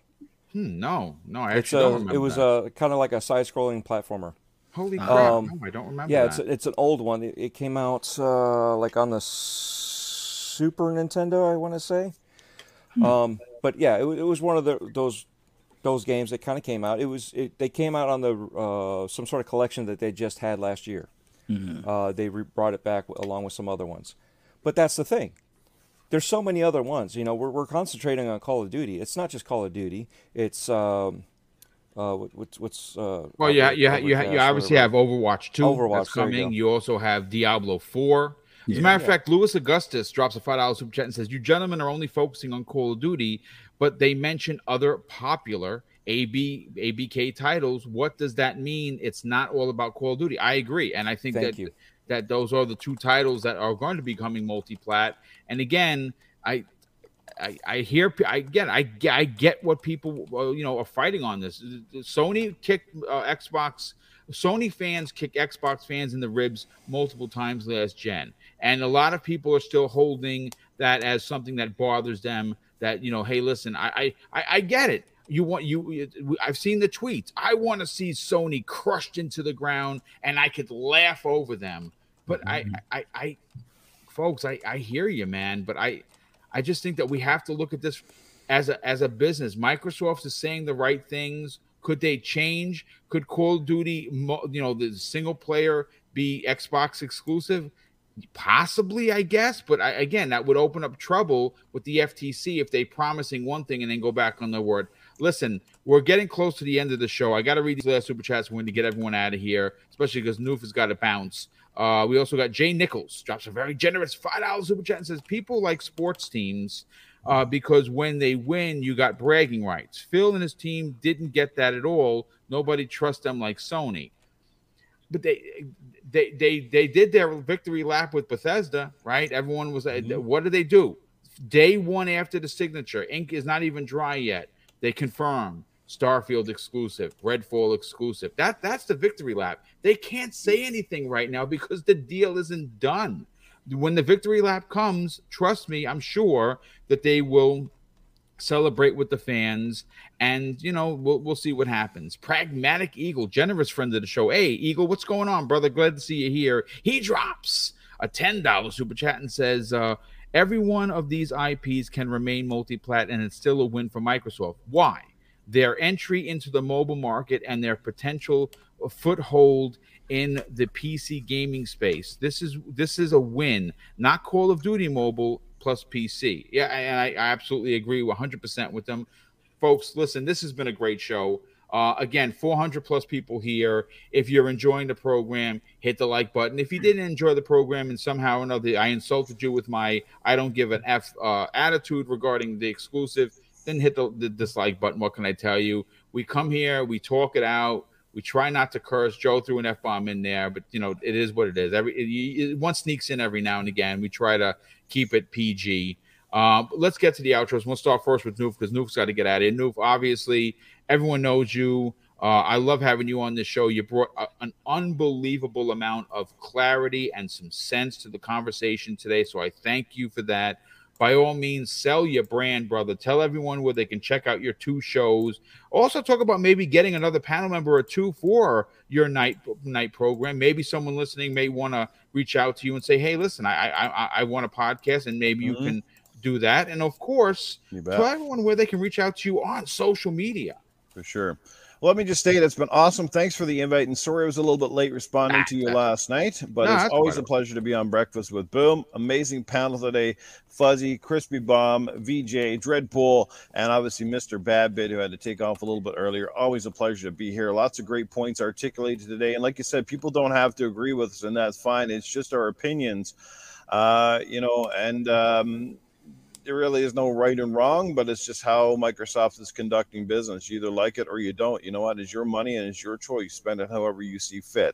Hmm, no, no, I actually a, don't remember. It was that. a kind of like a side-scrolling platformer. Holy crap! Um, no, I don't remember. Yeah, that. it's it's an old one. It, it came out uh, like on the Super Nintendo, I want to say. Hmm. Um, but yeah, it, it, was one of the those those games that kind of came out. It was it, they came out on the uh, some sort of collection that they just had last year. Mm-hmm. Uh, they re- brought it back along with some other ones. But that's the thing. There's so many other ones. You know, we're we're concentrating on Call of Duty. It's not just Call of Duty. It's um, uh, what's what's uh, well, yeah, you you, you, you obviously have Overwatch two. Overwatch that's coming. You, you, also have Diablo four. As yeah, a matter of fact, Louis Augustus drops a five dollars super chat and says, "You gentlemen are only focusing on Call of Duty, but they mention other popular AB ABK titles. What does that mean? It's not all about Call of Duty. I agree, and I think Thank that you. That those are the two titles that are going to be coming multi-plat. And again, I I, I hear I again I I get what people you know are fighting on this. Sony kicked uh, Xbox. Sony fans kick Xbox fans in the ribs multiple times last gen, and a lot of people are still holding that as something that bothers them. That you know, hey, listen, I I I get it. You want you? I've seen the tweets. I want to see Sony crushed into the ground, and I could laugh over them. But mm-hmm. I, I, I, folks, I, I hear you, man. But I, I just think that we have to look at this as a as a business. Microsoft is saying the right things. Could they change? Could Call of Duty, you know, the single player be Xbox exclusive? Possibly, I guess. But I, again, that would open up trouble with the FTC if they promising one thing and then go back on their word. Listen, we're getting close to the end of the show. I got to read these last super chats when to get everyone out of here, especially because Noof has got to bounce. Uh, we also got Jay Nichols drops a very generous five dollars super chat and says people like sports teams uh, because when they win, you got bragging rights. Phil and his team didn't get that at all. Nobody trusts them like Sony, but they they they they did their victory lap with Bethesda, right? Everyone was. Mm-hmm. What did they do? Day one after the signature, ink is not even dry yet. They confirm Starfield exclusive, Redfall exclusive. That that's the victory lap. They can't say anything right now because the deal isn't done. When the victory lap comes, trust me, I'm sure that they will celebrate with the fans and you know we'll, we'll see what happens pragmatic eagle generous friend of the show hey eagle what's going on brother glad to see you here he drops a $10 super chat and says uh every one of these ips can remain multi-plat and it's still a win for microsoft why their entry into the mobile market and their potential foothold in the PC gaming space. This is this is a win, not Call of Duty Mobile plus PC. Yeah, and I, I absolutely agree 100% with them. Folks, listen, this has been a great show. Uh, again, 400 plus people here. If you're enjoying the program, hit the like button. If you didn't enjoy the program and somehow or another I insulted you with my I don't give an F uh, attitude regarding the exclusive, then hit the, the dislike button. What can I tell you? We come here, we talk it out. We try not to curse. Joe threw an f bomb in there, but you know it is what it is. Every it, it, one sneaks in every now and again. We try to keep it PG. Uh, let's get to the outros. We'll start first with Noof because Noof's got to get out of here. Noof, obviously, everyone knows you. Uh, I love having you on this show. You brought a, an unbelievable amount of clarity and some sense to the conversation today. So I thank you for that by all means, sell your brand, brother. Tell everyone where they can check out your two shows. Also, talk about maybe getting another panel member or two for your night night program. Maybe someone listening may want to reach out to you and say, "Hey, listen, I I I want a podcast, and maybe mm-hmm. you can do that." And of course, tell everyone where they can reach out to you on social media. For sure. Let me just state it's been awesome. Thanks for the invite. And sorry I was a little bit late responding to you last night, but it's always a pleasure to be on Breakfast with Boom. Amazing panel today. Fuzzy, Crispy Bomb, VJ, Dreadpool, and obviously Mr. Badbit, who had to take off a little bit earlier. Always a pleasure to be here. Lots of great points articulated today. And like you said, people don't have to agree with us, and that's fine. It's just our opinions. Uh, you know, and um, there really is no right and wrong, but it's just how Microsoft is conducting business. You either like it or you don't. You know what? It's your money and it's your choice. Spend it however you see fit.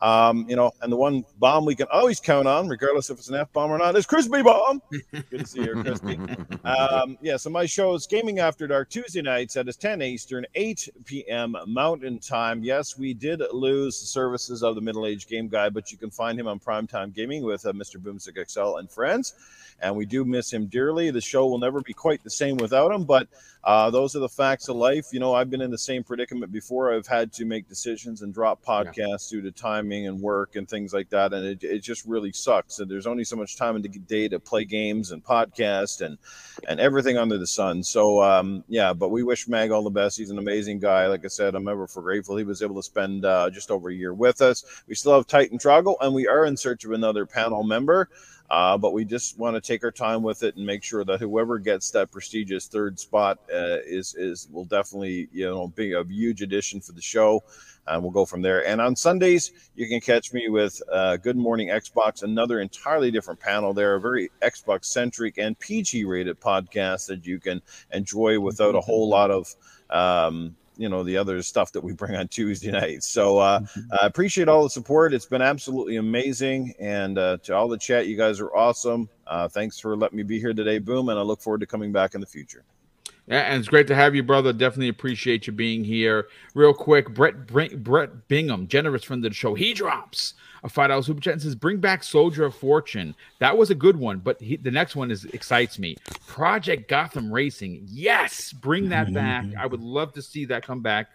Um, you know, and the one bomb we can always count on, regardless if it's an F bomb or not, is Crispy Bomb. [LAUGHS] Good to see you, Crispy. Um, yeah, so my show is Gaming After Dark Tuesday nights at 10 Eastern, 8 p.m. Mountain Time. Yes, we did lose the services of the middle aged Game Guy, but you can find him on Primetime Gaming with uh, Mr. Boomstick XL and friends and we do miss him dearly. The show will never be quite the same without him, but uh, those are the facts of life. You know, I've been in the same predicament before. I've had to make decisions and drop podcasts yeah. due to timing and work and things like that, and it, it just really sucks. And there's only so much time in the day to play games and podcast and and everything under the sun. So um, yeah, but we wish Mag all the best. He's an amazing guy. Like I said, I'm ever for grateful he was able to spend uh, just over a year with us. We still have Titan Troggle, and we are in search of another panel member. Uh, but we just want to take our time with it and make sure that whoever gets that prestigious third spot uh, is is will definitely you know be a huge addition for the show. And we'll go from there. And on Sundays, you can catch me with uh, Good Morning Xbox, another entirely different panel there, a very Xbox centric and PG rated podcast that you can enjoy without a whole lot of um, you know the other stuff that we bring on Tuesday nights. So uh, mm-hmm. I appreciate all the support. It's been absolutely amazing, and uh, to all the chat, you guys are awesome. Uh, thanks for letting me be here today, Boom, and I look forward to coming back in the future. Yeah, and it's great to have you, brother. Definitely appreciate you being here. Real quick, Brett Brett, Brett Bingham, generous friend of the show, he drops a five dollars super chat and says, "Bring back Soldier of Fortune." That was a good one, but he, the next one is excites me. Project Gotham Racing, yes, bring that back. I would love to see that come back.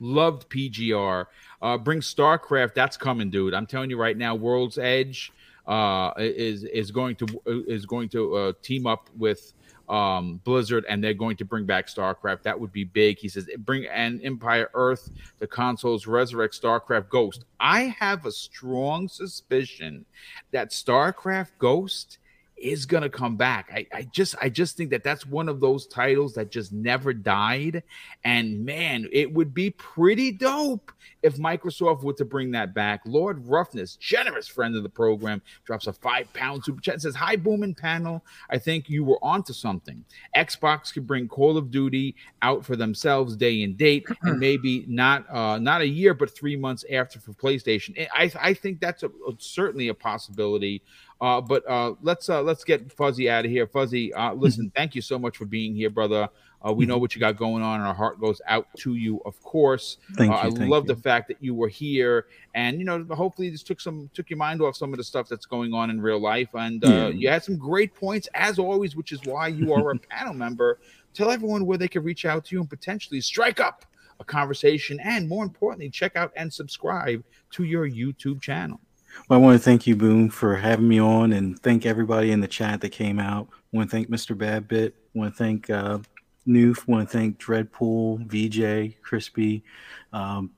Loved PGR. Uh, bring StarCraft. That's coming, dude. I'm telling you right now. World's Edge uh, is is going to is going to uh, team up with um, Blizzard, and they're going to bring back StarCraft. That would be big. He says, bring an Empire Earth, the consoles, resurrect StarCraft Ghost. I have a strong suspicion that StarCraft Ghost is gonna come back. I, I just I just think that that's one of those titles that just never died. And man, it would be pretty dope if Microsoft were to bring that back. Lord Roughness, generous friend of the program, drops a five pound super chat and says, Hi, Booming panel. I think you were onto something. Xbox could bring Call of Duty out for themselves day and date, and [CLEARS THROAT] maybe not uh not a year, but three months after for PlayStation. I, I think that's a, a, certainly a possibility. Uh, but uh, let's uh, let's get Fuzzy out of here. Fuzzy, uh, [LAUGHS] listen, thank you so much for being here, brother. Uh, we know what you got going on, and our heart goes out to you, of course. Thank uh, you. I thank love you. the fact that you were here, and you know, hopefully, this took some took your mind off some of the stuff that's going on in real life, and uh, Yeah. you had some great points as always, which is why you are a [LAUGHS] panel member. Tell everyone where they can reach out to you and potentially strike up a conversation, and more importantly, check out and subscribe to your YouTube channel. Well, I want to thank you, Boom, for having me on, and thank everybody in the chat that came out. I want to thank Mr. Badbit. I want to thank uh, Noof. I want to thank Dreadpool, VJ, Crispy, um,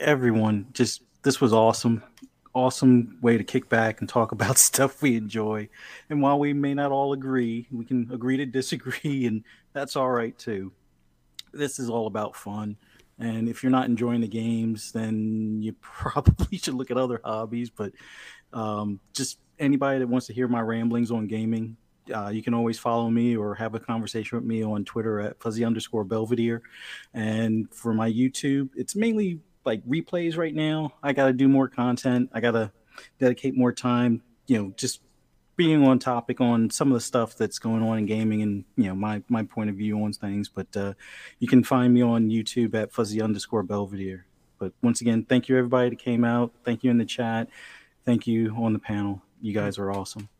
everyone. Just this was awesome, awesome way to kick back and talk [LAUGHS] about stuff we enjoy. And while we may not all agree, we can agree to disagree, [LAUGHS] and that's all right too. This is all about fun. And if you're not enjoying the games, then you [LAUGHS] probably should look at other hobbies. But um, just anybody that wants to hear my ramblings on gaming, uh, you can always follow me or have a conversation with me on Twitter at fuzzy underscore Belvedere. And for my YouTube, it's mainly like replays right now. I got to do more content. I got to dedicate more time, you know, just being on topic on some of the stuff that's going on in gaming and you know my my point of view on things but uh you can find me on youtube at fuzzy underscore belvedere but once again thank you everybody that came out thank you in the chat thank you on the panel you guys are awesome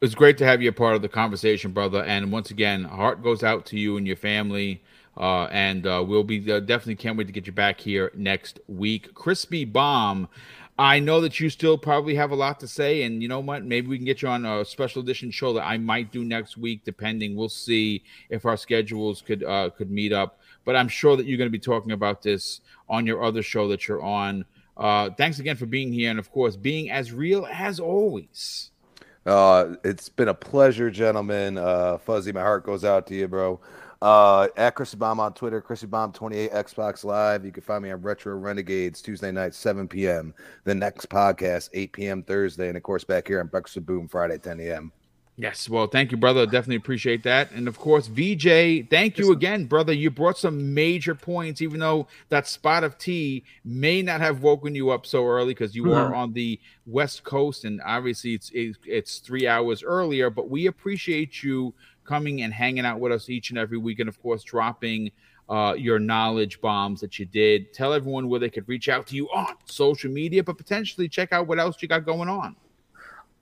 It's great to have you a part of the conversation, brother. And once again, heart goes out to you and your family. Uh, and uh, we'll be uh, definitely can't wait to get you back here next week. Crispy Bomb. I know that you still probably have a lot to say, and you know what? Maybe we can get you on a special edition show that I might do next week, depending. We'll see if our schedules could uh, could meet up. But I'm sure that you're going to be talking about this on your other show that you're on. Uh, thanks again for being here, and of course, being as real as always. Uh, it's been a pleasure, gentlemen. Uh, Fuzzy, my heart goes out to you, bro. Uh, at Crispy Bomb on Twitter, Crispy Bomb 28 Xbox Live. You can find me on Retro Renegades Tuesday night, 7 p.m. The next podcast, 8 p.m. Thursday, and of course back here on Breakfast with Boom Friday, 10 a.m. Yes, well, thank you, brother. Definitely appreciate that. And of course, VJ, thank you again, brother. You brought some major points, even though that spot of tea may not have woken you up so early because you are on the West Coast, and obviously it's it's, it's three hours earlier. But we appreciate you coming and hanging out with us each and every week, and of course, dropping uh, your knowledge bombs that you did. Tell everyone where they could reach out to you on social media, but potentially check out what else you got going on.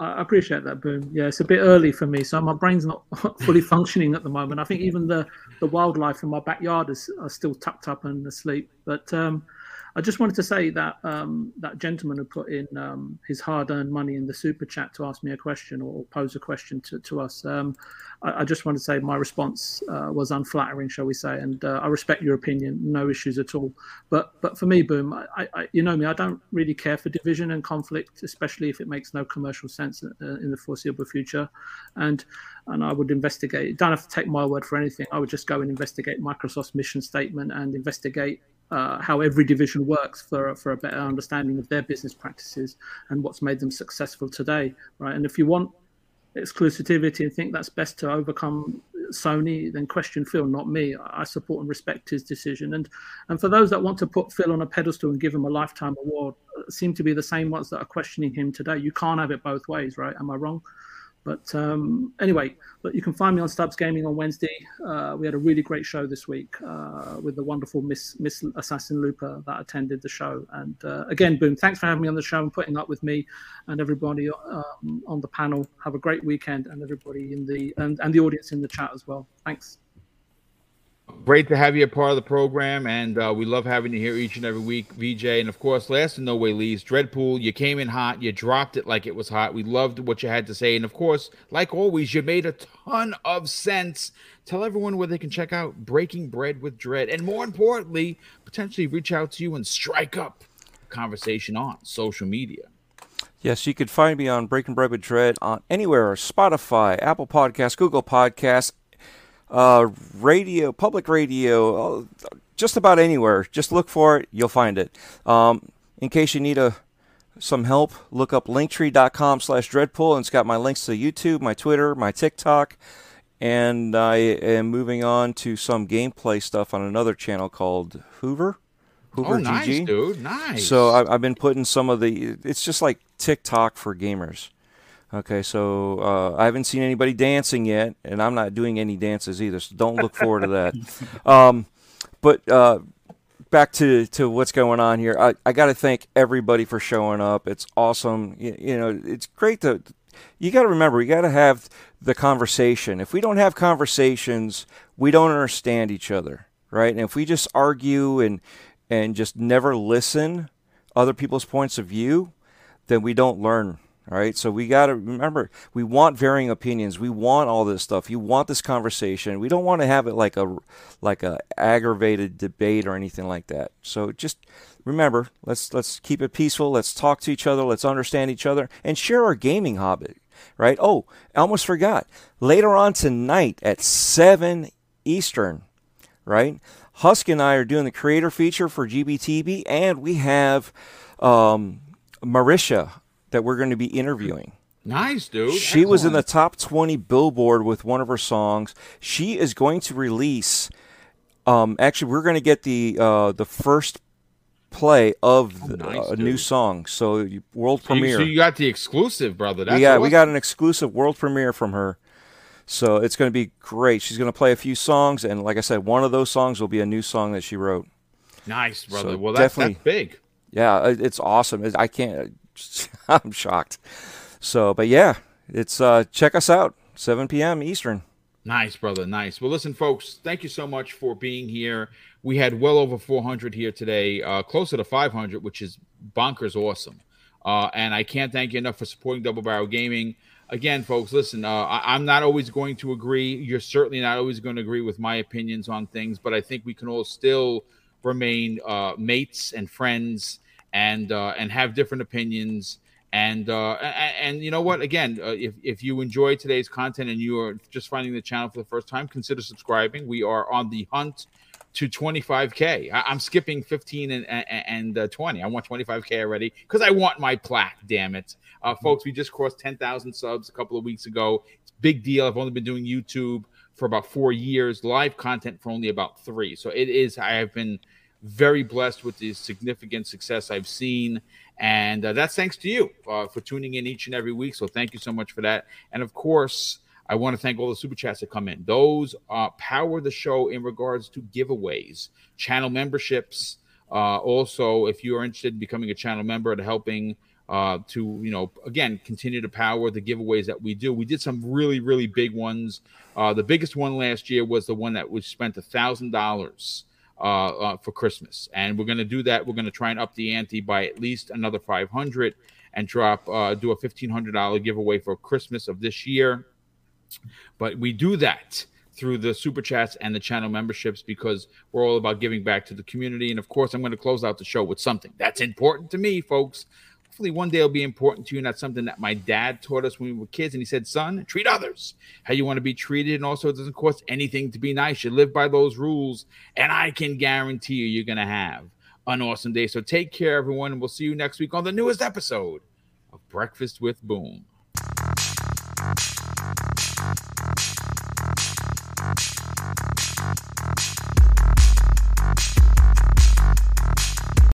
I appreciate that, Boom. Yeah, it's a bit early for me, so my brain's not [LAUGHS] fully [LAUGHS] functioning at the moment. I think even the, the wildlife in my backyard is are still tucked up and asleep. But um, I just wanted to say that um, that gentleman who put in um, his hard-earned money in the super chat to ask me a question or pose a question to, to us. Um, I, I, just want to say my response uh, was unflattering, shall we say, and uh, I respect your opinion, no issues at all. But but for me, Boom, I, I, you know me, I don't really care for division and conflict, especially if it makes no commercial sense in, in the foreseeable future, and and I would investigate. Don't have to take my word for anything. I would just go and investigate Microsoft's mission statement and investigate uh, how every division works for for a better understanding of their business practices and what's made them successful today, right? And if you want exclusivity and think that's best to overcome Sony, then question Phil, not me. I support and respect his decision. And and for those that want to put Phil on a pedestal and give him a lifetime award, uh, seem to be the same ones that are questioning him today. You can't have it both ways, right? Am I wrong? But um, anyway, but you can find me on Stubbs Gaming on Wednesday. Uh, we had a really great show this week uh, with the wonderful Miss Miss Assassin Looper that attended the show. And uh, again, boom! Thanks for having me on the show and putting up with me and everybody um, on the panel. Have a great weekend, and everybody in the and, and the audience in the chat as well. Thanks. Great to have you a part of the program, and uh, we love having you here each and every week, VJ. And of course, last and no way least, Dreadpool. You came in hot, you dropped it like it was hot. We loved what you had to say, and of course, like always, you made a ton of sense. Tell everyone where they can check out Breaking Bread with Dread, and more importantly, potentially reach out to you and strike up conversation on social media. Yes, you could find me on Breaking Bread with Dread on anywhere Spotify, Apple Podcasts, Google Podcasts, uh, radio, public radio, uh, just about anywhere. Just look for it, you'll find it. Um, in case you need a some help, look up linktree.com slash dreadpool, and it's got my links to YouTube, my Twitter, my TikTok, and I am moving on to some gameplay stuff on another channel called Hoover. Hoover oh, nice, dude. Nice. So I, I've been putting some of the. It's just like TikTok for gamers. Okay, so uh, I haven't seen anybody dancing yet, and I'm not doing any dances either. So don't look forward to that. [LAUGHS] Um, but uh, back to, to what's going on here. I, I got to thank everybody for showing up. It's awesome. You, you know, it's great to. You got to remember, you got to have the conversation. If we don't have conversations, we don't understand each other, right? And if we just argue and and just never listen other people's points of view, then we don't learn all right. So we got to remember, we want varying opinions. We want all this stuff. You want this conversation. We don't want to have it like a like a aggravated debate or anything like that. So just remember, let's let's keep it peaceful. Let's talk to each other. Let's understand each other and share our gaming hobby. Right. Oh, I almost forgot. Later on tonight at seven Eastern. Right. Husk and I are doing the creator feature for GBTB, and we have um, Marisha that we're going to be interviewing. Nice, dude. She Excellent. was in the top 20 Billboard with one of her songs. She is going to release. Um, actually, we're going to get the uh, the first play of the, nice, uh, a new song. So world so premiere. You, so you got the exclusive, brother. That's yeah, we got an exclusive world premiere from her. So it's going to be great. She's going to play a few songs, and like I said, one of those songs will be a new song that she wrote. Nice, brother. So well, that's, definitely, that's big. Yeah, it's awesome. I can't. [LAUGHS] I'm shocked. So, but yeah, it's uh, check us out 7 p.m. Eastern. Nice, brother. Nice. Well, listen, folks, thank you so much for being here. We had well over 400 here today, uh, closer to 500, which is bonkers awesome. Uh, and I can't thank you enough for supporting Double Barrel Gaming. Again, folks, listen, uh, I- am not always going to agree. You're certainly not always going to agree with my opinions on things, but I think we can all still remain uh, mates and friends and uh, and have different opinions. And uh, and, you know what? Again, uh, if if you enjoy today's content and you are just finding the channel for the first time, consider subscribing. We are on the hunt to 25k. I, am skipping 15 and and, uh, 20. I want 25k already because I want my plaque. Damn it, uh, mm-hmm. folks! We just crossed 10,000 subs a couple of weeks ago. It's big deal. I've only been doing YouTube for about four years, live content for only about three. So it is. I have been very blessed with the significant success I've seen. And uh, that's thanks to you uh, for tuning in each and every week. So thank you so much for that. And of course, I want to thank all the super chats that come in. Those uh, power the show in regards to giveaways, channel memberships. Uh, also, if you are interested in becoming a channel member and helping uh, to, you know, again, continue to power the giveaways that we do. We did some really, really big ones. Uh, the biggest one last year was the one that we spent a thousand dollars uh, uh, for Christmas. And we're going to do that. We're going to try and up the ante by at least another 500 and drop, uh, do a $1,500 giveaway for Christmas of this year. But we do that through the super chats and the channel memberships because we're all about giving back to the community. And of course, I'm going to close out the show with something that's important to me, folks hopefully one day it'll be important to you. And that's something that my dad taught us when we were kids. And he said, son, treat others how you want to be treated. And also, it doesn't cost anything to be nice. You live by those rules. And I can guarantee you, you're going to have an awesome day. So take care, everyone. And we'll see you next week on the newest episode of Breakfast with Boom.